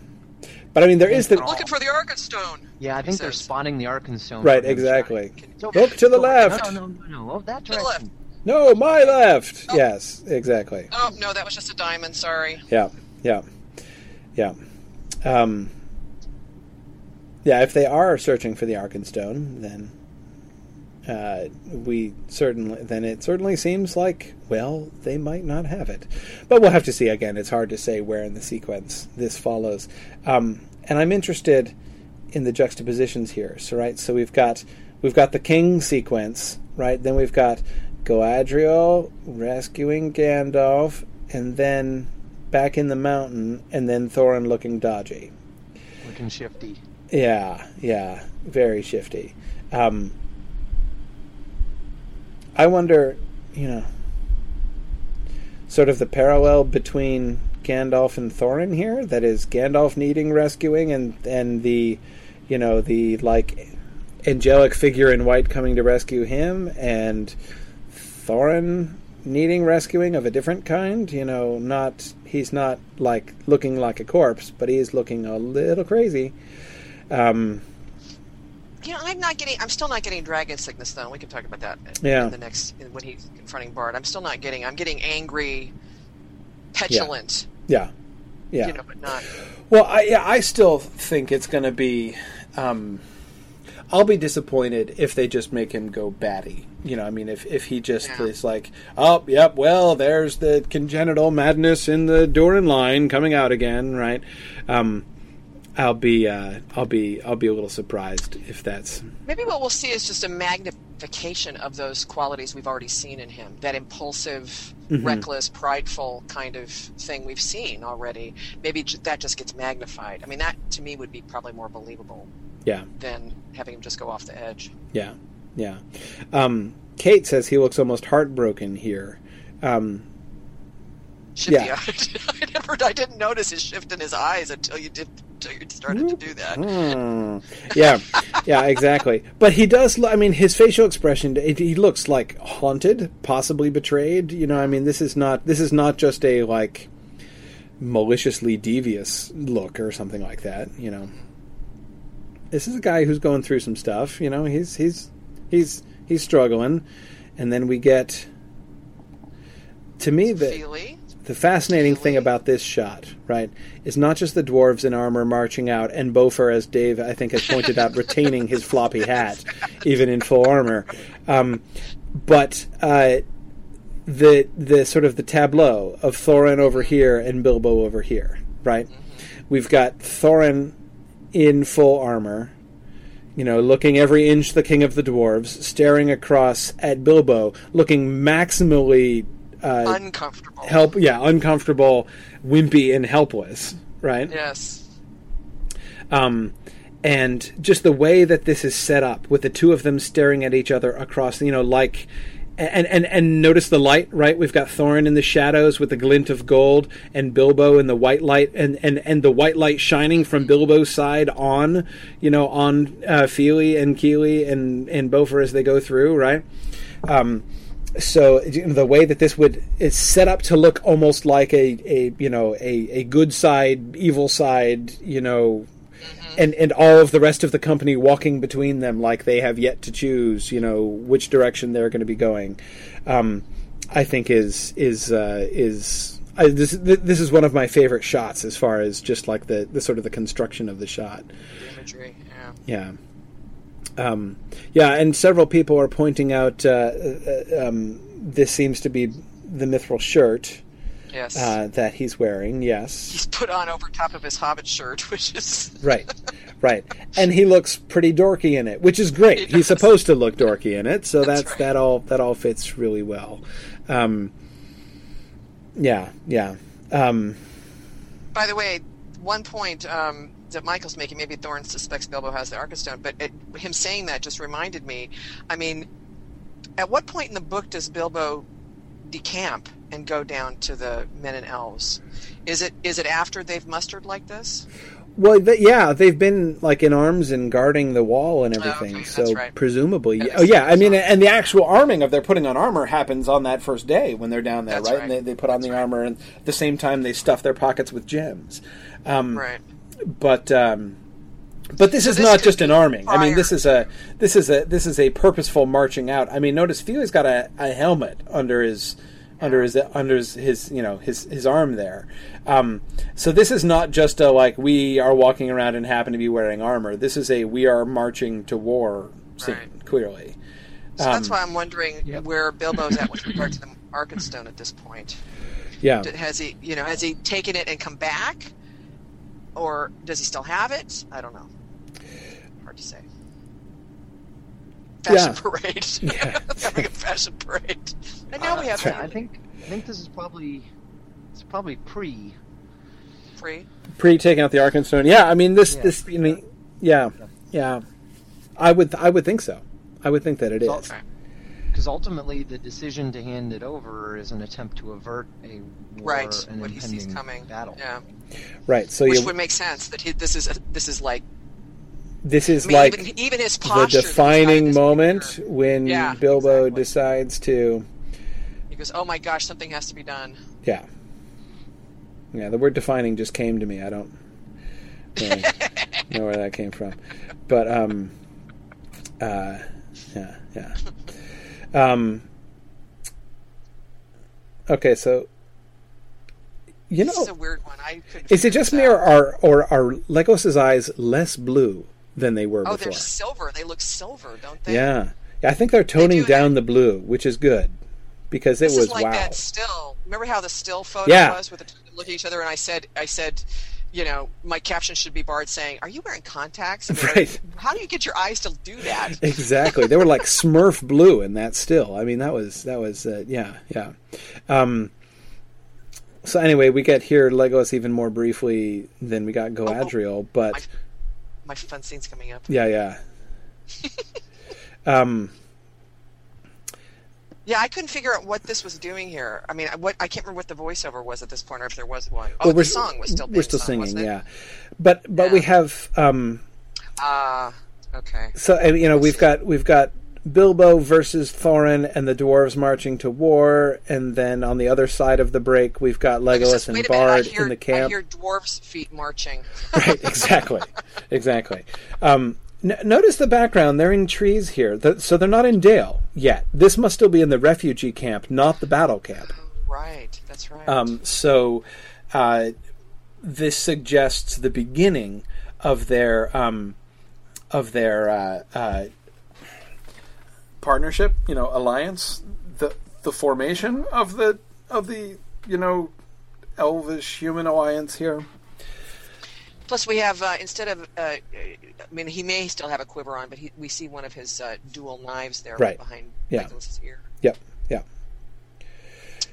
But I mean, there is the Looking for the Arkenstone. Yeah, I he think they're says. spawning the Arkenstone. right, for him. exactly. So- Look to the so- left. No, no, no, no. Oh, that To the left. No, my left. Oh. Yes, exactly. Oh no, that was just a diamond. Sorry. Yeah, yeah, yeah. Um, yeah, if they are searching for the Arkenstone, then uh, we certainly then it certainly seems like well they might not have it, but we'll have to see. Again, it's hard to say where in the sequence this follows, um, and I'm interested in the juxtapositions here. So right, so we've got we've got the king sequence, right? Then we've got Galadriel rescuing Gandalf, and then back in the mountain, and then Thorin looking dodgy. Looking shifty. Yeah, yeah, very shifty. Um, I wonder, you know, sort of the parallel between Gandalf and Thorin here. That is, Gandalf needing rescuing, and and the, you know, the like angelic figure in white coming to rescue him, and Thorin needing rescuing of a different kind. You know, not he's not like looking like a corpse, but he is looking a little crazy. Um, You know, I'm not getting. I'm still not getting dragon sickness though. We can talk about that. Yeah. In the next when he's confronting Bard, I'm still not getting. I'm getting angry, petulant. yeah, yeah. You know, but not. Well, I yeah, I still think it's going to be. Um, I'll be disappointed if they just make him go batty. You know, I mean, if if he just Yeah. is like, oh, yep, well, there's the congenital madness in the Durin line coming out again, right? Um, I'll be, uh, I'll be, I'll be a little surprised if that's Maybe what we'll see is just a magnification of those qualities we've already seen in him. That impulsive, Mhm. reckless, prideful kind of thing we've seen already. Maybe j- that just gets magnified. I mean, that to me would be probably more believable yeah, than having him just go off the edge. yeah, yeah. Um, Kate says he looks almost heartbroken here. Um, Yeah. I never, I didn't notice his shift in his eyes until you did, until you started to do that. Hmm. yeah, yeah, exactly. But he does. lo- I mean, his facial expression. It, he looks like haunted, possibly betrayed. You know, I mean, this is not. This is not just a like maliciously devious look or something like that. You know, this is a guy who's going through some stuff. You know, he's he's he's he's struggling, and then we get. To me, the Fili. The fascinating thing about this shot, right, is not just the dwarves in armor marching out and Bofur, as Dave I think has pointed out, retaining his floppy hat, even in full armor, um, but uh, the the sort of the tableau of Thorin over here and Bilbo over here, right? We've got Thorin in full armor, you know, looking every inch the king of the dwarves, staring across at Bilbo, looking maximally uh, Uncomfortable. help yeah uncomfortable wimpy and helpless right Yes. um and just the way that this is set up with the two of them staring at each other across you know like and, and and notice the light, right? We've got Thorin in the shadows with the glint of gold, and Bilbo in the white light, and, and, and the white light shining from Bilbo's side on, you know, on uh, Fili and Kili and and Bofur as they go through, right? Um, so you know, the way that this would is set up to look almost like a, a you know a, a good side evil side you know and and all of the rest of the company walking between them like they have yet to choose you know which direction they're going to be going um, I think is is uh, is I, this this is one of my favorite shots as far as just like the, the sort of the construction of the shot The imagery, yeah. yeah. Um, yeah, and several people are pointing out uh, uh, um, this seems to be the mithril shirt Yes. uh, that he's wearing. Yes, He's put on over top of his Hobbit shirt, which is right, right, and he looks pretty dorky in it, which is great. He He's supposed to look dorky in it, so that's, That's right. that all that all fits really well. Um, yeah, yeah. Um, By the way, one point um, that Michael's making, maybe Thorin suspects Bilbo has the Arkenstone, but it, him saying that just reminded me. I mean, at what point in the book does Bilbo decamp and go down to the men and elves? Is it is it after they've mustered like this? Well, th- yeah, they've been like in arms and guarding the wall and Oh, everything. okay, so that's right. presumably, yeah. oh yeah. I mean, and the actual arming of their putting on armor happens on that first day when they're down there, right? right. And they, they put on the right. armor, and at the same time they stuff their pockets with gems. Um, Right. But um, but this So is this not just an be arming. I mean, this is a this is a this is a purposeful marching out. I mean, notice Fili's got a, a helmet under his under his under his, his you know his his arm there. Um, so this is not just a like we are walking around and happen to be wearing armor. This is a we are marching to war scene Right. clearly. So that's Um, why I'm wondering Yep. where Bilbo's at with regard to the Arkenstone at this point. Yeah. Has he, you know, has he taken it and come back, or does he still have it? I don't know. Hard to say. Fashion Yeah. parade. Yeah. Having a fashion parade. And now we have Yeah, I think I think this is probably it's probably pre. free. Pre taking out the Arkenstone. Yeah, I mean this Yeah, this pre- you know, yeah yeah. I would I would think so. I would think that it is. So- Because ultimately, the decision to hand it over is an attempt to avert a war, Right. an What he sees impending coming. battle. Yeah. Right. So Which you would make sense that he, this is a, this is like this is I mean, like even, even his the posture. that he's hiding defining moment picture. when Yeah, Bilbo exactly. decides to He goes, "Oh my gosh, something has to be done." yeah yeah the word defining just came to me I don't really know where that came from but um uh yeah yeah um okay so you this know is a weird one. I is it just this me or are or are Legos's eyes less blue than they were Oh, before they're silver. They look silver, don't they? Yeah. Yeah, I think they're toning do down the blue, which is good because it This was like wow. that still. Remember how the still photo Yeah. was with the two of them looking at each other? And I said, I said, you know, my caption should be Bard saying, "Are you wearing contacts?" I mean, Right. How do you get your eyes to do that? Exactly. They were like Smurf blue in that still. I mean, that was that was uh, yeah, yeah. Um so anyway, we get here Legos even more briefly than we got Galadriel, but My, my fun scene's coming up. yeah, yeah. um Yeah, I couldn't figure out what this was doing here. I mean, what I can't remember what the voiceover was at this point, or if there was one. Oh, well, the song was still. we're still sung, singing, yeah. But but we have um Ah, okay. So uh, you know we've got we've got Bilbo versus Thorin and the dwarves marching to war, and then on the other side of the break we've got Legolas said, and wait a minute, I Bard hear, in the I camp. hear dwarves' feet marching. right, exactly, exactly. Um, n- notice the background; they're in trees here, Th- so they're not in Dale yet. This must still be in the refugee camp, not the battle camp. right, that's right. Um, so uh, this suggests the beginning of their um, of their uh, uh, partnership, you know, alliance, the the formation of the of the you know elvish human alliance here. Plus, we have uh, instead of, uh, I mean, he may still have a quiver on, but he, we see one of his uh, dual knives there Right. behind Yeah. Ear, Yep. Yeah.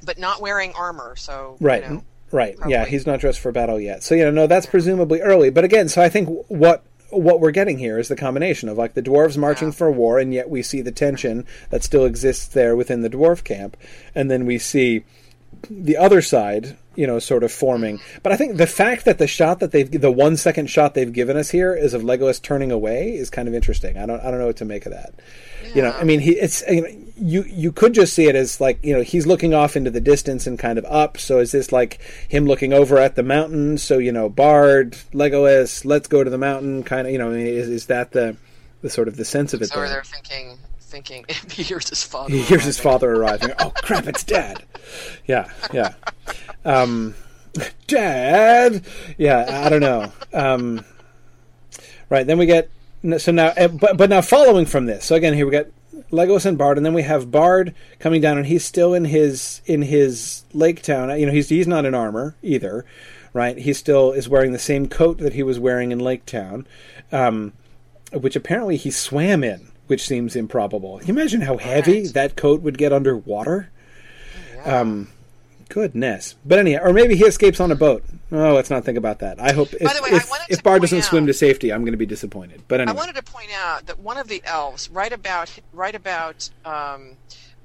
but not wearing armor. So Right. you know, Right. Yeah, he's not dressed for battle yet. So you know, no, that's presumably early. But again, so I think what what we're getting here is the combination of like the dwarves marching Yeah. for war, and yet we see the tension that still exists there within the dwarf camp, and then we see the other side, you know, sort of forming. But I think the fact that the shot that they've, the one second shot they've given us here is of Legolas turning away is kind of interesting. I don't, I don't know what to make of that. You know, I mean, he, it's you, know, you, you could just see it as like, you know, he's looking off into the distance and kind of up. So is this like him looking over at the mountain? So you know, Bard, Legolas, let's go to the mountain. Kind of, you know, I mean, is, is that the, the sort of the sense of it? So there? they're thinking, thinking, he hears his father. He hears his father arriving. Oh crap! It's Dad. Yeah, yeah. Um, Dad. Yeah, I don't know. Um, right then we get so now, eh, but but now following from this. So again, here we got Legolas and Bard, and then we have Bard coming down, and he's still in his in his lake town. You know, he's he's not in armor either, right? He still is wearing the same coat that he was wearing in Lake Town. Um, which apparently he swam in, which seems improbable. Can you imagine how heavy Right. that coat would get underwater? Um, goodness. But anyhow, or maybe he escapes on a boat. Oh, let's not think about that. I hope if, the way, I if, wanted if to Bard doesn't swim to safety, I'm going to be disappointed. But anyway. I wanted to point out that one of the elves, right about right about um,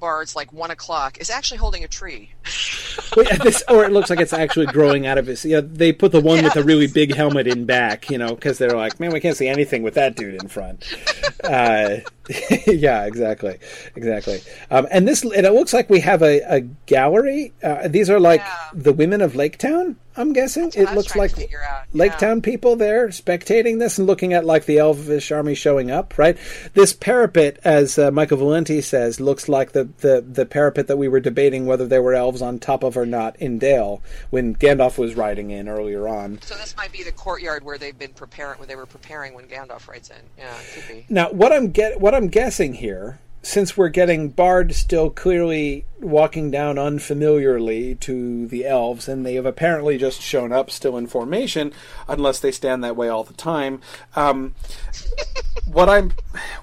Bard's like one o'clock, is actually holding a tree. Wait, this, or it looks like it's actually growing out of his. Yeah, they put the one with the really big helmet in back, you know, because they're like, man, we can't see anything with that dude in front. Uh, yeah, exactly, exactly. Um, and this, and it looks like we have a, a gallery. Uh, these are like Yeah. the women of Lake Town. I'm guessing it looks like out, Lake. Town people there spectating this and looking at like the elvish army showing up. Right, this parapet, as uh, Michael Valenti says, looks like the, the the parapet that we were debating whether there were elves on top of or not in Dale when Gandalf was riding in earlier on. So this might be the courtyard where they've been preparing, where they were preparing when Gandalf rides in. Yeah, it could be. Now, what I'm get what I'm guessing here, since we're getting Bard still clearly walking down unfamiliarly to the elves, and they have apparently just shown up still in formation, unless they stand that way all the time. Um, what I'm,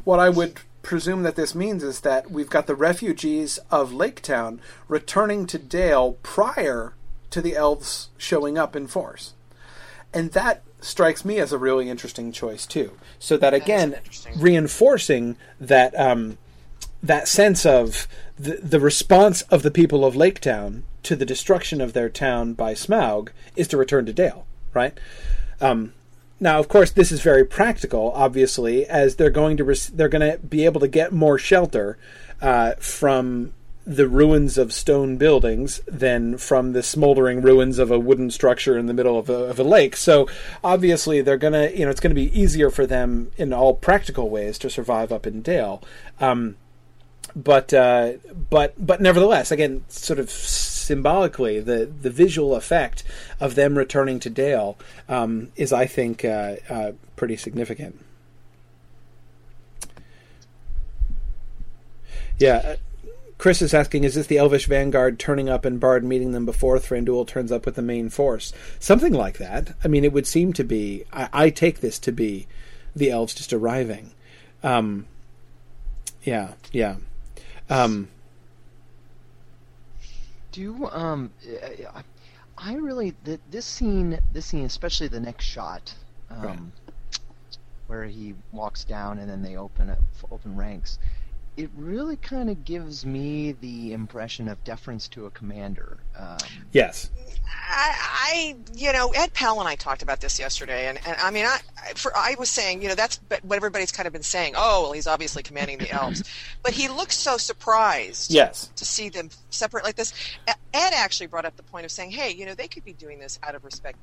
what I would presume that this means is that we've got the refugees of Lake Town returning to Dale prior to the elves showing up in force and that strikes me as a really interesting choice too. So that again, interesting. reinforcing that um, that sense of the, the response of the people of Lake Town to the destruction of their town by Smaug is to return to Dale, right? Um, now, of course, this is very practical, obviously, as they're going to they're going to be able to get more shelter uh, from the ruins of stone buildings than from the smoldering ruins of a wooden structure in the middle of a, of a lake. So, obviously, they're to you know it's to be easier for them in all practical ways to survive up in Dale. Um, but uh, but but nevertheless, again, sort of symbolically, the the visual effect of them returning to Dale um, is, I think, uh, uh, pretty significant. Yeah. Chris is asking, is this the Elvish Vanguard turning up and Bard meeting them before Thranduil turns up with the main force? Something like that. I mean, it would seem to be. I, I take this to be the elves just arriving. Um, yeah, yeah. Um, Do um, I- I really th- this scene, this scene, especially the next shot, um, Right. where he walks down and then they open up, open ranks. It really kind of gives me the impression of deference to a commander. Um, yes. I, I, you know, Ed Powell and I talked about this yesterday, and, and I mean, I, I- for I was saying, you know, that's what everybody's kind of been saying. Oh, well, he's obviously commanding the elves, but he looks so surprised. Yes. To see them separate like this, Ed actually brought up the point of saying, hey, you know, they could be doing this out of respect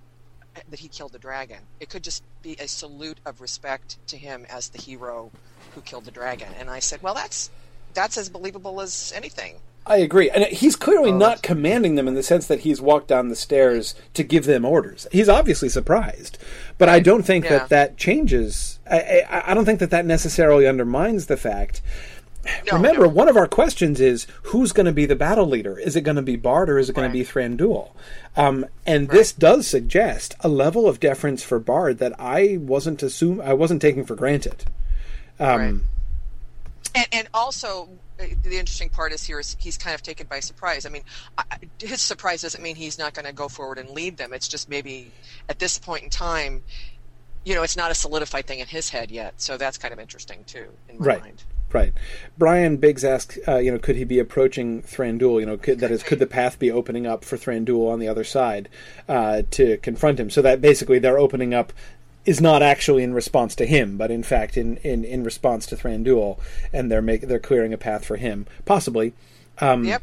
that he killed the dragon. It could just be a salute of respect to him as the hero who killed the dragon. And I said, well, that's that's as believable as anything. I agree. And he's clearly Oh, not commanding them in the sense that he's walked down the stairs to give them orders. He's obviously surprised. But I don't think Yeah. that that changes. I, I, I don't think that that necessarily undermines the fact. No, Remember, no. one of our questions is who's going to be the battle leader? Is it going to be Bard or is it going Right. to be Thranduil? Um, and this does suggest a level of deference for Bard that I wasn't assume I wasn't taking for granted. Um, Right. And, and also, uh, the interesting part is here is he's kind of taken by surprise. I mean, his surprise doesn't mean he's not going to go forward and lead them. It's just maybe at this point in time, you know, it's not a solidified thing in his head yet. So that's kind of interesting too, in my Right. mind. Right. Brian Biggs asks, uh, you know, could he be approaching Thranduil? You know, could, that is, could the path be opening up for Thranduil on the other side uh, to confront him? So that basically they're opening up is not actually in response to him, but in fact in, in, in response to Thranduil, and they're make, they're clearing a path for him, possibly. Um, Yep.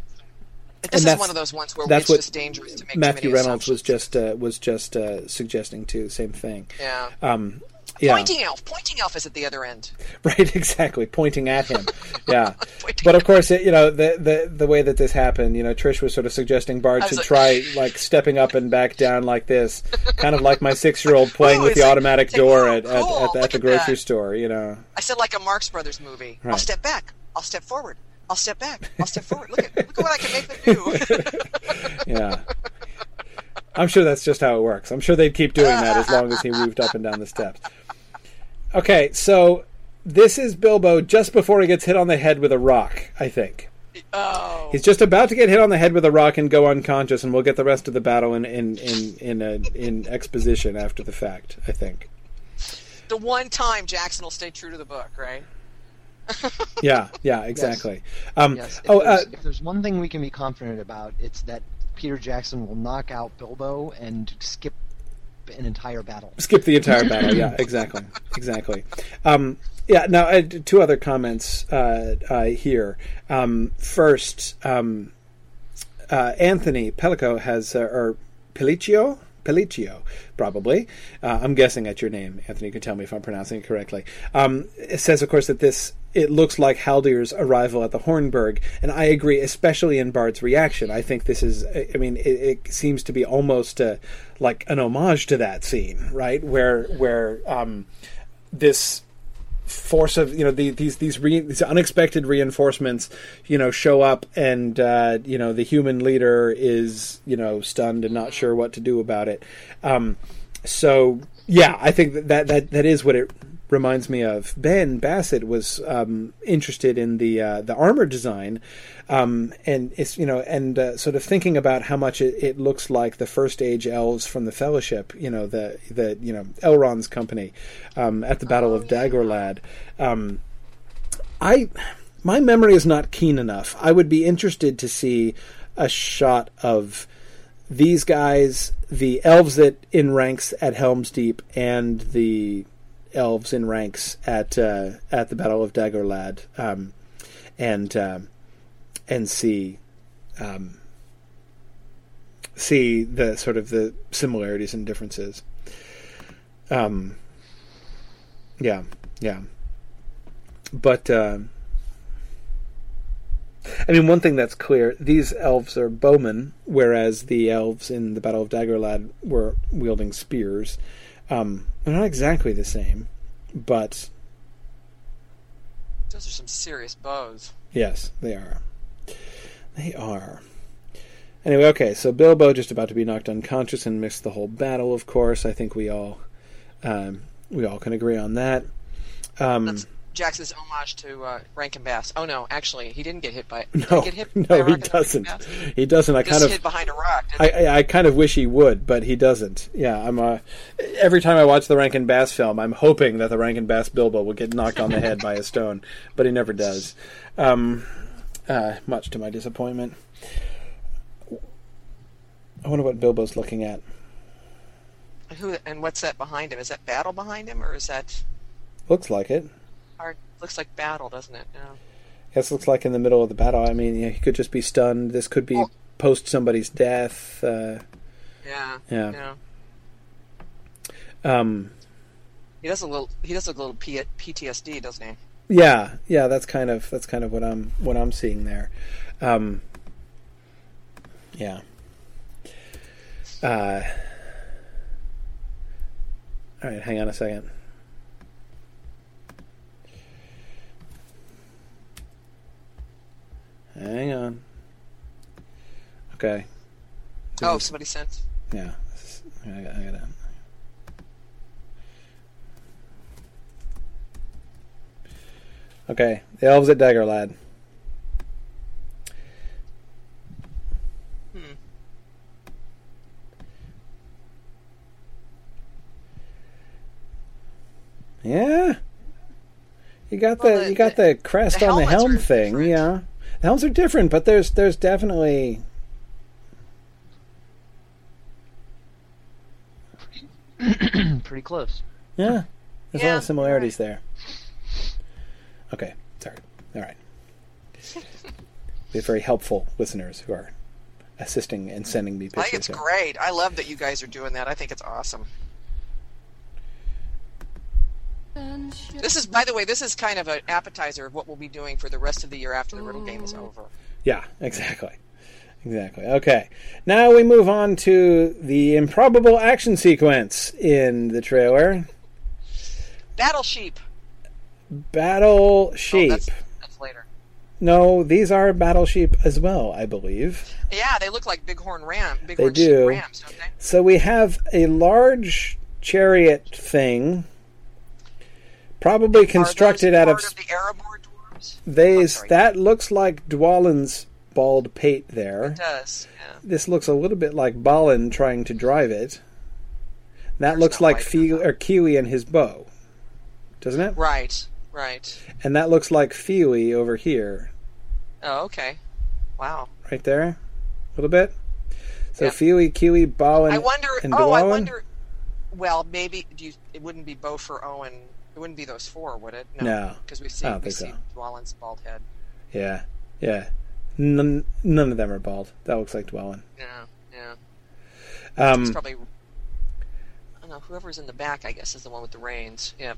This is one of those ones where that's it's what just dangerous to make Matthew Reynolds was just uh, was just uh, suggesting too. Same thing. yeah. Um, yeah. Pointing elf. Pointing elf is at the other end. Right, exactly, pointing at him. Yeah, but of course, it, you know the, the the way that this happened. You know, Trish was sort of suggesting Bard should like- try like stepping up and back down like this, kind of like my six year old playing Ooh, with the like- automatic like, door ooh, at, at, cool, at, the, at the grocery that. store. You know, I said like a Marx Brothers movie. I'll step back. I'll step forward. I'll step back. I'll step forward. Look at look at what I can make them do. yeah. I'm sure that's just how it works. I'm sure they'd keep doing that as long as he moved up and down the steps. Okay, so this is Bilbo just before he gets hit on the head with a rock. I think. oh. He's just about to get hit on the head with a rock and go unconscious, and we'll get the rest of the battle in in in in, a, in exposition after the fact. I think. the one time Jackson will stay true to the book, right? Yeah, yeah, exactly. Um, Yes. If, oh, uh, if there's one thing we can be confident about, it's that Peter Jackson will knock out Bilbo and skip an entire battle. skip the entire battle. Yeah, exactly, exactly. Um, yeah. Now, uh, two other comments uh, uh, here. Um, first, um, uh, Anthony Pellico has, uh, or Pelliccio, Pelliccio, probably. Uh, I'm guessing at your name, Anthony. You can tell me if I'm pronouncing it correctly. Um, it says, of course, that this it looks like Haldir's arrival at the Hornburg, and I agree, especially in Bard's reaction. I think this is, I mean, it, it seems to be almost uh, like an homage to that scene, right, where where um, this force of you know the, these these re, these unexpected reinforcements you know show up and uh, you know the human leader is you know stunned and not sure what to do about it um, so yeah I think that, that that that is what it reminds me of. Ben Bassett was um, interested in the uh, the armor design um, and it's you know and uh, sort of thinking about how much it, it looks like the first age elves from the Fellowship you know the the you know Elrond's company um, at the Battle of Dagorlad um, I my memory is not keen enough. I would be interested to see a shot of these guys the elves that in ranks at Helm's Deep and the elves in ranks at uh, at the Battle of Dagorlad um, and um, and see um, see the sort of the similarities and differences. Um, yeah, yeah, but uh, I mean, one thing that's clear: these elves are bowmen, whereas the elves in the Battle of Dagorlad were wielding spears. Um, they're not exactly the same, but Those are some serious bows. Yes, they are. They are. Anyway, okay, so Bilbo just about to be knocked unconscious and missed the whole battle. Of course, I think we all um, we all can agree on that. Um, That's Jackson's homage to uh, Rankin Bass. Oh no, actually, he didn't get hit by. No, he get hit by no, a he doesn't. He doesn't. I Just kind of hid behind a rock. I. I, I kind of wish he would, but he doesn't. Yeah, I'm. Uh, every time I watch the Rankin Bass film, I'm hoping that the Rankin Bass Bilbo will get knocked on the head by a stone, but he never does. Um, uh, much to my disappointment. I wonder what Bilbo's looking at. Who? And what's that behind him? Is that battle behind him, or is that? Looks like it. Looks like battle, doesn't it? Yeah. Yes, looks like in the middle of the battle. I mean, yeah, he could just be stunned. This could be post somebody's death. Uh, Yeah. Yeah. Yeah. um, He does a little. He does a little P- PTSD, doesn't he? Yeah, yeah, that's kind of that's kind of what I'm what I'm seeing there. Um, yeah. Uh, all right, hang on a second. Hang on. Okay. This Oh, somebody sent. yeah. Is, I, got- I gotta. Okay, the elves at Dagorlad. Hmm. Yeah, you got the, the- you got the crest the on the helm thing. different. Yeah, the helms are different, but there's there's definitely Pretty close. yeah, there's a lot of similarities there. Okay, sorry. All right. Be very helpful listeners who are assisting and sending me pictures. I pictures. think it's of- great. I love that you guys are doing that. I think it's awesome. This is, by the way, this is kind of an appetizer of what we'll be doing for the rest of the year after the Riddle game is oh. over. Yeah, exactly. Exactly. Okay. Now we move on to the improbable action sequence in the trailer. Battle sheep. Battle Oh, sheep. that's, that's later. No, these are battle sheep as well, I believe. Yeah, they look like bighorn ram. They do. sheep rams, don't they? So we have a large chariot thing, probably constructed out of part of the Erebor dwarves. they. That looks like Dwalin's bald pate there. It does. Yeah. This looks a little bit like Balin trying to drive it. That There's looks no like Fe- or Kili and his bow, doesn't it? Right. Right. And that looks like Fili over here, Oh, okay. Wow. right there, a little bit. So Yeah. Fili, Kili, Balin, I wonder. and Oh, I wonder. Well, maybe do you, it wouldn't be Bo for Oin. It wouldn't be those four, would it? No. because we've seen don't we think see so. Dwalin's bald head. Yeah, yeah. None, none of them are bald. That looks like Dwalin. Yeah, yeah. Um, It's probably. I don't know. Whoever's in the back, I guess, is the one with the reins. Yeah.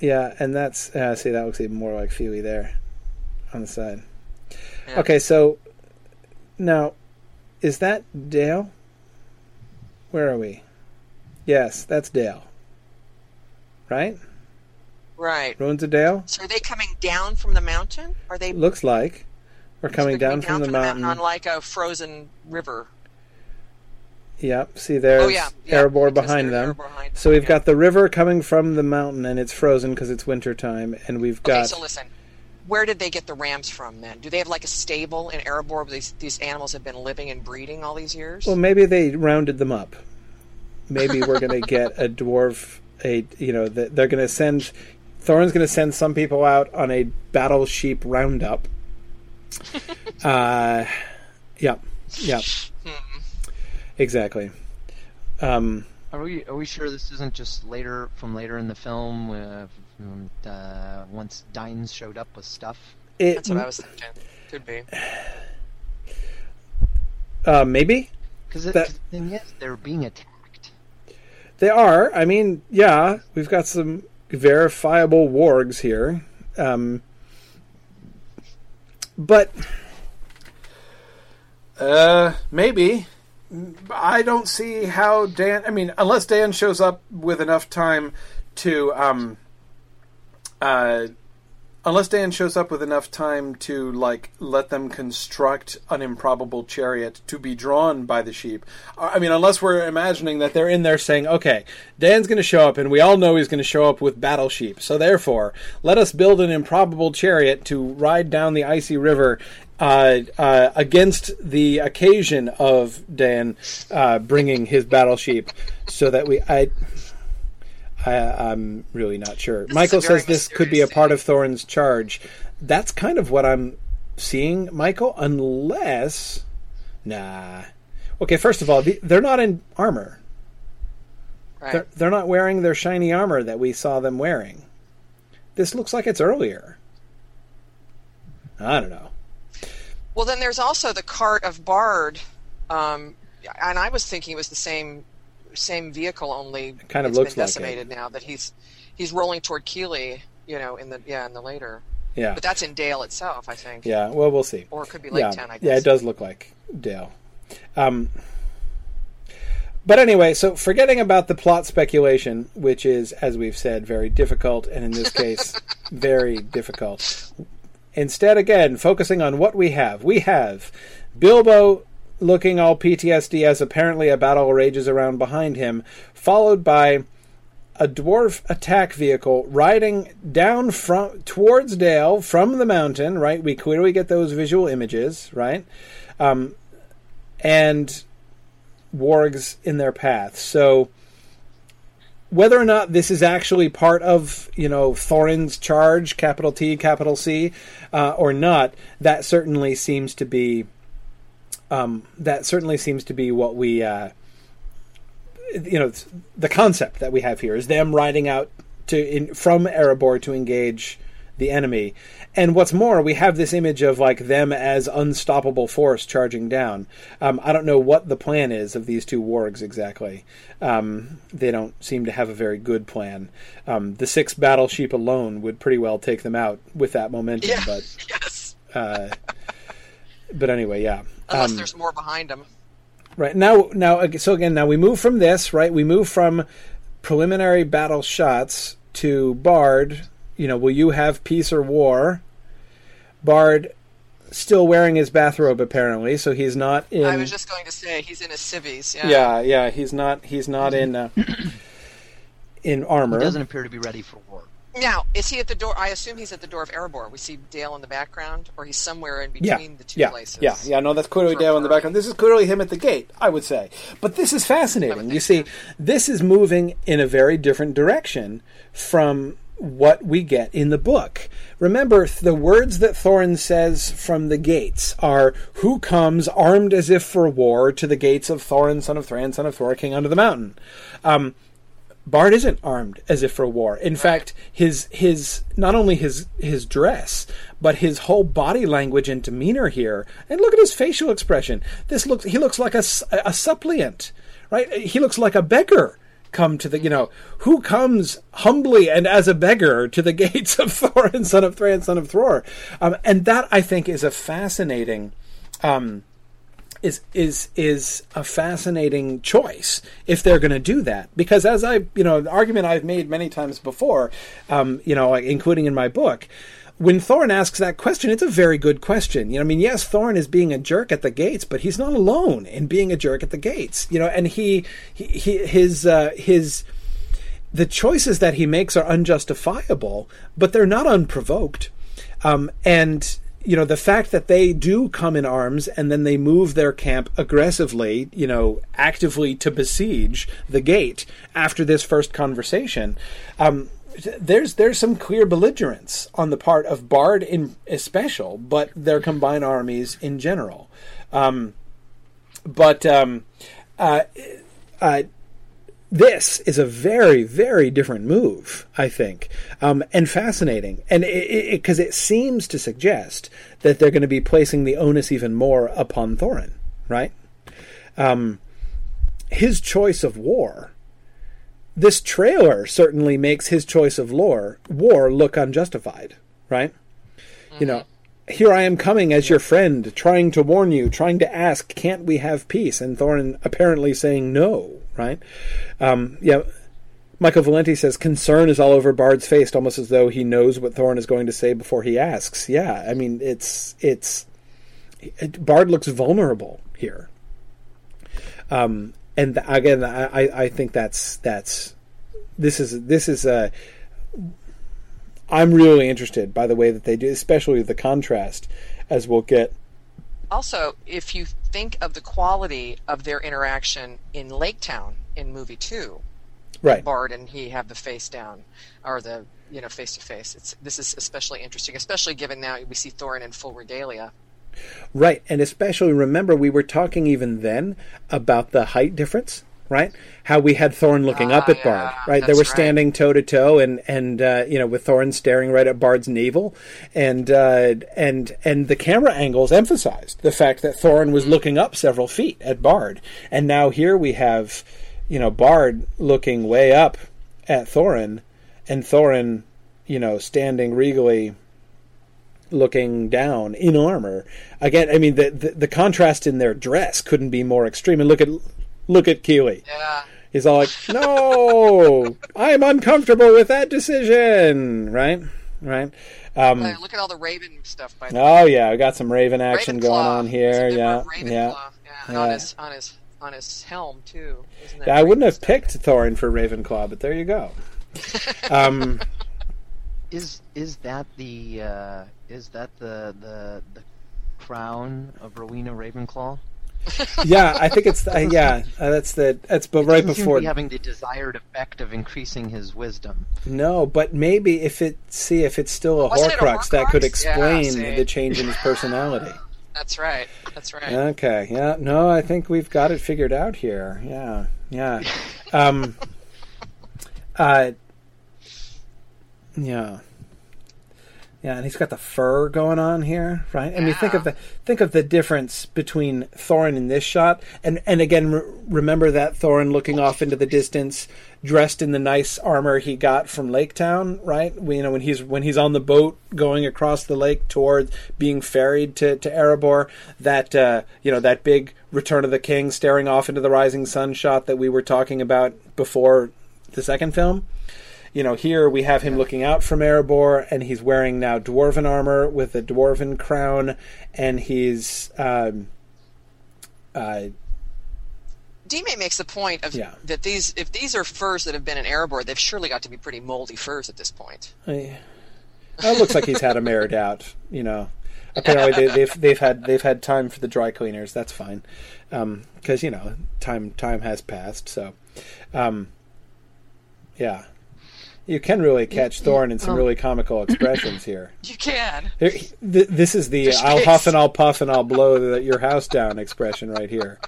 yeah, and that's uh, see that looks even more like Fili there on the side. Yeah. Okay, so now is that Dale? Where are we? Yes, that's Dale. Right? Right. Ruins of Dale? So are they coming down from the mountain? Are they Looks like. We're coming they're down, from the mountain. on like a frozen river? Yep. See, there's oh yeah, yeah Erebor behind them. Behind So we've yeah. got the river coming from the mountain, and it's frozen because it's winter time. And we've got. Okay, so listen. Where did they get the rams from then? Do they have like a stable in Erebor where these, these animals have been living and breeding all these years? well, maybe they rounded them up. Maybe we're going to get a dwarf. A you know they're going to send. Thorin's going to send some people out on a battle sheep roundup. uh, yep, yep, exactly. Um, Are we are we sure this isn't just later from later in the film uh, uh, once Dain's showed up with stuff? it, That's what I was thinking. Could be. uh, maybe Because the thing is, they're being attacked. They are. I mean, yeah, we've got some verifiable wargs here. Um, but uh, maybe I don't see how Dain. I mean, unless Dain shows up with enough time to um, uh, unless Dain shows up with enough time to like let them construct an improbable chariot to be drawn by the sheep. I mean, unless we're imagining that they're in there saying, "Okay, Dain's going to show up, and we all know he's going to show up with battle sheep. So therefore, let us build an improbable chariot to ride down the icy river." Uh, uh, against the occasion of Dain uh, bringing his battle sheep, so that we, I, I, I'm really not sure. is Michael says this could be a part of Thorin's charge. That's kind of what I'm seeing, Michael. Unless, nah. Okay, first of all, they're not in armor. Right. They're, they're not wearing their shiny armor that we saw them wearing. This looks like it's earlier. I don't know. Well, then there's also the cart of Bard, um, and I was thinking it was the same same vehicle, only kind of looks been like decimated now. That he's he's rolling toward Kili, you know, in the yeah in the later, Yeah, but that's in Dale itself, I think, yeah. Well, we'll see. or it could be Lake yeah, Town. I guess. yeah, it does look like Dale. Um, but anyway, so forgetting about the plot speculation, which is, as we've said, very difficult, and in this case, very difficult. Instead, again, focusing on what we have. We have Bilbo looking all PTSD as apparently a battle rages around behind him, followed by a dwarf attack vehicle riding down from towards Dale from the mountain. Right, we clearly get those visual images. Right, um, and wargs in their path. So whether or not this is actually part of you know Thorin's charge, capital T, capital C, uh, or not, that certainly seems to be um, that certainly seems to be what we uh, you know the concept that we have here is them riding out to in, from Erebor to engage the enemy. And what's more, we have this image of like them as unstoppable force charging down. Um, I don't know what the plan is of these two wargs exactly. Um, they don't seem to have a very good plan. Um, the six battle sheep alone would pretty well take them out with that momentum. Yeah. But Yes. uh, but anyway, yeah. Unless Um, there's more behind him. Right now, now so again, now we move from this. Right, we move from preliminary battle shots to Bard. You know, will you have peace or war? Bard still wearing his bathrobe apparently, so he's not in. I was just going to say he's in his civvies. Yeah. yeah, yeah, he's not. He's not in. Uh, in armor. He doesn't appear to be ready for war. Now, is he at the door? I assume he's at the door of Erebor. We see Dale in the background, or he's somewhere in yeah, between the two yeah, places. Yeah, yeah, no, that's clearly Dale in the background. This is clearly him at the gate, I would say. But this is fascinating. You see, this is moving in a very different direction from what we get in the book. Remember, the words that Thorin says from the gates are, Who comes armed as if for war to the gates of Thorin, son of Thrain, son of Thror, king under the mountain? Um, Bard isn't armed as if for war. In fact, his his not only his his dress, but his whole body language and demeanor here. And look at his facial expression. This looks he looks like a, a suppliant, right? He looks like a beggar come to the you know who comes humbly and as a beggar to the gates of Thorin, son of Thrain, son of Thror, um, and that I think is a fascinating. Um, is is is a fascinating choice if they're going to do that because as I you know the argument I've made many times before, um, you know, including in my book. When Thorin asks that question, it's a very good question. You know, I mean, yes, Thorin is being a jerk at the gates, but he's not alone in being a jerk at the gates. You know, and he, he, he his, uh, his, the choices that he makes are unjustifiable, but they're not unprovoked. Um, and you know the fact that they do come in arms and then they move their camp aggressively, you know, actively to besiege the gate after this first conversation. Um, there's there's some clear belligerence on the part of Bard in especial, but their combined armies in general. Um, but um, uh, uh, this is a very, very different move, I think, um, and fascinating, and because it, it, it, seems to suggest that they're going to be placing the onus even more upon Thorin, right? Um, his choice of war. This trailer certainly makes his choice of lore, war look unjustified, right? Mm-hmm. You know, here I am coming as your friend, trying to warn you, trying to ask, can't we have peace? And Thorin apparently saying no, right? Um, yeah. Michael Valenti says concern is all over Bard's face, almost as though he knows what Thorin is going to say before he asks. Yeah, I mean, it's it's it, Bard looks vulnerable here. Um, and again, I, I think that's that's this is this is a. I'm really interested by the way that they do, especially the contrast, as we'll get. Also, if you think of the quality of their interaction in Lake Town in movie two, right? Bard and he have the face down, or the you know face to face. It's this is especially interesting, especially given now we see Thorin in full regalia. Right, and especially remember we were talking even then about the height difference, right? How we had Thorin looking Ah, up at yeah, Bard, right? They were right. standing toe to toe, and and uh, you know with Thorin staring right at Bard's navel, and uh, and and the camera angles emphasized the fact that Thorin was looking up several feet at Bard, and now here we have, you know, Bard looking way up at Thorin, and Thorin, you know, standing regally looking down in armor. Again, I mean the, the, the contrast in their dress couldn't be more extreme. And look at look at Kili. Yeah. He's all like, "No, I'm uncomfortable with that decision." Right, right. Um, look at all the Raven stuff by the oh yeah, we got some Raven action Ravenclaw. going on here. Yeah, yeah. yeah. And Yeah. on his on his on his helm too. Isn't that Yeah, I wouldn't Raven have picked Thorin for Ravenclaw, but there you go. Um, Is is that the uh, is that the the the crown of Rowena Ravenclaw? Yeah, I think it's uh, yeah. Uh, that's the that's but right Doesn't seem to before. be having the desired effect of increasing his wisdom. No, but maybe if it see if it's still a Wasn't a Horcrux, that could explain Yeah, the change in his personality. That's right. That's right. Okay. Yeah. No, I think we've got it figured out here. Yeah. Yeah. Um. uh. Yeah. Yeah, and he's got the fur going on here, right? I mean, think of the think of the difference between Thorin in this shot, and and again, re- remember that Thorin looking off into the distance, dressed in the nice armor he got from Lake Town, right? We, you know, when he's when he's on the boat going across the lake toward being ferried to to Erebor, that uh, you know that big Return of the King staring off into the rising sun shot that we were talking about before the second film you know, here we have him looking out from Erebor, and he's wearing now dwarven armor with a dwarven crown, and he's um, uh, D-May makes the point of Yeah. that these if these are furs that have been in Erebor, they've surely got to be pretty moldy furs at this point. I- it looks like he's had them aired out. You know, apparently they, they've they've had they've had time for the dry cleaners. That's fine, because you know time time has passed. So, um, yeah. You can really catch Thorin in some really comical expressions here. You can. Here- th- This is the Fish "I'll face. huff and I'll puff and I'll blow the, your house down" expression right here.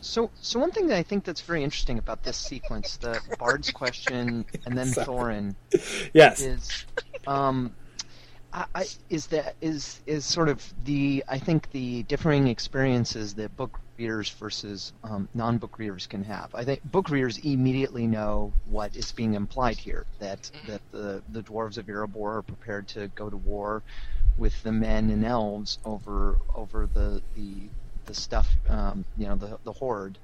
So, so one thing that I think that's very interesting about this sequence, the Bard's question and then Sorry. Thorin, Yes, is, um, I, I, is that is is sort of the I think the differing experiences that book readers versus um, non-book readers can have. I think book readers immediately know what is being implied here that that the the dwarves of Erebor are prepared to go to war with the men and elves over over the the the stuff um, you know the the horde.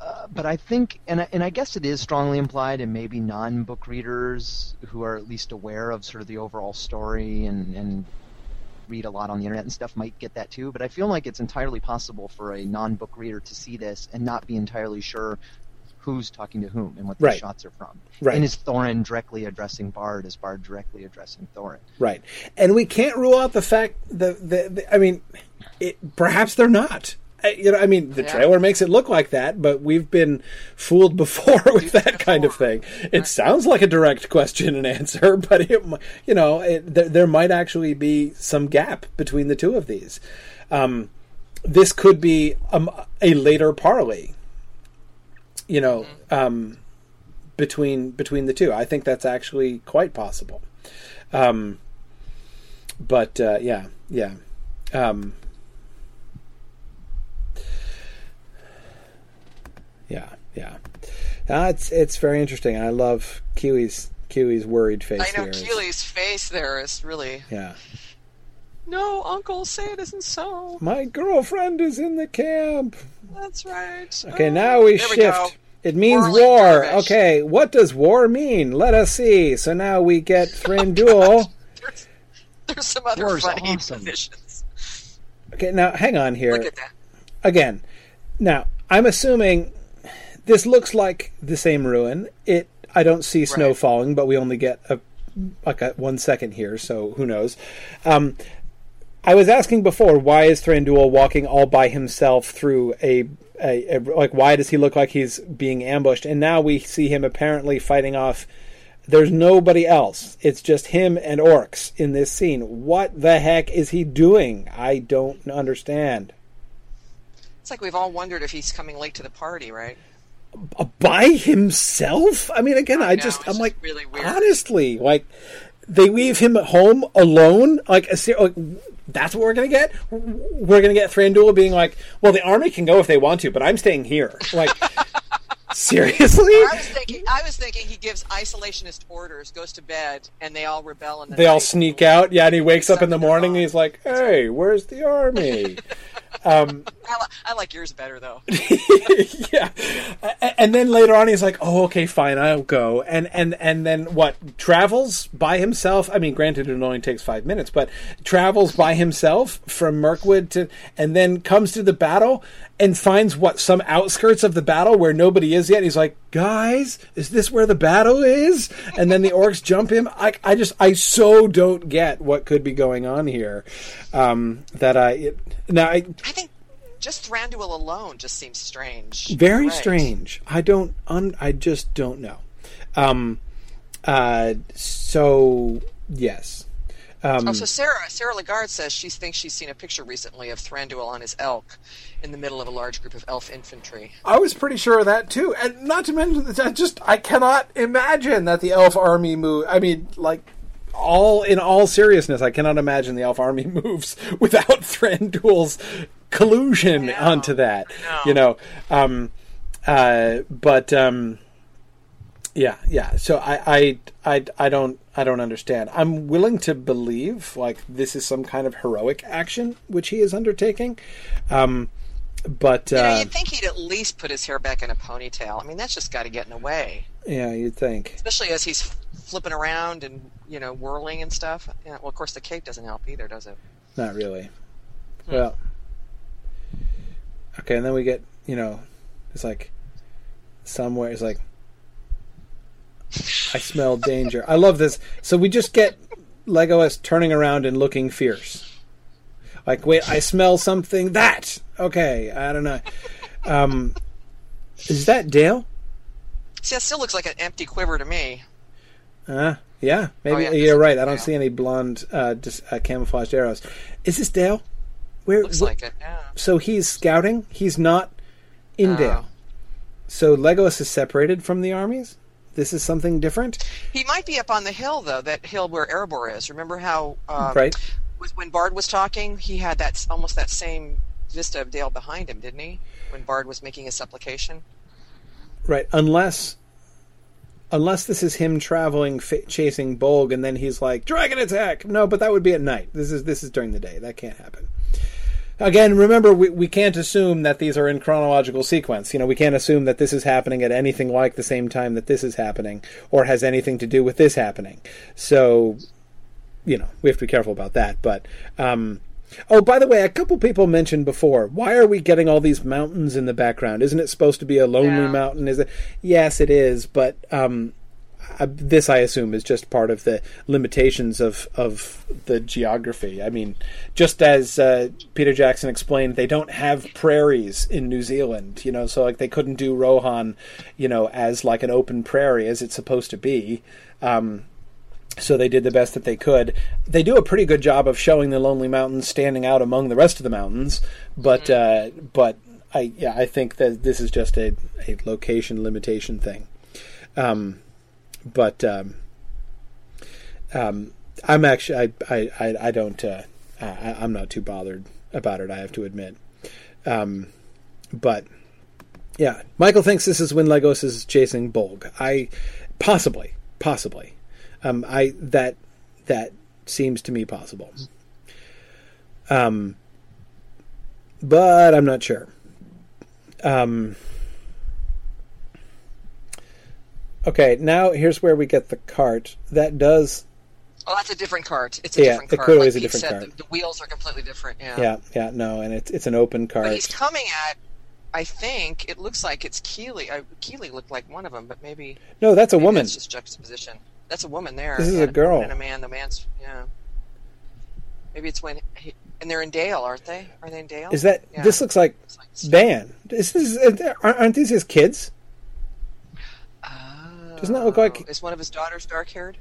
Uh, but I think, and I, and I guess it is strongly implied, and maybe non-book readers who are at least aware of sort of the overall story and and read a lot on the internet and stuff might get that too. But I feel like it's entirely possible for a non-book reader to see this and not be entirely sure who's talking to whom and what the Right. shots are from. Right. And is Thorin directly addressing Bard? Is Bard directly addressing Thorin? right. And we can't rule out the fact that the, the I mean, it, perhaps they're not. You know, I mean, the Yeah. trailer makes it look like that, but we've been fooled before with that kind of thing. It sounds like a direct question and answer, but it, you know, it, there, there might actually be some gap between the two of these. Um, this could be um, a later parley. You know, um, between between the two, I think that's actually quite possible. Um, but uh, yeah, yeah. Um, yeah, yeah. Uh, it's it's very interesting. I love Kili's Kili's worried face I know here. Kili's face there is really Yeah. no, Uncle. Say it isn't so. My girlfriend is in the camp. That's right. Okay, Oh, now we shift. go. It means Whirling war. dervish. Okay, what does war mean? Let us see. So now we get Thranduil. There's, there's some other War's funny awesome. positions. okay, now hang on here. Look at that. again, now I'm assuming this looks like the same ruin. It I don't see snow Right. falling, but we only get a like a one second here, so who knows? Um, I was asking before, why is Thranduil walking all by himself through a, a, a like? Why does he look like he's being ambushed? And now we see him apparently fighting off. There's nobody else. It's just him and orcs in this scene. What the heck is he doing? I don't understand. It's like we've all wondered if he's coming late to the party, right? Uh, by himself? I mean, again, I, I know, just, I'm like, really honestly, like, they leave him at home alone? Like, a like that's what we're going to get? We're going to get Thranduil being like, well, the army can go if they want to, but I'm staying here. Like, seriously? I was thinking. I was thinking he gives isolationist orders, goes to bed, and they all rebel. And the They all sneak out. Yeah, and he wakes up in the morning and he's like, hey, where's the army? um, I, li- I like yours better though. yeah, and then later on, he's like, "Oh, okay, fine, I'll go." And and and then what? Travels by himself. I mean, granted, it only takes five minutes, but travels by himself from Mirkwood to, and then comes to the battle and finds what some outskirts of the battle where nobody is yet. He's like, guys, is this where the battle is? And then the orcs jump him. I, I just, I so don't get what could be going on here. Um, that I, it, now I, I think just Thranduil alone just seems strange. very Right. strange. I don't, un, I just don't know. Um, uh, so yes. Um, Oh, so Sarah Sarah Lagarde says she thinks she's seen a picture recently of Thranduil on his elk in the middle of a large group of elf infantry. I was pretty sure of that too, and not to mention that I just I cannot imagine that the elf army move. I mean, like all in all seriousness, I cannot imagine the elf army moves without Thranduil's collusion know. onto that. Know. You know, um, uh, but um, yeah, yeah. So I, I, I, I don't, I don't understand. I'm willing to believe like this is some kind of heroic action which he is undertaking. Um, but You know, uh, you'd think he'd at least put his hair back in a ponytail. I mean, that's just got to get in the way, yeah, you'd think. especially as he's flipping around and you know whirling and stuff. Yeah, well, of course, the cape doesn't help either, does it? Not really. Well, okay, and then we get you know, it's like somewhere it's like I smell danger. I love this. So we just get Legolas turning around and looking fierce. Like, wait, I smell something. That okay? I don't know. Um, is that Dale? See, that still looks like an empty quiver to me. Uh, yeah, maybe Oh, yeah, you're right. I don't see any blonde, uh, dis- uh, camouflaged arrows. Is this Dale? Where? Looks wh- like it. Yeah. So he's scouting. He's not in Oh. Dale. So Legolas is separated from the armies. This is something different, He might be up on the hill though. That hill where Erebor is. Remember how? Um, right? When Bard was talking, he had that almost that same vista of Dale behind him, didn't he? When Bard was making his supplication. Right. Unless, unless this is him traveling, f- chasing Bolg, and then he's like dragon attack. No, but that would be at night. This is this is during the day. That can't happen. Again, remember we, we can't assume that these are in chronological sequence. You know, we can't assume that this is happening at anything like the same time that this is happening, or has anything to do with this happening. So, you know, we have to be careful about that. But, um, oh, by the way, a couple people mentioned before, why are we getting all these mountains in the background? Isn't it supposed to be a lonely Yeah. mountain? Is it? Yes, it is. But um, uh, this, I assume, is just part of the limitations of of the geography. I mean, just as uh, Peter Jackson explained, they don't have prairies in New Zealand. You know, so like they couldn't do Rohan, you know, as like an open prairie as it's supposed to be. Um, so they did the best that they could. They do a pretty good job of showing the Lonely Mountains standing out among the rest of the mountains, but uh, but I yeah I think that this is just a, a location limitation thing. Um, but um, um, I'm actually I I, I, I don't uh, I, I'm not too bothered about it. I have to admit. Um, but yeah, Michael thinks this is when Legolas is chasing Bolg. I possibly possibly. Um, I that that seems to me possible. Um, but I'm not sure. Um, okay, now here's where we get the cart. That does, Oh, that's a different cart. It's a Yeah, different it cart. clearly is a Pete different said, cart. The, the wheels are completely different. Yeah. yeah, yeah, no, and it's it's an open cart. But he's coming at. I think it looks like it's Kili. Uh, Kili looked like one of them, but maybe, No, that's a maybe woman. That's just juxtaposition. That's a woman there. This is a girl. and a man. The man's yeah. Maybe it's when he, and they're in Dale, aren't they? Are they in Dale? Is that Yeah. this looks like Looks like Van? This is aren't aren't these his kids? Doesn't that look like- Is one of his daughters dark haired?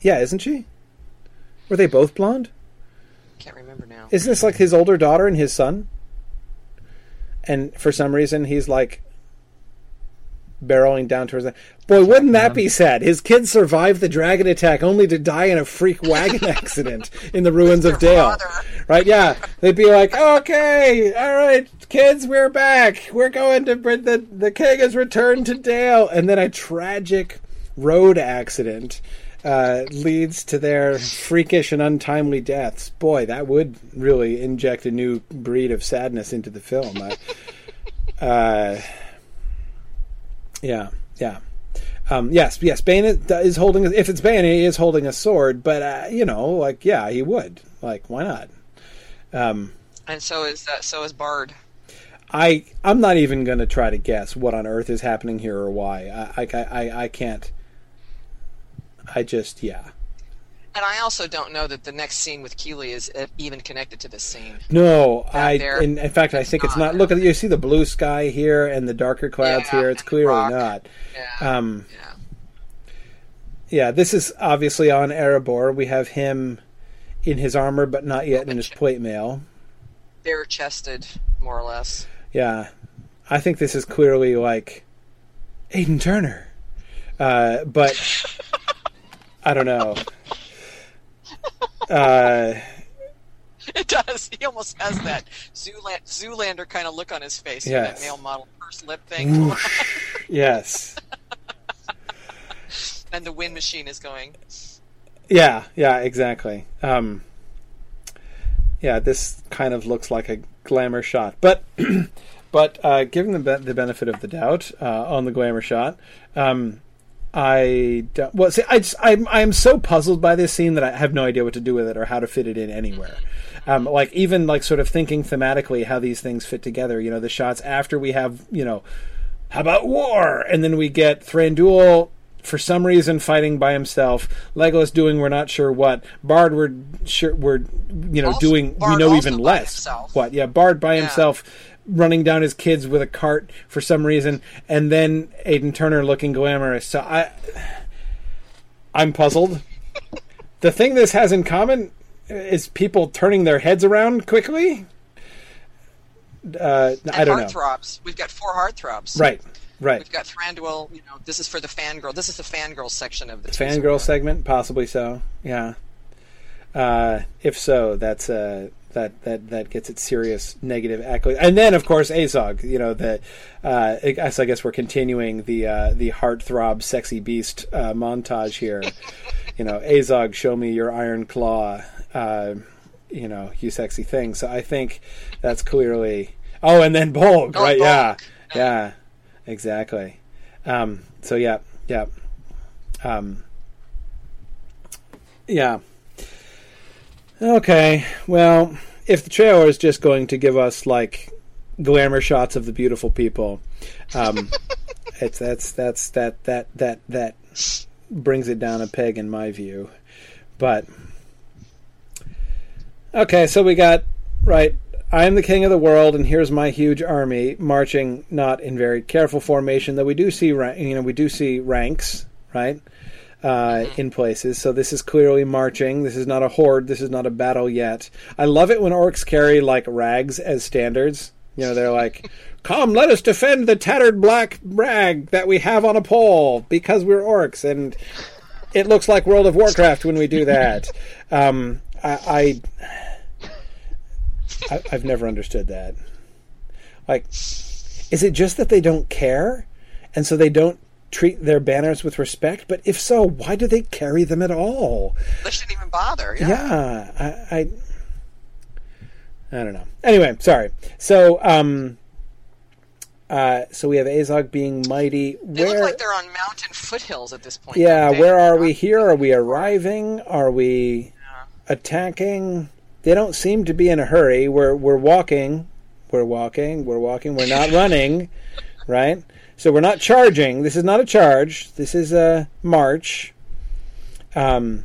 Yeah, isn't she? Were they both blonde? Can't remember now. Isn't this like his older daughter and his son? And for some reason, he's like barreling down towards that. Boy, wouldn't that be sad? His kids survived the dragon attack only to die in a freak wagon accident in the ruins of Dale. father. Right? Yeah. They'd be like, okay, all right, kids, we're back. We're going to bring the, the king has returned to Dale. And then a tragic road accident uh, leads to their freakish and untimely deaths. Boy, that would really inject a new breed of sadness into the film. I, uh, yeah, yeah. Um, yes, yes. Bain is, is holding. If it's Bain, he is holding a sword. But uh, you know, like, yeah, he would. Like, why not? Um, And so is uh, so is Bard. I I'm not even going to try to guess what on earth is happening here or why. I I I, I can't. I just yeah. And I also don't know that the next scene with Kili is uh, even connected to this scene. No, I in, in fact I think it's not. not. Look at you see the blue sky here and the darker clouds Yeah, here. It's clearly rock. not. Yeah. Um, yeah. yeah, this is obviously on Erebor. We have him in his armor, but not yet in his plate mail. Bare chested, more or less. Yeah, I think this is clearly like Aidan Turner, uh, but I don't know. Uh, It does. He almost has that Zoola- Zoolander kind of look on his face. Yes. That male model pursed lip thing. yes, and the wind machine is going. yeah, yeah, exactly. Um, yeah, this kind of looks like a glamour shot, but but uh, given the be- the benefit of the doubt uh, on the glamour shot, um, I don't, well, see, I just, I'm I'm so puzzled by this scene that I have no idea what to do with it or how to fit it in anywhere. Um, like even like sort of thinking thematically how these things fit together. You know, the shots after we have you know, how about war, and then we get Thranduil for some reason fighting by himself. Legolas doing we're not sure what. Bard we're sure we're you know Also- doing we know even less himself. what. Yeah, Bard by Yeah. himself running down his kids with a cart for some reason, and then Aidan Turner looking glamorous. So I, I'm puzzled. the thing this has in common is people turning their heads around quickly. Uh, I don't know. heartthrobs. We've got four heartthrobs. Right, right. We've got Thranduil. You know, this is for the fangirl. This is the fangirl section of the Fangirl segment, possibly so. Yeah. Uh, if so, that's uh, that that that gets its serious negative accolade. And then, of course, Azog. You know that. Uh, I guess I guess we're continuing the uh, the heartthrob, sexy beast uh, montage here. you know, Azog, show me your iron claw. Uh, you know, you sexy thing. So I think that's clearly. Oh, and then Bolg, Oh, right? Bolg. Yeah, yeah, exactly. Um, so yeah, yeah, um, yeah. Okay, well, if the trailer is just going to give us like glamour shots of the beautiful people, um, it's that's that's that that that that brings it down a peg in my view. But okay, so we got right. I am the king of the world, and here's my huge army marching, not in very careful formation, though we do see you know we do see ranks, right? Uh, in places. So this is clearly marching. This is not a horde. This is not a battle yet. I love it when orcs carry like rags as standards. You know, they're like, "Come, let us defend the tattered black rag that we have on a pole because we're orcs." And it looks like World of Warcraft when we do that. Um, I, I, I, I've never understood that. Like, is it just that they don't care, and so they don't treat their banners with respect? But if so, why do they carry them at all? They shouldn't even bother. Yeah. Yeah, I, I, I don't know. Anyway, sorry. So, um, uh, so we have Azog being mighty. They Where? look like they're on mountain foothills at this point. yeah, where are we here? Are we arriving? Are we attacking? They don't seem to be in a hurry. We're we're walking. We're walking. We're walking. We're not running, right? So we're not charging. This is not a charge. This is a march. Um.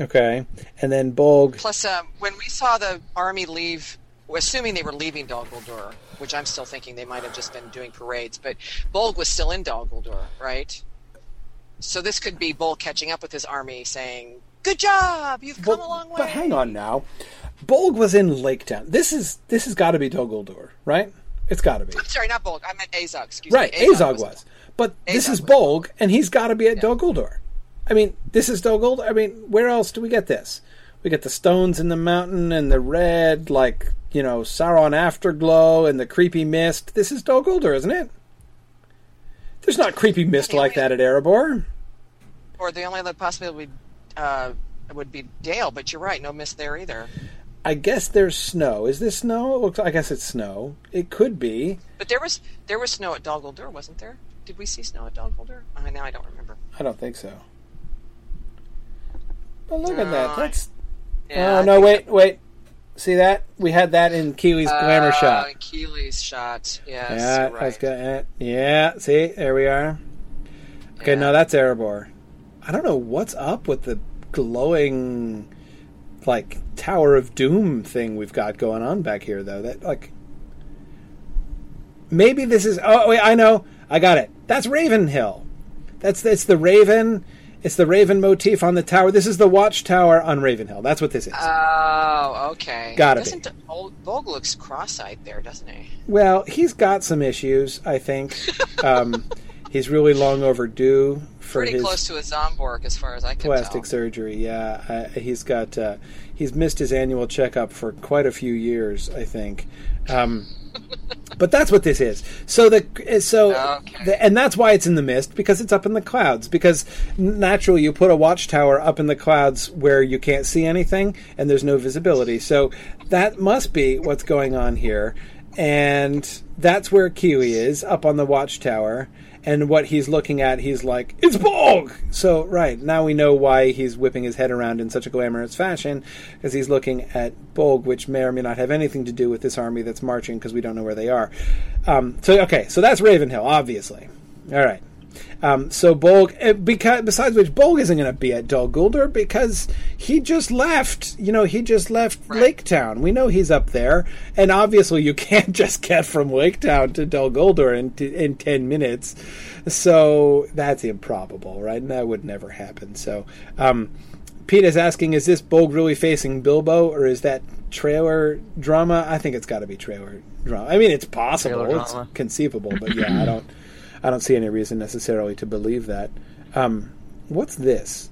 Okay, and then Bolg. Plus, uh, when we saw the army leave, assuming they were leaving Dol Guldur, which I'm still thinking they might have just been doing parades, but Bolg was still in Dol Guldur, right? So this could be Bolg catching up with his army, saying, "Good job, you've come a long way." But hang on now. Bolg was in Lake Town. This is this has got to be Dol Guldur, right? It's got to be. I'm sorry, not Bolg. I meant Azog. Excuse Right, me. Azog was. But this is Bolg, and he's got to be at Dol Guldur. I mean, this is Dol Guldur. I mean, where else do we get this? We get the stones in the mountain and the red, like, you know, Sauron afterglow and the creepy mist. This is Dol Guldur, isn't it? There's not creepy mist like that at Erebor. Or the only other possibility would, uh, would be Dale, but you're right, no mist there either. I guess there's snow. Is this snow? It looks. I guess it's snow. It could be. But there was there was snow at Dol Guldur, wasn't there? Did we see snow at Dol Guldur? Uh, now I don't remember. I don't think so. But look at that. I- That's Yeah, oh I no! Wait, wait. See that? We had that in Kili's glamour Uh, shot. Kili's shot. Yes. Yeah, right. that's good. Yeah, see, there we are. Okay, Yeah. no, that's Erebor. I don't know what's up with the glowing, like Tower of Doom thing we've got going on back here, though. That like, maybe this is. Oh wait, I know, I got it. That's Ravenhill. That's it's the Raven. It's the Raven motif on the tower. This is the watchtower on Ravenhill. That's what this is. Oh, okay. Gotta be. Doesn't Bolg looks cross-eyed there, doesn't he? Well, he's got some issues, I think. Um, he's really long overdue for Pretty his close to a Zomborg, as far as I can plastic tell. surgery. Yeah, uh, he's got uh, he's missed his annual checkup for quite a few years, I think. Um, but that's what this is. So the so Okay. the, and that's why it's in the mist because it's up in the clouds. Because naturally, you put a watchtower up in the clouds where you can't see anything and there's no visibility. So that must be what's going on here, and that's where Kili is up on the watchtower. And what he's looking at, he's like, "It's Bog." So right now we know why he's whipping his head around in such a glamorous fashion, because he's looking at Bolg, which may or may not have anything to do with this army that's marching, because we don't know where they are. Um, so okay, so that's Ravenhill, obviously. All right. Um, so Bolg, eh, because besides which, Bolg isn't going to be at Dol Guldur because he just left. You know, he just left Lake Town. We know he's up there, and obviously you can't just get from Lake Town to Dol Guldur in t- in ten minutes. So that's improbable, right? And that would never happen. So. Um, Pete is asking, is this Bolg really facing Bilbo, or is that trailer drama? I think it's got to be trailer drama. I mean, it's possible, it's conceivable, but yeah, I don't, I don't see any reason necessarily to believe that. Um, what's this?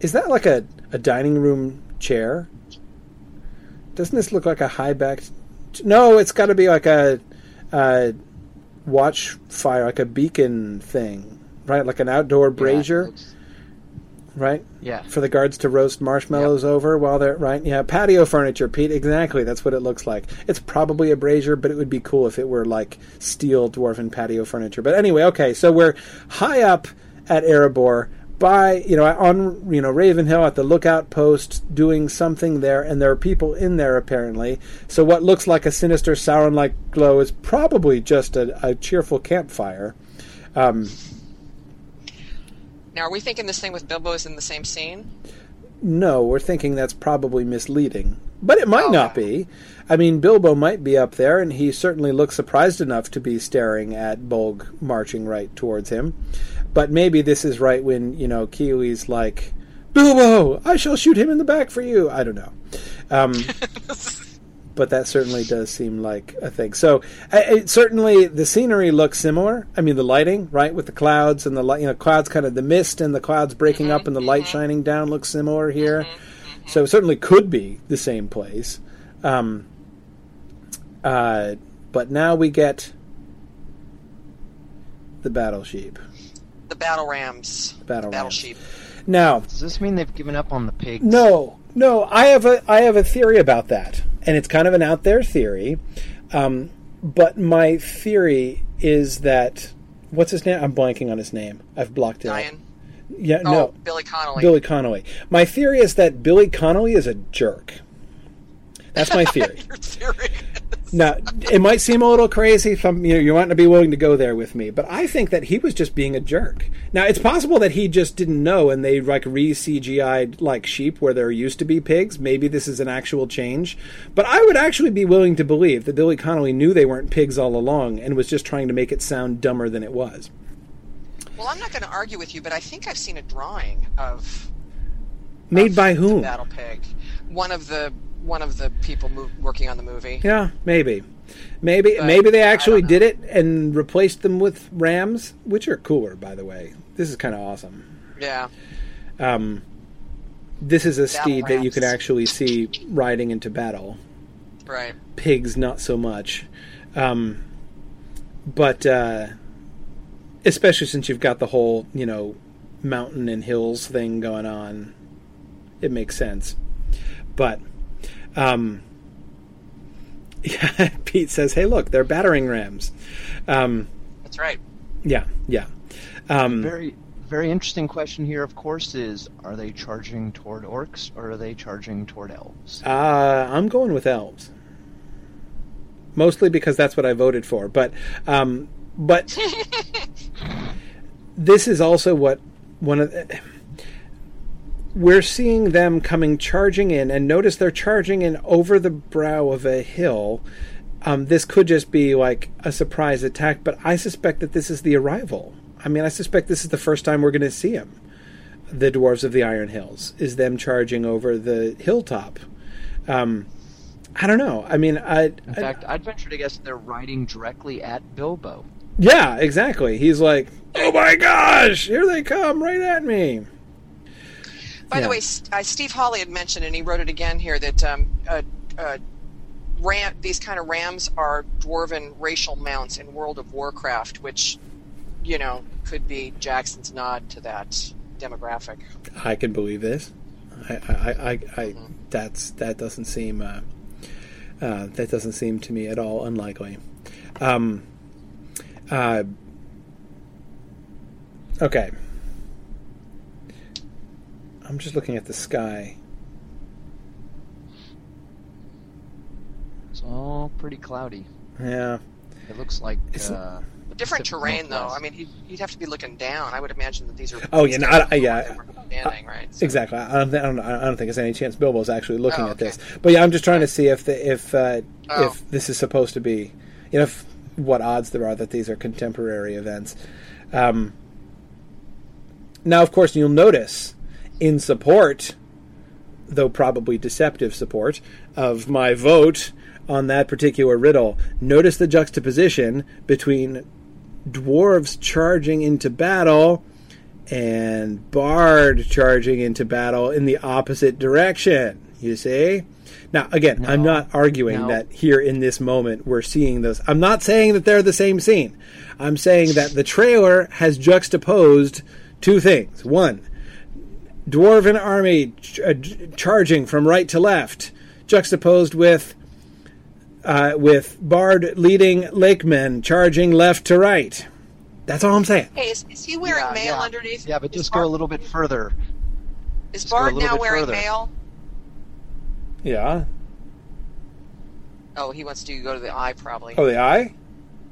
Is that like a, a dining room chair? Doesn't this look like a high backed? No, it's got to be like a, a watch fire, like a beacon thing, right? Like an outdoor brazier, looks- right? Yeah. for the guards to roast marshmallows over while they're right. Yeah, patio furniture, Pete. Exactly, that's what it looks like. It's probably a brazier, but it would be cool if it were like steel dwarven patio furniture. But anyway, okay, so we're high up at Erebor by you know on you know Ravenhill at the lookout post doing something there, and there are people in there apparently. So what looks like a sinister Sauron-like glow is probably just a, a cheerful campfire. Um, Now, are we thinking this thing with Bilbo is in the same scene? No, we're thinking that's probably misleading. But it might Oh, not be. I mean, Bilbo might be up there, and he certainly looks surprised enough to be staring at Bolg marching right towards him. But maybe this is right when, you know, Kili's like, Bilbo, I shall shoot him in the back for you. I don't know. Um, but that certainly does seem like a thing. So uh, it, certainly the scenery looks similar. I mean, the lighting, right, with the clouds and the light, you know, clouds kind of the mist and the clouds breaking up and the light shining down looks similar here. So it certainly could be the same place. Um, uh, but now we get the battle sheep. The battle rams. Battle battle rams. sheep. Now, Does this mean they've given up on the pigs? no, no. I have a I have a theory about that, and it's kind of an out there theory. Um, but my theory is that what's his name? I'm blanking on his name. I've blocked it. Dain. Yeah, Oh, no. Billy Connolly. Billy Connolly. My theory is that Billy Connolly is a jerk. That's my theory. Your theory. Now, it might seem a little crazy. You know, you might not be willing to go there with me, but I think that he was just being a jerk. Now, it's possible that he just didn't know, and they like re CGI'd like sheep where there used to be pigs. Maybe this is an actual change, but I would actually be willing to believe that Billy Connolly knew they weren't pigs all along and was just trying to make it sound dumber than it was. well, I'm not going to argue with you, but I think I've seen a drawing of Made of by whom? Battle pig. One of the one of the people mov- working on the movie. Yeah, maybe. Maybe But maybe they actually did it and replaced them with rams, which are cooler, by the way. This is kind of awesome. Yeah. Um, this is a steed that you can actually see riding into battle. Right. Pigs, not so much. Um, but uh, especially since you've got the whole, you know, mountain and hills thing going on, it makes sense. But um, yeah, Pete says, "Hey, look, they're battering rams." Um, That's right. yeah, yeah. Um, Very, very interesting question here, of course, is are they charging toward orcs or are they charging toward elves? Uh, I'm going with elves, mostly because that's what I voted for. But, um, but this is also what one of the, we're seeing them coming charging in, and notice they're charging in over the brow of a hill. Um, this could just be like a surprise attack, but I suspect that this is the arrival. I mean, I suspect this is the first time we're going to see them. The dwarves of the Iron Hills is them charging over the hilltop. Um, I don't know. I mean, I, In I- fact, I'd venture to guess they're riding directly at Bilbo. yeah, exactly. He's like, "Oh my gosh, here they come right at me." By Yeah. the way, uh, Steve Hawley had mentioned, and he wrote it again here, that um, uh, uh, ram, these kind of rams are dwarven racial mounts in World of Warcraft, which, you know, could be Jackson's nod to that demographic. I can believe this. I, I, I, I that's that doesn't seem uh, uh, that doesn't seem to me at all unlikely. Um, uh, okay, I'm just looking at the sky. It's all pretty cloudy. Yeah, It looks like It's- uh, Different Pacific terrain, though. I mean, he'd, he'd have to be looking down. I would imagine that these are. Oh, yeah, no, I- I- yeah. standing, right? So- exactly. I don't, thi- I don't, I don't think there's any chance Bilbo's actually looking Oh, at okay. this. But yeah, I'm just trying to see if the, if uh, Oh. if this is supposed to be, you know, if, what odds there are that these are contemporary events. Um, now, of course, you'll notice in support, though probably deceptive support, of my vote on that particular riddle. Notice the juxtaposition between dwarves charging into battle and Bard charging into battle in the opposite direction. You see? Now, again, I'm not arguing No. that here in this moment we're seeing those. I'm not saying that they're the same scene. I'm saying that the trailer has juxtaposed two things. One, dwarven army ch- uh, charging from right to left, juxtaposed with uh, with Bard leading Lakemen charging left to right. That's all I'm saying. Hey, is, is he wearing yeah, mail yeah. underneath? Yeah, but Is just go a little bit further. Is just Bard now wearing further. mail? Yeah. Oh, he wants to go to the eye, probably. Oh, the eye.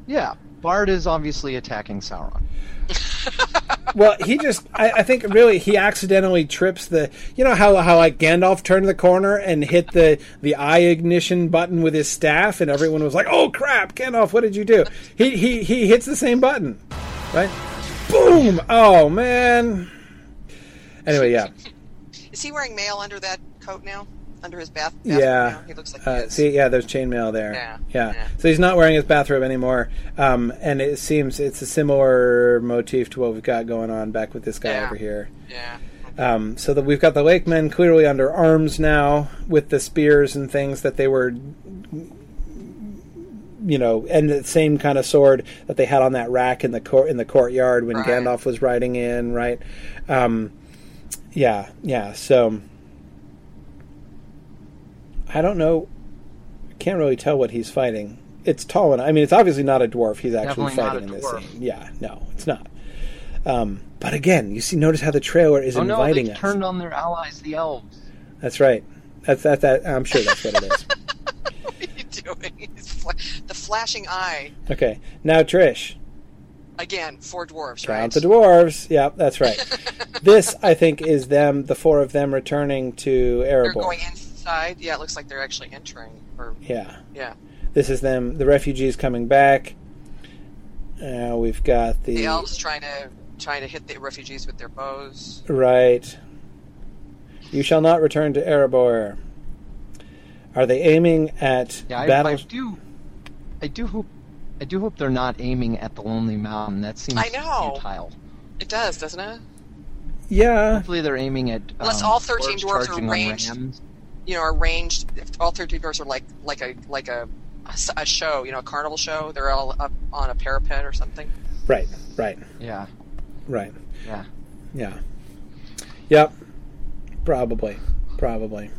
Yeah, Bard is obviously attacking Sauron. Well, he just, I, I think really he accidentally trips the, you know how, how like Gandalf turned the corner and hit the, the eye ignition button with his staff and everyone was like, oh crap, Gandalf, what did you do? He, he, he hits the same button, right? Boom! Oh man. Anyway, yeah. Is he wearing mail under that coat now? Under his bath? bathrobe Yeah. He looks like Uh, see, yeah, there's chainmail there. Yeah, yeah. yeah. So he's not wearing his bathrobe anymore, um, and it seems it's a similar motif to what we've got going on back with this guy Yeah. over here. Yeah. Um, so that we've got the Lakemen clearly under arms now with the spears and things that they were, you know, and the same kind of sword that they had on that rack in the court in the courtyard when Right. Gandalf was riding in, right? Um, yeah, yeah. So I don't know. I can't really tell what he's fighting. It's tall enough. I mean, it's obviously not a dwarf. He's actually Definitely fighting in this dwarf. scene. Yeah, no, it's not. Um, but again, you see, notice how the trailer is oh no, inviting they've us. turned on their allies, the elves. That's right. That's that. That I'm sure that's what it is. What are you doing? Fla- the flashing eye. Okay, now Trish, Again, four dwarves, count right? the dwarves. Yeah, that's right. this, I think, is them, the four of them returning to They're Erebor. going inside. Yeah, it looks like they're actually entering. Or Yeah, yeah, this is them, the refugees coming back. Uh, we've got the, the elves trying to trying to hit the refugees with their bows. right. You shall not return to Erebor. Are they aiming at Yeah, I, battle? I do. I do hope. I do hope they're not aiming at the Lonely Mountain. That seems I know. futile. It does, doesn't it? yeah, Hopefully, they're aiming at. Unless um, all 13 dwarves dwarves are charging ranged. rams. You know, arranged. If all thirteen doors are like like a like a, a s- a show. You know, a carnival show. They're all up on a parapet or something. right, right, Yeah, right. yeah. Yeah. Yep. Probably. Probably.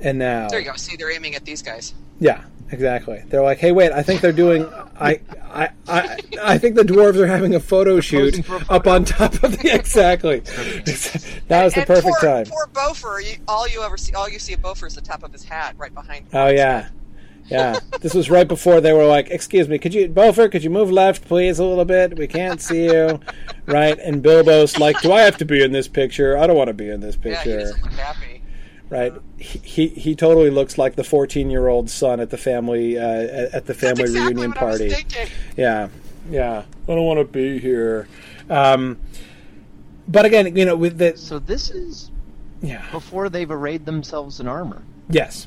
And now. There you go. See, they're aiming at these guys. Yeah. Exactly. They're like, hey, wait, I think they're doing. I, I, I, I think the dwarves are having a photo shoot posing for a up on top of the exactly. That was the and perfect poor, time. Poor Bofur. You, all you ever see, all you see of Bofur is the top of his hat, right behind. Oh yeah, yeah. This was right before they were like, "Excuse me, could you, Bofur, could you move left, please, a little bit? We can't see you." Right? And Bilbo's like, "Do I have to be in this picture? I don't want to be in this Yeah, he picture." doesn't look happy. Right? He, he he totally looks like the fourteen-year-old son at the family uh, at at the family That's exactly reunion what I was party. Yeah, yeah. I don't want to be here. Um, but again, you know, with the So this is yeah, before they've arrayed themselves in armor. yes.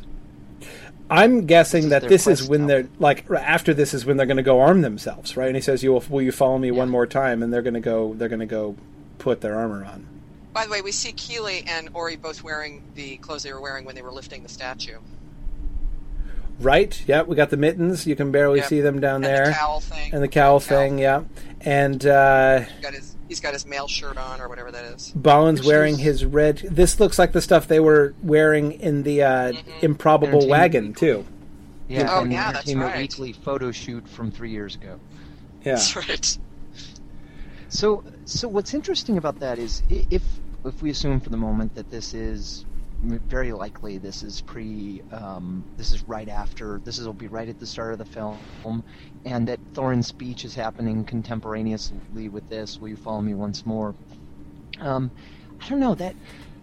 I'm guessing This is that this is when now. they're like after this is when they're going to go arm themselves, right? And he says, "You will, will you follow me Yeah. one more time?" And they're going to go, they're going to go put their armor on. By the way, we see Kili and Ori both wearing the clothes they were wearing when they were lifting the statue. Right? Yeah, we got the mittens. You can barely Yep. see them down And there, the cowl thing. and the cowl thing. Yeah, and uh, He's got his, he's got his mail shirt on, or whatever that is. Balin's Which wearing his red. This looks like the stuff they were wearing in the uh, Mm-hmm. improbable wagon Weekly. too. Yeah, Oh, and yeah, that's Entertainment right. Weekly photo shoot from three years ago. Yeah, That's right. So, so what's interesting about that is if if we assume for the moment that this is very likely this is pre um, this is right after this is will be right at the start of the film and that Thorin's speech is happening contemporaneously with this will you follow me once more um, I don't know that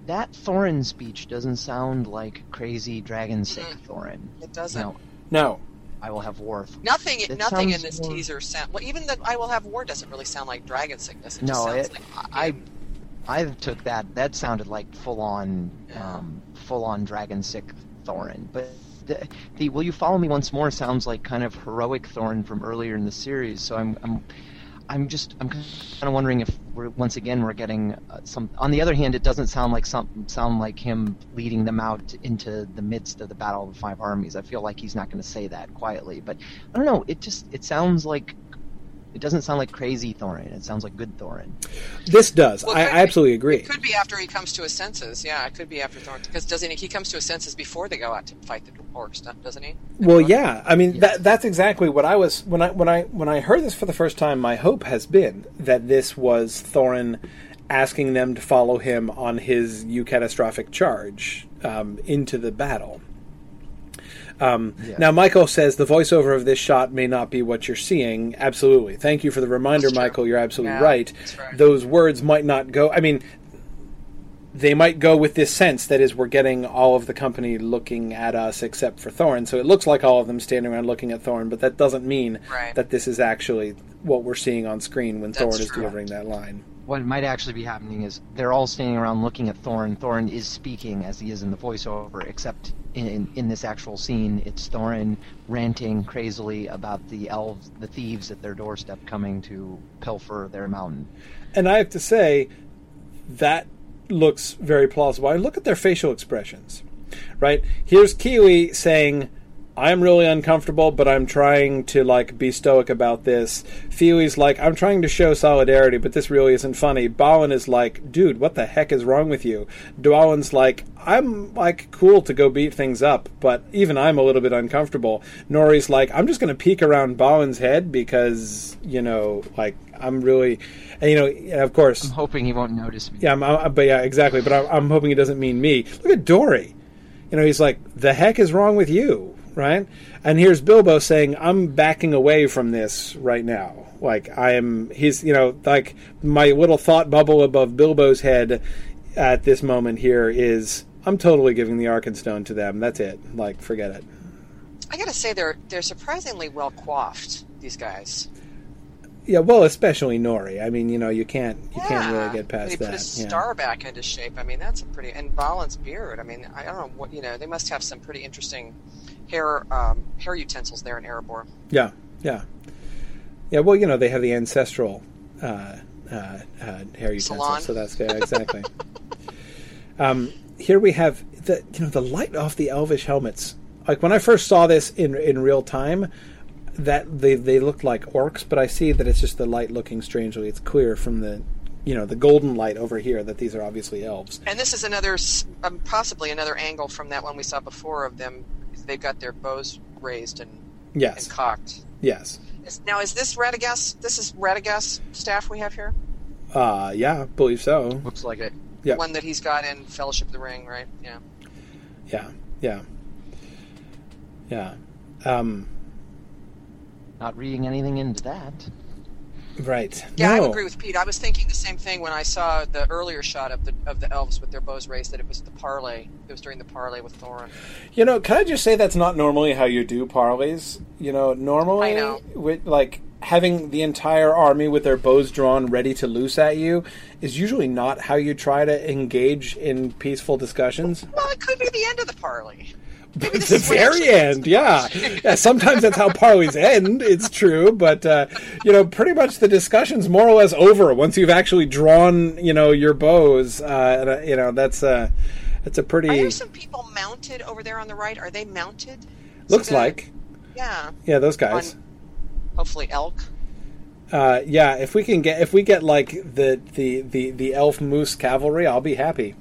that Thorin speech doesn't sound like crazy dragon sick. Thorin It doesn't. you know no, I will have war Nothing, It nothing in this more- teaser sound. Well, even the "I Will Have War" doesn't really sound like dragon sickness. It just No, sounds it, like I, I took that. That sounded like full on, um, full on dragon sick Thorin. But the, the "Will you follow me once more" sounds like kind of heroic Thorin from earlier in the series. So I'm, I'm, I'm just, I'm kind of wondering if we're once again we're getting uh, some. On the other hand, it doesn't sound like some sound like him leading them out into the midst of the battle of the five armies. I feel like he's not going to say that quietly. But I don't know. It just, it sounds like. It doesn't sound like crazy Thorin. It sounds like good Thorin. this does. Well, I, I absolutely agree. It could be after he comes to his senses. Yeah, it could be after Thorin because doesn't he? He comes to his senses before they go out to fight the orcs, doesn't he? Well, yeah. I mean, Yes. that that's exactly what I was when I when I when I heard this for the first time. My hope has been that this was Thorin asking them to follow him on his eucatastrophic charge um, into the battle. Um, Yeah. Now, Michael says the voiceover of this shot may not be what you're seeing. Absolutely. Thank you for the reminder, Michael. You're absolutely Yeah, right. right. Those words might not go. I mean, they might go with this sense that is we're getting all of the company looking at us except for Thorin. So it looks like all of them standing around looking at Thorin, but that doesn't mean Right. that this is actually what we're seeing on screen when That's Thorin is true. delivering that line. What might actually be happening is they're all standing around looking at Thorin. Thorin is speaking as he is in the voiceover, except in, in, this actual scene, it's Thorin ranting crazily about the elves, the thieves at their doorstep coming to pilfer their mountain. And I have to say that looks very plausible. I look at their facial expressions. Right? Here's Kili saying I'm really uncomfortable, but I'm trying to like be stoic about this. Fili's like, I'm trying to show solidarity, but this really isn't funny. Balin is like, dude, what the heck is wrong with you? Dwalin's like, I'm like cool to go beat things up, but even I'm a little bit uncomfortable. Nori's like, I'm just gonna peek around Balin's head because, you know, like I'm really and you know, of course I'm hoping he won't notice me. yeah, I'm, i but yeah, exactly. But I'm, I'm hoping he doesn't mean me. Look at Dori. You know, he's like, "The heck is wrong with you?" Right? And here's Bilbo saying, "I'm backing away from this right now." Like I am. He's you know like my little thought bubble above Bilbo's head at this moment here is I'm totally giving the Arkenstone to them. That's it. Like forget it. I gotta say they're they're surprisingly well coiffed. These guys. Yeah, well, especially Nori. I mean, you know, you can't you yeah. can't really get past They that. put his yeah. star back into shape. I mean, that's a pretty and Balin's beard. I mean, I don't know what you know. They must have some pretty interesting hair um, hair utensils there in Erebor. Yeah, yeah, yeah. Well, you know, they have the ancestral uh, uh, uh, hair utensils, Salon. so that's yeah, exactly. um, here we have the you know the light off the elvish helmets. Like when I first saw this in in real time, that they they looked like orcs, but I see that it's just the light looking strangely. It's clear from the you know the golden light over here that these are obviously elves. And this is another, um, possibly another angle from that one we saw before of them. They've got their bows raised and, Yes. and cocked. Yes. Is, now, is this Radagast? This is Radagast staff we have here. Uh, yeah, believe so. Looks like it. Yeah. One that he's got in Fellowship of the Ring, right? Yeah. Yeah. Yeah. Yeah. Um, Not reading anything into that. Right. Yeah, I agree with Pete. I was thinking the same thing when I saw the earlier shot of the of the elves with their bows raised. That it was the parley. It was during the parley with Thorin. You know, can I just say that's not normally how you do parleys? You know, normally, I know. with like having the entire army with their bows drawn, ready to loose at you, is usually not how you try to engage in peaceful discussions. Well, it could be the end of the parley. Maybe the very end, yeah. yeah. Sometimes that's how parleys end. It's true, but uh, you know, pretty much the discussion's more or less over once you've actually drawn, you know, your bows. Uh, and, uh, you know, that's uh, that's a pretty Are there some people mounted over there on the right? Are they mounted? looks So like. Yeah. Yeah, those guys. On, hopefully elk. Uh, yeah, if we can get if we get like the the the the elf moose cavalry, I'll be happy.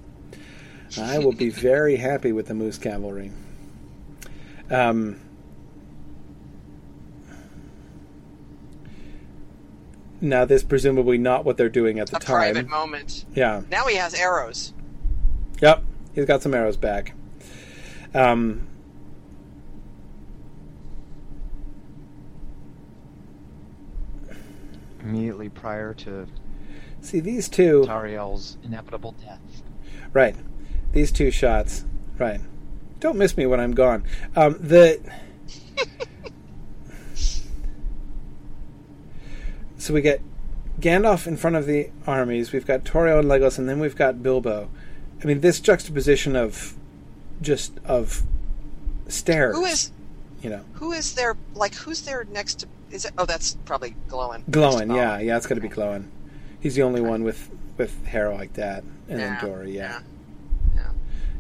I will be very happy with the moose cavalry. Um, now, this presumably not what they're doing at the A time. private moment. Yeah. Now he has arrows. Yep. He's got some arrows back. Um, Immediately prior to see these two. Tauriel's inevitable death. Right. These two shots. Right. Don't miss me when I'm gone. Um, the. so we get Gandalf in front of the armies. We've got Tauriel and Legolas, and then we've got Bilbo. I mean, this juxtaposition of just of stairs. Who is you know who is there? Like who's there next to? Is it? Oh, that's probably Gloin. Gloin? Yeah, yeah, it's got to be Gloin. He's the only one with with hair like that, and Yeah, then Dori. Yeah. yeah.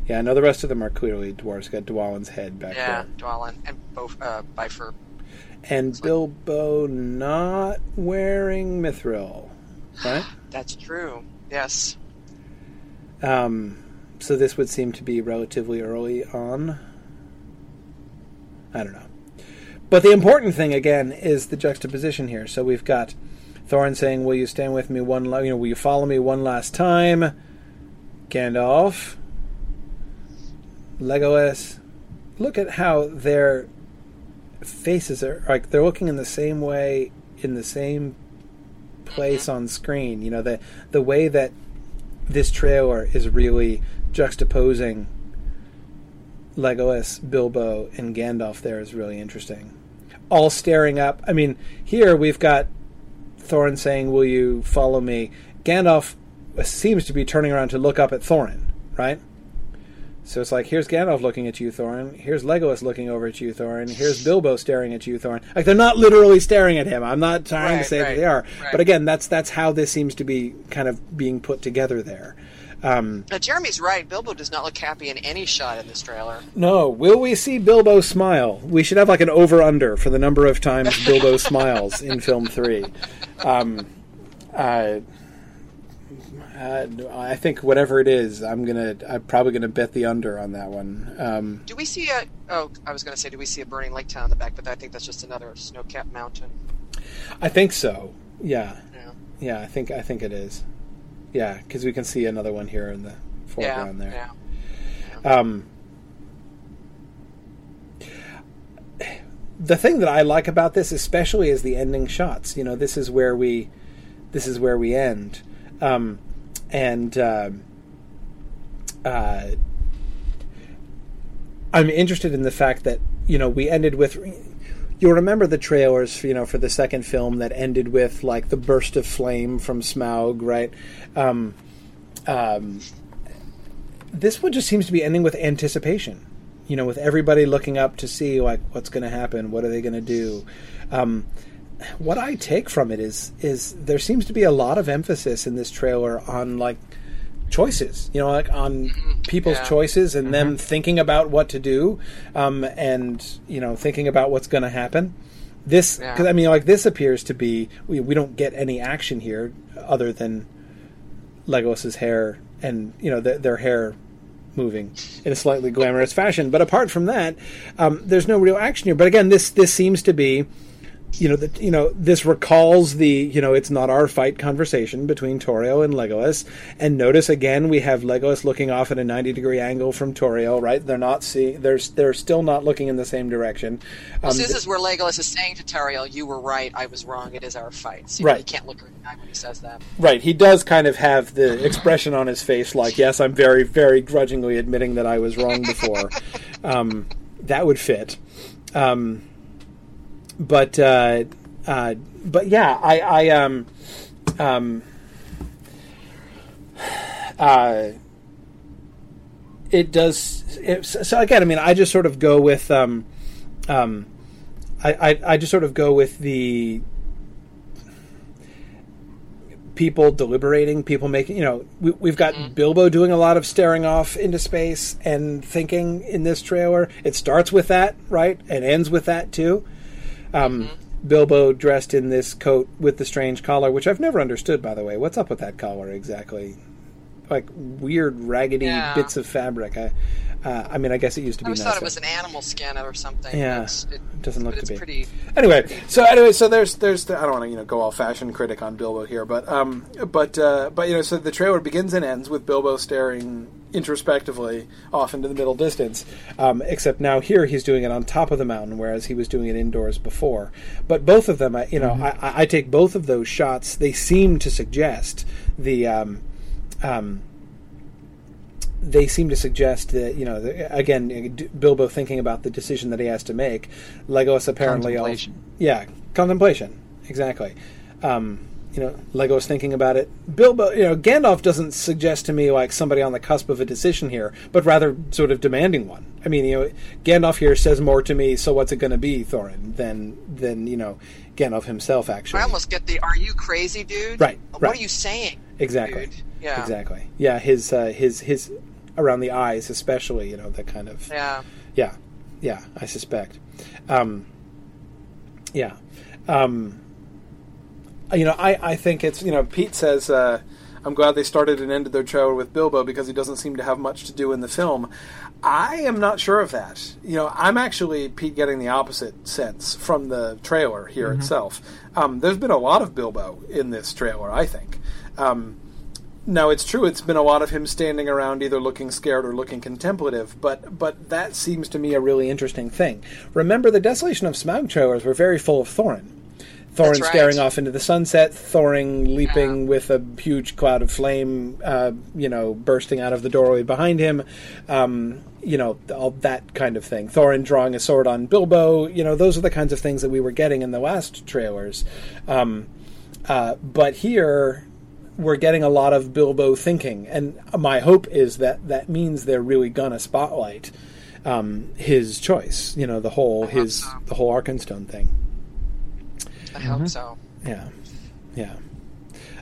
Yeah, No, the rest of them are clearly dwarves. Got Dwalin's head back Yeah, there. Dwalin and both uh, Bifur. And Bilbo not wearing mithril, right? That's true. Yes. um, so this would seem to be relatively early on. I don't know. But the important thing again is the juxtaposition here. So we've got Thorin saying, "Will you stand with me one? La- you know, will you follow me one last time?" Gandalf, Legolas. Look at how their faces are like they're looking in the same way in the same place mm-hmm. on screen. You know the the way that this trailer is really juxtaposing Legolas, Bilbo, and Gandalf there is really interesting. All staring up. I mean, here we've got Thorin saying, Will you follow me? Gandalf uh, seems to be turning around to look up at Thorin, right? So it's like, here's Gandalf looking at you, Thorin. Here's Legolas looking over at you, Thorin. Here's Bilbo staring at you, Thorin. Like they're not literally staring at him. I'm not trying to Right, say that they are, right. but again, that's that's how this seems to be kind of being put together there. Um, Now, Jeremy's right. Bilbo does not look happy in any shot in this trailer. no, will we see Bilbo smile? We should have like an over under for the number of times Bilbo smiles in film three. Um, uh, uh, I think whatever it is, I'm gonna. I'm probably gonna bet the under on that one. Um, Do we see a? Oh, I was to say, do we see a burning lake town in the back? But I think that's just another snow-capped mountain. I think so. Yeah, Yeah. yeah. I think I think it is. Yeah, because we can see another one here in the Yeah. foreground there. Yeah. Um, the thing that I like about this, especially, is the ending shots. You know, this is where we, this is where we end, um, and um uh, I'm interested in the fact that you know we ended with. You'll remember the trailers, you know, for the second film that ended with like the burst of flame from Smaug, right? Um, um, this one just seems to be ending with anticipation. You know, with everybody looking up to see like what's going to happen, what are they going to do. Um, what I take from it is is there seems to be a lot of emphasis in this trailer on like choices. You know, like on people's Yeah. choices and them thinking about what to do, um, and you know, thinking about what's going to happen. This, Yeah. because I mean, like this appears to be we, we don't get any action here other than Legolas's hair and you know their, their hair moving in a slightly glamorous fashion. But apart from that, um, there's no real action here. But again, this this seems to be you know, that you know, this recalls the, you know, it's not our fight conversation between Tauriel and Legolas. And notice again, we have Legolas looking off at a ninety degree angle from Tauriel. Right? They're not seeing. They're they're still not looking in the same direction. Well, Um, so this is where Legolas is saying to Tauriel, "You were right. I was wrong. It is our fight." So Right. He can't look her in when he says that. Right. He does kind of have the expression on his face like, yes, I'm very, very grudgingly admitting that I was wrong before. um, that would fit. Um, but, uh, uh, but yeah, I, I, um, um, uh, it does. It, so again, I mean, I just sort of go with, um, um, I, I, I just sort of go with the people deliberating, people making, you know, we, we've got Bilbo doing a lot of staring off into space and thinking in this trailer. It starts with that, right? And ends with that too. Um, Bilbo dressed in this coat with the strange collar, which I've never understood, by the way. What's up with that collar exactly? Like weird, raggedy Yeah. bits of fabric. I, uh, I mean, I guess it used to I be. always nice thought it was an animal skin or something. Yeah, It's- it doesn't look but to it's be. pretty. anyway, so anyway, so there's there's I don't want to you know go all fashion critic on Bilbo here, but um, but uh, but you know, so the trailer begins and ends with Bilbo staring introspectively off into the middle distance. Um, except now here he's doing it on top of the mountain, whereas he was doing it indoors before. But both of them, I, you know, I, I I take both of those shots. They seem to suggest the. Um, um, they seem to suggest that you know again Bilbo thinking about the decision that he has to make. Legolas apparently also, Contemplation. yeah contemplation exactly. Um, you know Legolas thinking about it. Bilbo you know Gandalf doesn't suggest to me like somebody on the cusp of a decision here, but rather sort of demanding one. I mean you know Gandalf here says more to me. So what's it going to be, Thorin? Than than you know Gandalf himself actually. I almost get the "Are you crazy, dude?" Right, What right. are you saying? Exactly. dude? Yeah. Exactly. Yeah. His uh, his his around the eyes, especially. You know, the kind of Yeah. yeah, yeah. I suspect. Um, yeah. Um, you know, I I think it's you know Pete says. Uh, I'm glad they started and ended their trailer with Bilbo because he doesn't seem to have much to do in the film. I am not sure of that. You know, I'm actually Pete getting the opposite sense from the trailer here itself. Um, there's been a lot of Bilbo in this trailer, I think. Um, now it's true; it's been a lot of him standing around, either looking scared or looking contemplative. But but that seems to me a really interesting thing. Remember, the Desolation of Smaug trailers were very full of Thorin. Thorin right. staring off into the sunset, Thorin leaping with a huge cloud of flame, uh, you know, bursting out of the doorway behind him, um, you know, all that kind of thing. Thorin drawing a sword on Bilbo, you know, those are the kinds of things that we were getting in the last trailers. Um, uh, but here, we're getting a lot of Bilbo thinking, and my hope is that that means they're really gonna spotlight um, his choice. You know, the whole his so. the whole Arkenstone thing. I hope so. Yeah, yeah.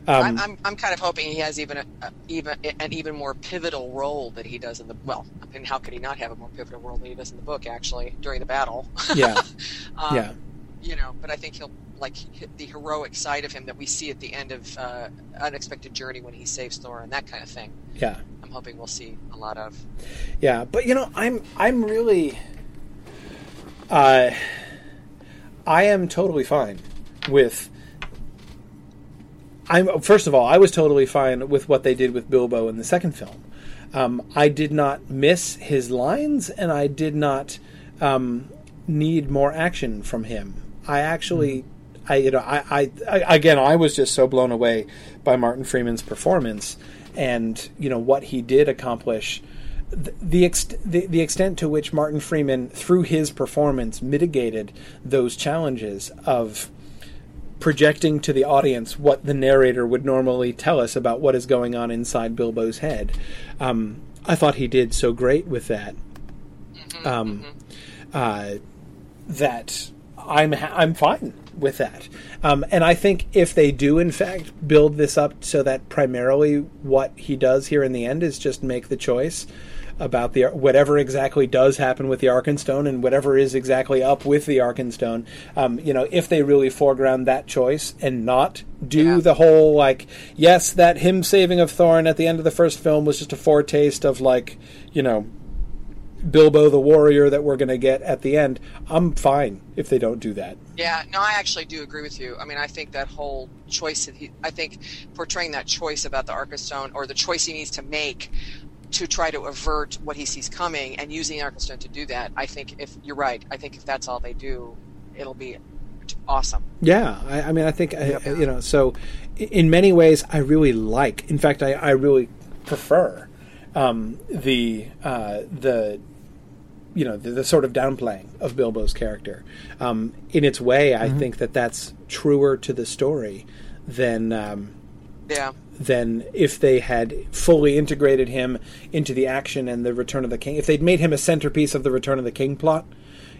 Um, I'm, I'm, I'm kind of hoping he has even a, a, even an even more pivotal role that he does in the well. I mean, how could he not have a more pivotal role than he does in the book? Actually, during the battle. yeah, um, yeah, You know, but I think he'll like the heroic side of him that we see at the end of uh, Unexpected Journey when he saves Thorin that kind of thing. yeah, I'm hoping we'll see a lot of. yeah. But you know, I'm I'm really, uh, I am totally fine with. I'm first of all, I was totally fine with what they did with Bilbo in the second film. Um, I did not miss his lines, and I did not um, need more action from him. I actually, I you know, I, I, I again, I was just so blown away by Martin Freeman's performance, and you know what he did accomplish. The, ext- the the extent to which Martin Freeman, through his performance, mitigated those challenges of projecting to the audience what the narrator would normally tell us about what is going on inside Bilbo's head. Um, I thought he did so great with that. Um, uh, that I'm ha- I'm fine with that. Um, and I think if they do in fact build this up so that primarily what he does here in the end is just make the choice, about the whatever exactly does happen with the Arkenstone and whatever is exactly up with the Arkenstone. Um, you know, if they really foreground that choice and not do Yeah. the whole like, yes, that him saving of Thorin at the end of the first film was just a foretaste of like, you know, Bilbo the warrior that we're going to get at the end. I'm fine if they don't do that. Yeah, no, I actually do agree with you. I mean, I think that whole choice that he, I think portraying that choice about the Arkenstone or the choice he needs to make to try to avert what he sees coming and using the Arkenstone to do that, I think if you're right, I think if that's all they do, it'll be awesome. Yeah, I, I mean, I think I, you know. So, in many ways, I really like. In fact, I, I really prefer um, the uh, the you know the, the sort of downplaying of Bilbo's character. Um, in its way, I think that that's truer to the story than. Um, Yeah. than if they had fully integrated him into the action and the Return of the King. If they'd made him a centerpiece of the Return of the King plot,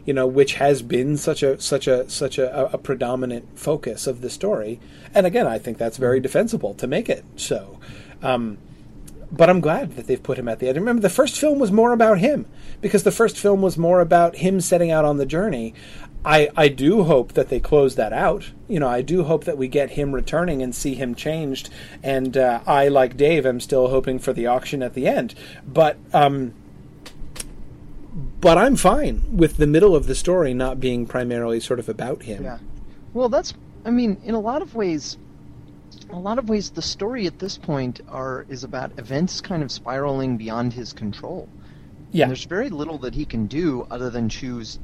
you know, which has been such a such a such a, a predominant focus of the story. And again, I think that's very defensible to make it so. Um, but I'm glad that they've put him at the end. Remember, the first film was more about him because the first film was more about him setting out on the journey. I, I do hope that they close that out. You know, I do hope that we get him returning and see him changed. And uh, I, like Dave, am still hoping for the auction at the end. But um, but I'm fine with the middle of the story not being primarily sort of about him. Yeah. Well, that's. I mean, in a lot of ways, a lot of ways, the story at this point are is about events kind of spiraling beyond his control. Yeah. And there's very little that he can do other than choose,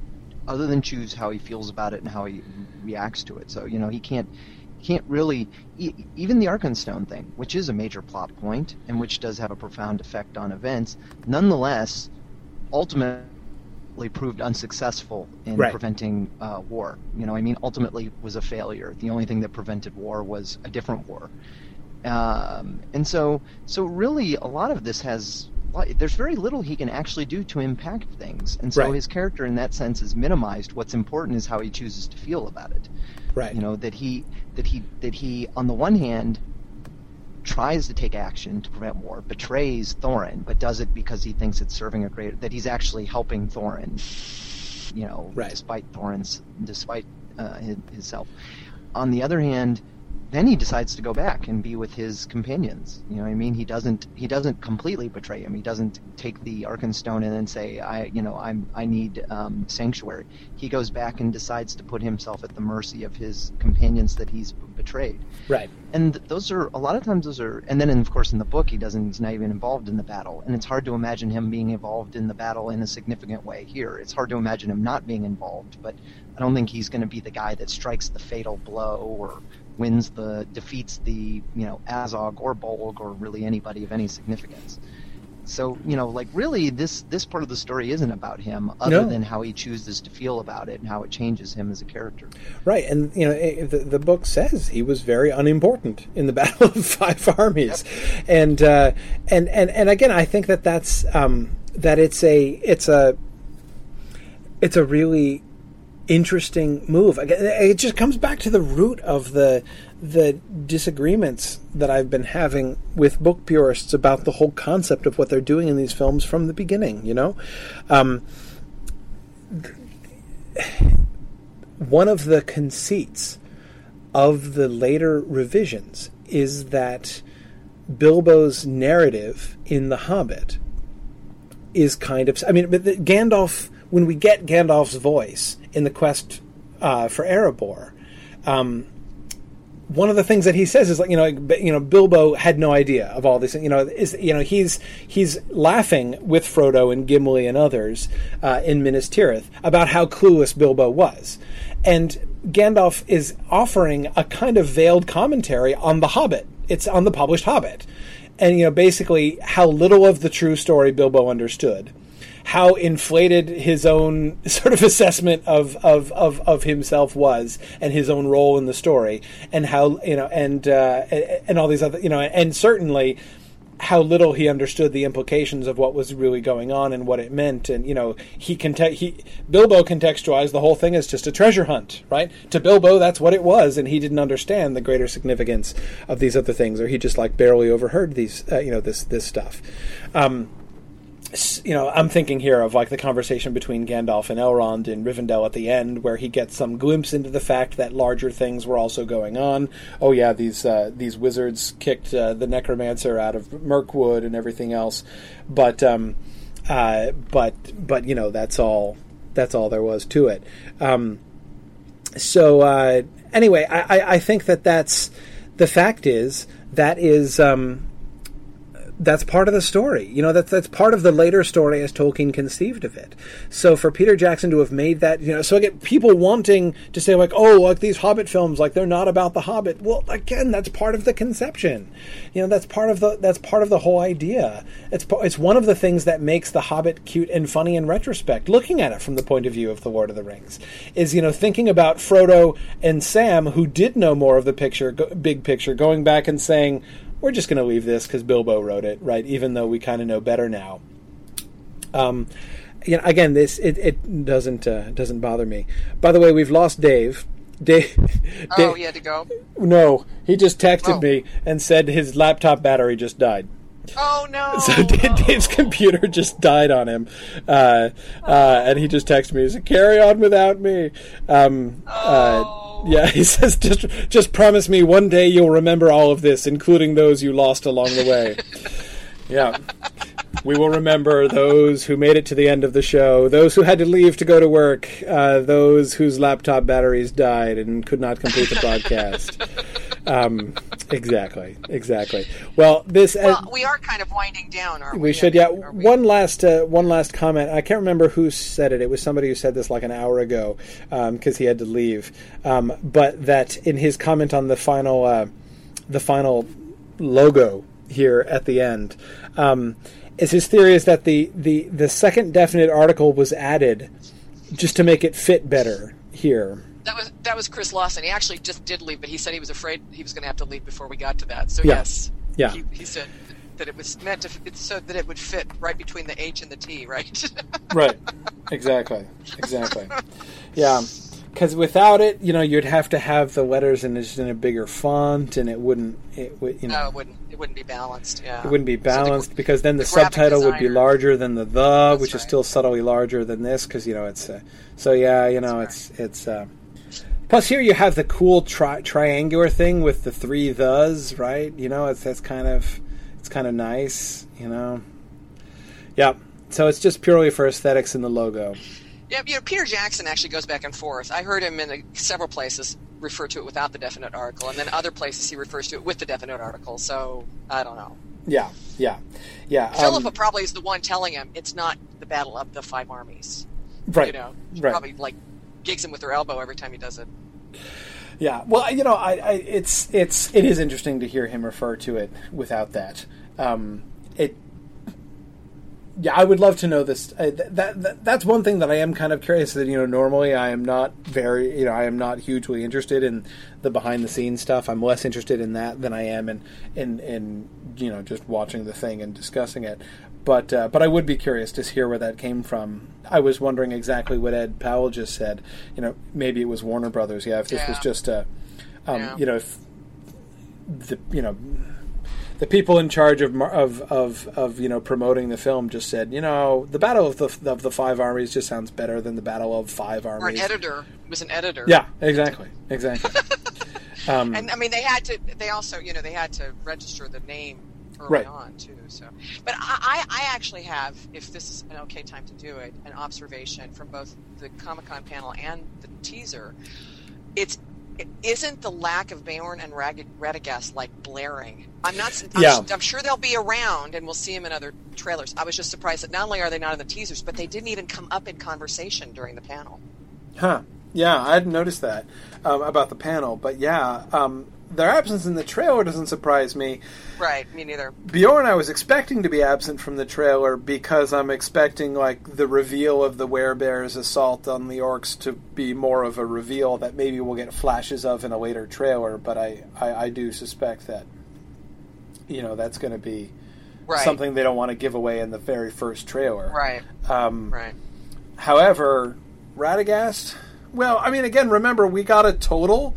other than choose how he feels about it and how he reacts to it. So you know, he can't. he Can't really e- even the Arkenstone thing, which is a major plot point and which does have a profound effect on events. Nonetheless, ultimately proved unsuccessful in Right. preventing uh, war. You know, I mean, ultimately was a failure. The only thing that prevented war was a different war. Um, and so, so really, a lot of this has. There's very little he can actually do to impact things, and so Right. his character, in that sense, is minimized. What's important is how he chooses to feel about it. Right. You know that he that he that he, on the one hand, tries to take action to prevent war, betrays Thorin, but does it because he thinks it's serving a greater that he's actually helping Thorin. You know, Right. despite Thorin's despite uh, his, himself. On the other hand, then he decides to go back and be with his companions. You know what I mean? He doesn't he doesn't completely betray him. He doesn't take the Arkenstone and then say, I you know, I'm I need um, sanctuary. He goes back and decides to put himself at the mercy of his companions that he's betrayed Right. and those are a lot of times those are and then of course in the book he doesn't he's not even involved in the battle and it's hard to imagine him being involved in the battle in a significant way here it's hard to imagine him not being involved but i don't think he's going to be the guy that strikes the fatal blow or wins the defeats the you know azog or bolg or really anybody of any significance. So you know like really this this part of the story isn't about him other No. than how he chooses to feel about it and how it changes him as a character. Right, and you know eh, the, the book says he was very unimportant in the Battle of Five Armies, and uh, and and and again, I think that that's um, that it's a it's a it's a really interesting move. It just comes back to the root of the the disagreements that I've been having with book purists about the whole concept of what they're doing in these films from the beginning. You know. Um, one of the conceits of the later revisions is that Bilbo's narrative in The Hobbit is kind of. I mean, but the, Gandalf, when we get Gandalf's voice in the quest uh, for Erebor, um, one of the things that he says is like you know you know Bilbo had no idea of all this. You know is you know he's he's laughing with Frodo and Gimli and others uh, in Minas Tirith about how clueless Bilbo was. And Gandalf is offering a kind of veiled commentary on the Hobbit. It's on the published Hobbit. And you know basically how little of the true story Bilbo understood how inflated his own sort of assessment of, of, of, of himself was and his own role in the story and how you know and uh, and all these other you know and certainly how little he understood the implications of what was really going on and what it meant. And you know he conte- he Bilbo contextualized the whole thing as just a treasure hunt right? To Bilbo that's what it was and he didn't understand the greater significance of these other things or he just like barely overheard these uh, you know this this stuff. Um, you know, I'm thinking here of like the conversation between Gandalf and Elrond in Rivendell at the end, where he gets some glimpse into the fact that larger things were also going on. Oh yeah, these uh, these wizards kicked uh, the necromancer out of Mirkwood and everything else, but um, uh, but but you know that's all that's all there was to it. Um, so uh, anyway, I, I, think that that's the fact is that is um, that's part of the story. You know, that's that's part of the later story as Tolkien conceived of it. So for Peter Jackson to have made that, you know, so again, people wanting to say like, oh, like these Hobbit films, like they're not about the Hobbit. Well, again, that's part of the conception. You know, that's part of the that's part of the whole idea. It's it's one of the things that makes the Hobbit cute and funny in retrospect. Looking at it from the point of view of the Lord of the Rings, is you know thinking about Frodo and Sam, who did know more of the picture, big picture, going back and saying we're just going to leave this because Bilbo wrote it, right? Even though we kind of know better now. Um, you know, again, this it, it doesn't uh, doesn't bother me. By the way, we've lost Dave. Dave, Oh, Dave he had to go. no, he just texted Oh. me and said his laptop battery just died. Oh no! So Dave, Dave's computer just died on him, uh, uh, and he just texted me. He said, "Carry on without me." Um, uh, Oh. yeah, he says, "Just, just promise me one day you'll remember all of this, including those you lost along the way." yeah, we will remember those who made it to the end of the show, those who had to leave to go to work, uh, those whose laptop batteries died and could not complete the broadcast. um, exactly, exactly. Well, this. uh, Well, we are kind of winding down, aren't we? we should, yeah. mean, are we- One last, uh, one last comment. I can't remember who said it. It was somebody who said this like an hour ago because he had to leave. Um, but that in his comment on the final, uh, the final logo here at the end, um, is his theory is that the, the the second definite article was added just to make it fit better here. That was that was Chris Lawson. He actually just did leave, but he said he was afraid he was going to have to leave before we got to that. So Yeah. yes, Yeah. he, he said that it was meant to it's so that it would fit right between the H and the T, right? Right. Exactly. Exactly. Yeah. Because without it, you know, you'd have to have the letters in just in a bigger font, and it wouldn't, it would, you know, no, it wouldn't. It wouldn't be balanced. Yeah, it wouldn't be So the- balanced because then the, the subtitle would be larger than the the, which is still subtly larger than this because you know it's uh, so yeah, you know That's it's it's. Uh, plus here you have the cool tri- triangular thing with the three thes, right? You know, it's that's kind of it's kind of nice, you know. Yeah. So it's just purely for aesthetics in the logo. Yeah, you know, Peter Jackson actually goes back and forth. I heard him in uh several places refer to it without the definite article, and then other places he refers to it with the definite article. So I don't know. Yeah, yeah, yeah. um, Philippa probably is the one telling him it's not the battle of the five armies. right, You know, right. probably like gigs him with her elbow every time he does it. Yeah, well, you know, I, I, it's it's it is interesting to hear him refer to it without that. Um, it, yeah, I would love to know this. Uh, th- that, that that's one thing that I am kind of curious. That you know, normally I am not very, you know, I am not hugely interested in the behind the scenes stuff. I'm less interested in that than I am in in in you know just watching the thing and discussing it. But uh, but I would be curious to hear where that came from. I was wondering exactly what Ed Powell just said. You know, maybe it was Warner Brothers. Yeah, if this was just a, um, Yeah. you know, if the you know the people in charge of, of of of you know promoting the film just said, you know, the battle of the of the five armies just sounds better than the battle of five Or an armies. editor was an editor. Yeah, exactly, exactly. um, And I mean, they had to. They also, you know, they had to register the name early Right. on too. So, but I, I, actually have, if this is an okay time to do it, an observation from both the Comic Con panel and the teaser. It's it isn't the lack of Beorn and Radagast like blaring. I'm not. I'm, Yeah. I'm sure they'll be around, and we'll see them in other trailers. I was just surprised that not only are they not in the teasers, but they didn't even come up in conversation during the panel. Huh. Yeah, I hadn't noticed that um, about the panel, but yeah, um, their absence in the trailer doesn't surprise me. Right. Me neither. Beorn, I was expecting to be absent from the trailer because I'm expecting like the reveal of the werebear's assault on the orcs to be more of a reveal that maybe we'll get flashes of in a later trailer. But I, I, I do suspect that you know that's going to be Right. something they don't want to give away in the very first trailer. Right. Um, Right. However, Radagast. Well, I mean, again, remember we got a total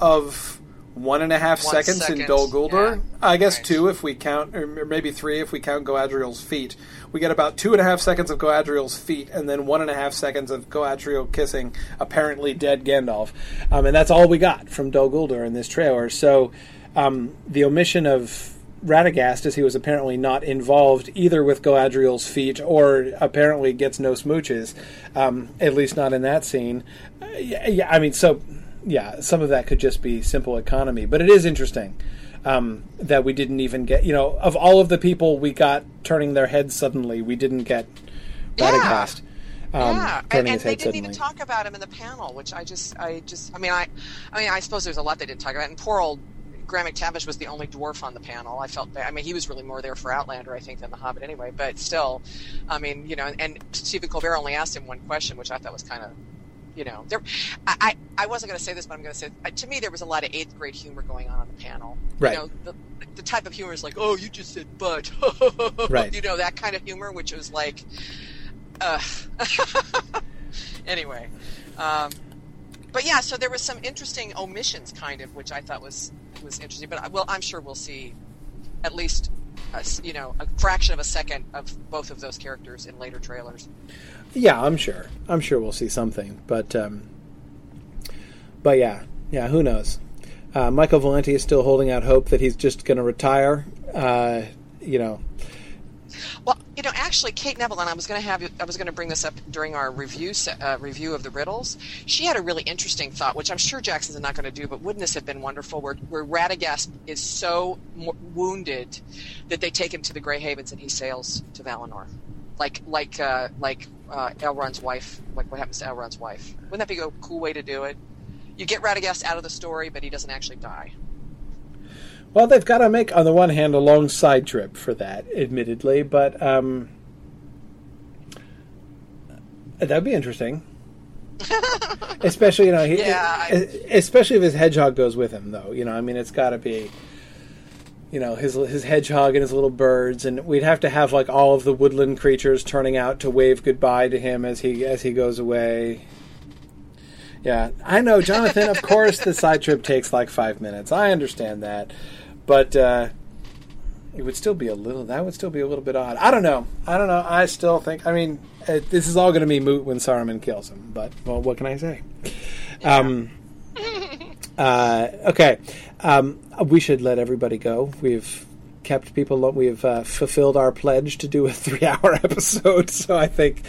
of one and a half One seconds in second, Dol Guldur. yeah. I guess Right. two if we count, or maybe three if we count Galadriel's feet. We get about two and a half seconds of Galadriel's feet, and then one and a half seconds of Galadriel kissing apparently dead Gandalf, um, and that's all we got from Dol Guldur in this trailer. So um, the omission of Radagast, as he was apparently not involved either with Galadriel's feet or apparently gets no smooches, um, at least not in that scene. Uh, yeah, yeah, I mean, so yeah, some of that could just be simple economy, but it is interesting um, that we didn't even get, you know, of all of the people we got turning their heads suddenly, we didn't get Yeah. Radagast. Um, yeah, and, and they didn't suddenly. even talk about him in the panel, which I just, I just, I mean, I, I mean, I suppose there's a lot they didn't talk about. And poor old Graham McTavish was the only dwarf on the panel. I felt bad. I mean, he was really more there for Outlander, I think, than The Hobbit anyway. But still, I mean, you know, and, and Stephen Colbert only asked him one question, which I thought was kind of, you know, there. I, I, wasn't going to say this, but I'm going to say, uh, to me, there was a lot of eighth grade humor going on on the panel. Right. You know, the, the type of humor is like, oh, you just said but, Right. You know, that kind of humor, which was like, uh. anyway, um, but yeah, so there was some interesting omissions, kind of, which I thought was was interesting. But I- well, I'm sure we'll see at least a, s- you know a fraction of a second of both of those characters in later trailers. Yeah, I'm sure. I'm sure we'll see something, but um, but yeah, yeah. Who knows? Uh, Michael Valenti is still holding out hope that he's just going to retire. Uh, you know, Well, you know, actually, Kate Neville, and I was going to have I was going to bring this up during our review uh, review of the riddles. She had a really interesting thought, which I'm sure Jackson's not going to do, but wouldn't this have been wonderful? Where where Radagast is so wounded that they take him to the Grey Havens and he sails to Valinor, like like uh, like uh, Elrond's wife. Like what happens to Elrond's wife? Wouldn't that be a cool way to do it? You get Radagast out of the story, but he doesn't actually die. well, they've got to make on the one hand a long side trip for that, admittedly, but um, that'd be interesting. especially, you know, he, Yeah, especially if his hedgehog goes with him, though. You know, I mean, it's got to be. You know his his hedgehog and his little birds, and we'd have to have like all of the woodland creatures turning out to wave goodbye to him as he as he goes away. Yeah, I know, Jonathan. of course, the side trip takes like five minutes. I understand that, but uh, it would still be a little. That would still be a little bit odd. I don't know. I don't know. I still think. I mean, uh, this is all going to be moot when Saruman kills him. But well, what can I say? Um, uh, okay, um, we should let everybody go. We've kept people. Lo- we've uh, fulfilled our pledge to do a three-hour episode, so I think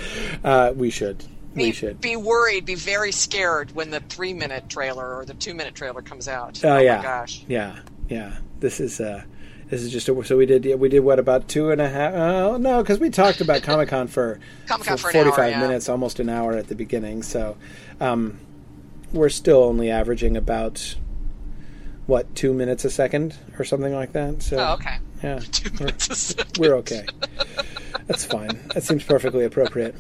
uh, we should. Be, we should. be worried, be very scared when the three minute trailer or the two minute trailer comes out. Oh, yeah, my gosh. yeah, yeah. This is uh, this is just a, so we did yeah, we did what about two and a half? Oh no, because we talked about Comic Con for, Comic-Con for an forty hour, yeah. minutes, almost an hour at the beginning. So um, we're still only averaging about what two minutes a second or something like that. So Oh, okay. yeah, we're, we're okay. That's fine. That seems perfectly appropriate.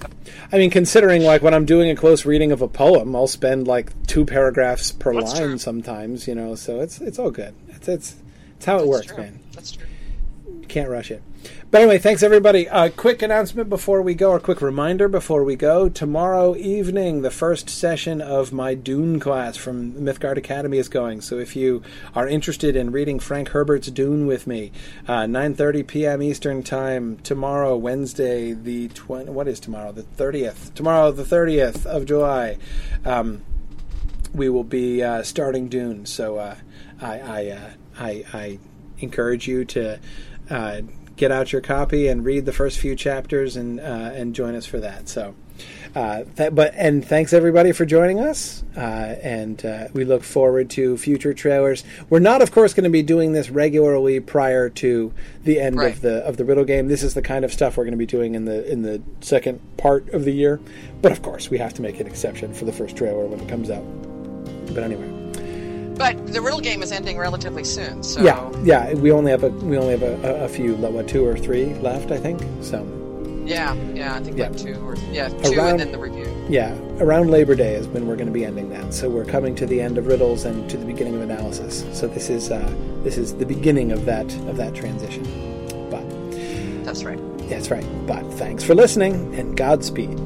I mean, considering like when I'm doing a close reading of a poem, I'll spend like two paragraphs per That's line true. sometimes. You know, so it's it's all good. It's it's it's how it works, true. man. That's true. Can't rush it. But anyway, thanks everybody. A quick announcement before we go, or quick reminder before we go. Tomorrow evening, the first session of my Dune class from Mythgard Academy is going. So if you are interested in reading Frank Herbert's Dune with me, uh, 9:30 p.m. Eastern Time tomorrow, Wednesday, the 20, what is tomorrow? The 30th. Tomorrow, the 30th of July. Um, we will be uh, starting Dune. So uh, I I, uh, I I encourage you to uh, get out your copy and read the first few chapters and uh, and join us for that. So. Uh, th- but and thanks everybody for joining us, uh, and uh, we look forward to future trailers. We're not, of course, going to be doing this regularly prior to the end Right. of the of the riddle game. This is the kind of stuff we're going to be doing in the in the second part of the year. But of course, we have to make an exception for the first trailer when it comes out. But anyway, But the riddle game is ending relatively soon, so yeah, yeah, we only have a we only have a, a, a few, what two or three left, I think. So yeah, yeah, I think Yeah. like two or yeah, two Around- and then the review. yeah, around Labor Day is when we're going to be ending that. So we're coming to the end of riddles and to the beginning of analysis. So this is uh, this is the beginning of that of that transition. But That's right. that's right. But thanks for listening and Godspeed.